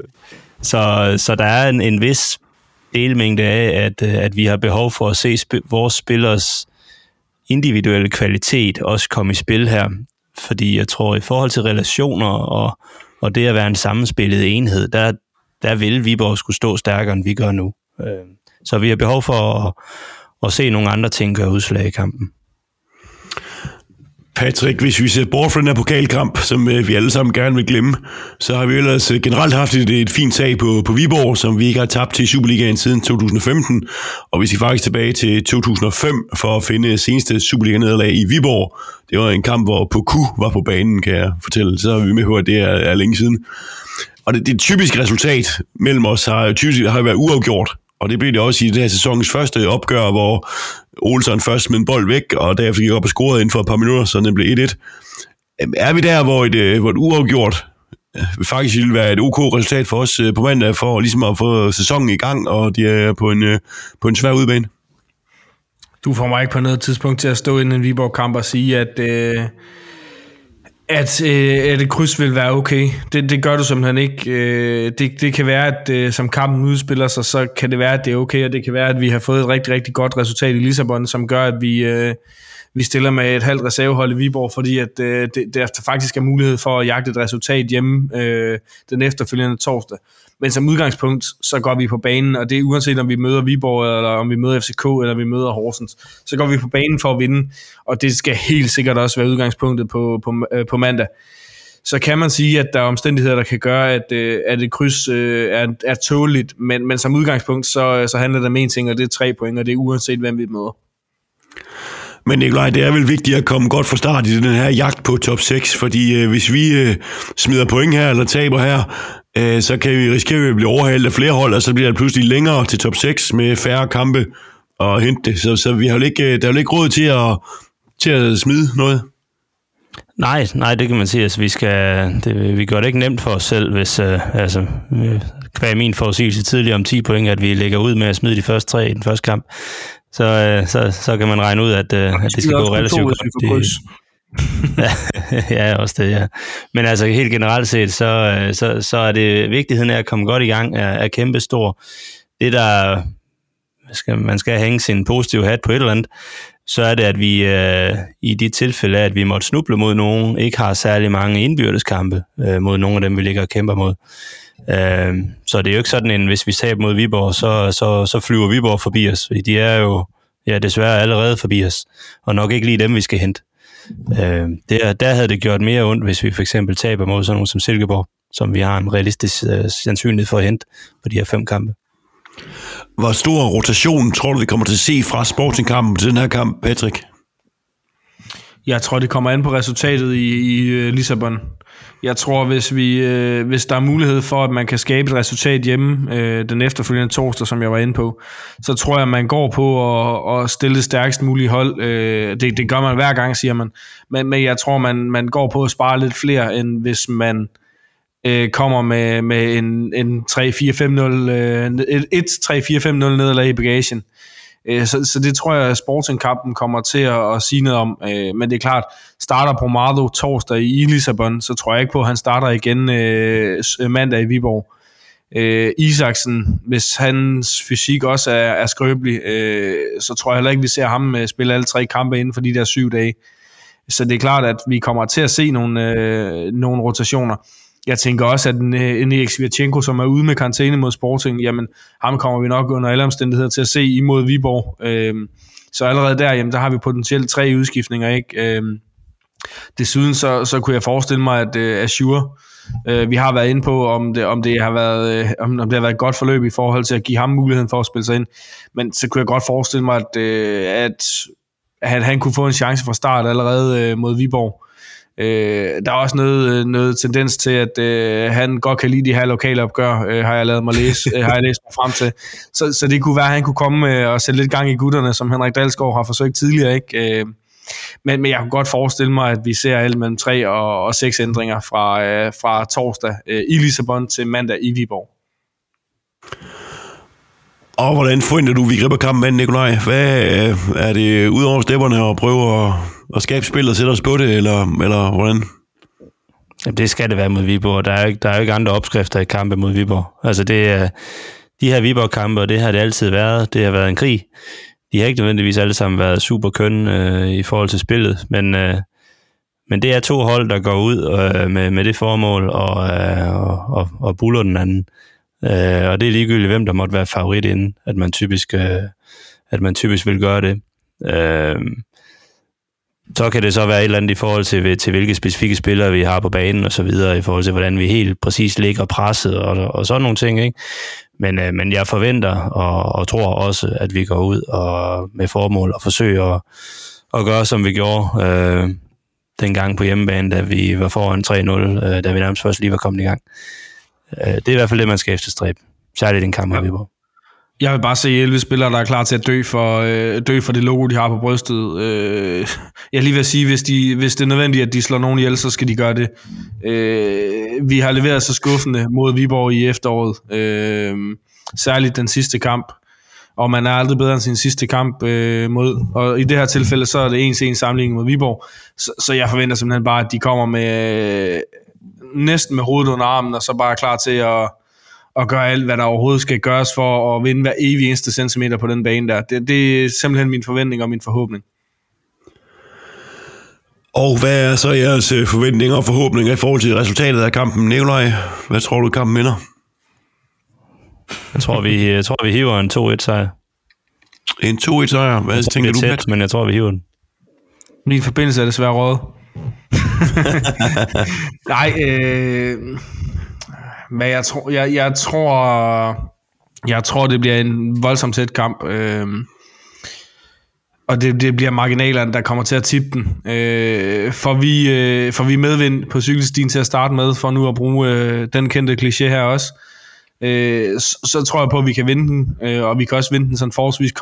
så, så der er en, en vis delmængde af, at, øh, at vi har behov for at se sp- vores spillers individuelle kvalitet også komme i spil her. Fordi jeg tror, i forhold til relationer og, og det at være en sammenspillet enhed, der, der vil Viborg skulle stå stærkere, end vi gør nu. Øh, så vi har behov for at, at se nogle andre ting gøre udslag i kampen. Patrick, hvis vi ser bort fra den her pokalkamp, som øh, vi alle sammen gerne vil glemme, så har vi ellers øh, generelt haft et, et fint sag på, på Viborg, som vi ikke har tabt til Superligaen siden 2015, og vi skal faktisk tilbage til 2005 for at finde seneste Superliga-nederlag i Viborg. Det var en kamp, hvor Poku var på banen, kan jeg fortælle. Så har vi med på, at det er, er længe siden. Og det, det typiske resultat mellem os har typisk har været uafgjort, og det blev det også i det her sæsonens første opgør, hvor Olsen først smed en bold væk, og derefter gik op og scorede inden for et par minutter, så den blev 1-1. Øhm, er vi der, hvor et, øh, hvor et uafgjort øh, faktisk ville være et ok resultat for os øh, på mandag, for ligesom at få sæsonen i gang, og de er på en, på en svær udbane? Du får mig ikke på noget tidspunkt til at stå inden en Viborg-kamp og sige, at, øh, at, øh, at et kryds vil være okay. Det, det gør du simpelthen ikke. Øh, det, det kan være, at øh, som kampen udspiller sig, så kan det være, at det er okay, og det kan være, at vi har fået et rigtig, rigtig godt resultat i Lissabon, som gør, at vi, øh, vi stiller med et halvt reservehold i Viborg, fordi at, øh, det, der faktisk er mulighed for at jagte et resultat hjemme øh, den efterfølgende torsdag. Men som udgangspunkt, så går vi på banen, og det er uanset om vi møder Viborg, eller om vi møder FCK, eller vi møder Horsens, så går vi på banen for at vinde, og det skal helt sikkert også være udgangspunktet på, på, øh, på mandag. Så kan man sige, at der er omstændigheder, der kan gøre, at, øh, at et kryds øh, er, er tåligt, men, men som udgangspunkt, så, så handler det om én ting, og det er tre point, og det er uanset, hvem vi møder. Men Nikolaj, det er vel vigtigt at komme godt fra start i den her jagt på top 6, fordi øh, hvis vi øh, smider point her eller taber her, øh, så kan vi risikere at blive overhalet af flere hold, og så bliver det pludselig længere til top 6 med færre kampe og hente det. Så, så vi har ikke, øh, der er jo ikke råd til at, til at smide noget. Nej, nej, det kan man sige. Altså, vi, skal, det, vi gør det ikke nemt for os selv, hvis øh, altså, kvæg min forudsigelse tidligere om 10 point, at vi lægger ud med at smide de første tre i den første kamp så, øh, så, så kan man regne ud, at, øh, at det skal gå relativt godt. ja, også det, ja. Men altså helt generelt set, så, øh, så, så er det vigtigheden af at komme godt i gang er, er kæmpestor. Det der, skal, man skal hænge sin positive hat på et eller andet, så er det, at vi øh, i de tilfælde, at vi måtte snuble mod nogen, ikke har særlig mange indbyrdeskampe øh, mod nogle af dem, vi ligger og kæmper mod. Øh, så det er jo ikke sådan, at hvis vi taber mod Viborg, så, så, så flyver Viborg forbi os, de er jo ja, desværre allerede forbi os, og nok ikke lige dem, vi skal hente. Øh, der, der havde det gjort mere ondt, hvis vi for eksempel taber mod sådan nogen som Silkeborg, som vi har en realistisk øh, sandsynlighed for at hente på de her fem kampe. Hvor stor rotation tror du, vi kommer til at se fra Sporting-kampen til den her kamp, Patrick? Jeg tror, det kommer an på resultatet i, i øh, Lissabon. Jeg tror, hvis, vi, øh, hvis der er mulighed for, at man kan skabe et resultat hjemme øh, den efterfølgende torsdag, som jeg var inde på, så tror jeg, at man går på at, at stille det stærkest mulige hold. Øh, det, det gør man hver gang, siger man. Men, men jeg tror, man, man går på at spare lidt flere, end hvis man øh, kommer med, med en, en 3-4-5-0 øh, et 3-4-5-0 nederlag i bagagen. Øh, Øh, så, så det tror jeg, at Sporting-kampen kommer til at, at sige noget om. Øh, men det er klart, starter Bromado torsdag i Lissabon, så tror jeg ikke på, at han starter igen øh, øh, mandag i Viborg. Øh, Isaksen, hvis hans fysik også er, er skrøbelig, øh, så tror jeg heller ikke, vi ser ham øh, spille alle tre kampe inden for de der syv dage. Så det er klart, at vi kommer til at se nogle, øh, nogle rotationer. Jeg tænker også, at en, øh, en Erik Svirchenko, som er ude med karantæne mod Sporting, jamen ham kommer vi nok under alle omstændigheder til at se imod Viborg. Øhm, så allerede der, jamen, der har vi potentielt tre udskiftninger. Ikke? Øhm, desuden så, så kunne jeg forestille mig, at øh, Azure, øh, vi har været inde på, om det, om det har været øh, om, om det har været et godt forløb i forhold til at give ham muligheden for at spille sig ind. Men så kunne jeg godt forestille mig, at, øh, at, at han kunne få en chance fra start allerede øh, mod Viborg. Øh, der er også noget, øh, noget tendens til, at øh, han godt kan lide de her lokale opgør, øh, har jeg lavet mig læse, øh, har jeg læst mig frem til. Så, så det kunne være, at han kunne komme øh, og sætte lidt gang i gutterne, som Henrik Dalsgaard har forsøgt tidligere. Ikke? Øh, men, men jeg kunne godt forestille mig, at vi ser alt mellem tre og, og seks ændringer fra, øh, fra torsdag øh, i Lissabon til mandag i Viborg. Og hvordan forventer du, vi griber kampen med Nikolaj? Hvad øh, er det ud over stepperne at prøve at, at skabe spillet og sætte os på det, eller, eller hvordan? Jamen, det skal det være mod Viborg. Der er, jo ikke, der er jo ikke andre opskrifter i kampe mod Viborg. Altså, det er, de her Viborg-kampe, og det har det altid været, det har været en krig. De har ikke nødvendigvis alle sammen været super køn øh, i forhold til spillet, men, øh, men det er to hold, der går ud øh, med, med det formål og, øh, og, og, og buller den anden. Øh, og det er ligegyldigt, hvem der måtte være favorit inden, at man typisk, øh, at man typisk vil gøre det. Øh, så kan det så være et eller andet i forhold til, til hvilke specifikke spillere vi har på banen og så videre, i forhold til hvordan vi helt præcis ligger presset og, og sådan nogle ting. Ikke? Men, øh, men jeg forventer og, og tror også, at vi går ud og med formål og forsøger at, at gøre, som vi gjorde øh, dengang på hjemmebane, da vi var foran 3-0, øh, da vi nærmest først lige var kommet i gang. Øh, det er i hvert fald det, man skal efterstræbe. Særligt den kamp, ja. vi var. Jeg vil bare se 11 spillere, der er klar til at dø for, øh, dø for det logo, de har på brystet. Øh, jeg lige vil sige, hvis, de, hvis det er nødvendigt, at de slår nogen ihjel, så skal de gøre det. Øh, vi har leveret så skuffende mod Viborg i efteråret. Øh, særligt den sidste kamp. Og man er aldrig bedre end sin sidste kamp øh, mod. Og i det her tilfælde, så er det ens en sammenligning mod Viborg. Så, så jeg forventer simpelthen bare, at de kommer med øh, næsten med hovedet under armen, og så bare er klar til at at gøre alt, hvad der overhovedet skal gøres for at vinde hver evig eneste centimeter på den bane der. Det, det er simpelthen min forventning og min forhåbning. Og hvad er så jeres øh, forventninger og forhåbninger i forhold til resultatet af kampen? Nikolaj, hvad tror du, kampen minder? Jeg tror, vi, jeg tror, vi hiver en 2-1 sejr. En 2-1 sejr? Hvad jeg tænker du, tæt, Men jeg tror, vi hiver den. Min forbindelse er desværre råd. Nej, øh, men jeg tror, jeg, jeg tror, jeg tror, det bliver en voldsomt tæt kamp. Øh, og det, det bliver marginalerne, der kommer til at tippe den. Øh, for, vi, øh, for vi medvind på cykelstien til at starte med, for nu at bruge øh, den kendte kliché her også, øh, så, så tror jeg på, at vi kan vinde den, øh, og vi kan også vinde den sådan forholdsvis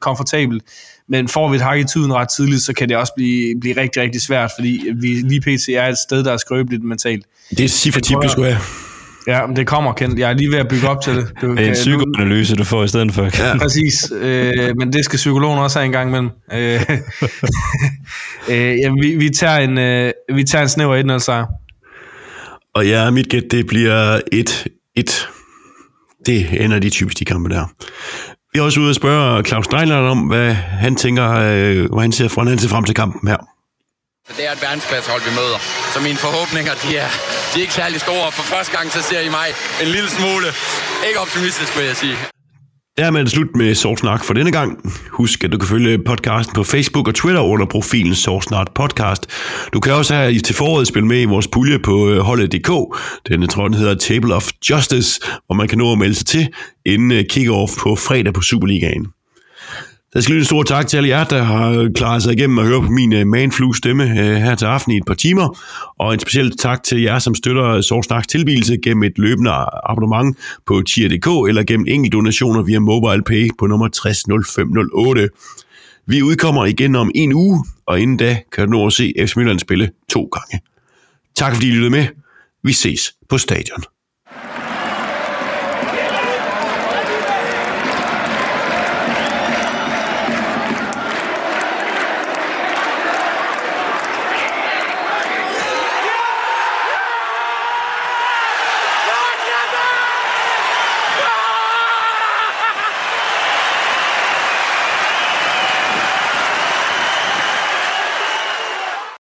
komfortabelt. Men får vi et hak i tiden ret tidligt, så kan det også blive, blive rigtig, rigtig svært, fordi vi lige pt. er et sted, der er skrøbeligt mentalt. Det er cifre vi skulle have. Ja, men det kommer, Kent. Jeg er lige ved at bygge op til det. Du, det er en psykoanalyse, du får i stedet for. Ja, præcis. Øh, men det skal psykologen også have en gang imellem. Øh, øh, ja, vi, vi, tager en, øh, vi tager en snæver 1 sejr. Og ja, mit gæt, det bliver 1-1. Det ender de typisk de kampe der. Vi er også ude og spørge Claus Steinlein om, hvad han tænker, øh, hvad han ser, fra, han ser frem til kampen her. Det er et verdensklassehold, vi møder. Så mine forhåbninger, de er, de er ikke særlig store. For første gang, så ser I mig en lille smule ikke optimistisk, vil jeg sige. Dermed er det slut med Sorsnak for denne gang. Husk, at du kan følge podcasten på Facebook og Twitter under profilen Sorsnak Podcast. Du kan også have til foråret spille med i vores pulje på øh, holdet.dk. Denne tråd hedder Table of Justice, hvor man kan nå at melde sig til inden øh, kick-off på fredag på Superligaen. Der skal lyde en stor tak til alle jer, der har klaret sig igennem at høre på min øh, manflu stemme øh, her til aften i et par timer. Og en speciel tak til jer, som støtter Sorgsnaks tilbydelse gennem et løbende abonnement på tier.dk eller gennem enkelte donationer via MobilePay på nummer 600508. Vi udkommer igen om en uge, og inden da kan du nå at se FC Midtjylland spille to gange. Tak fordi I lyttede med. Vi ses på stadion.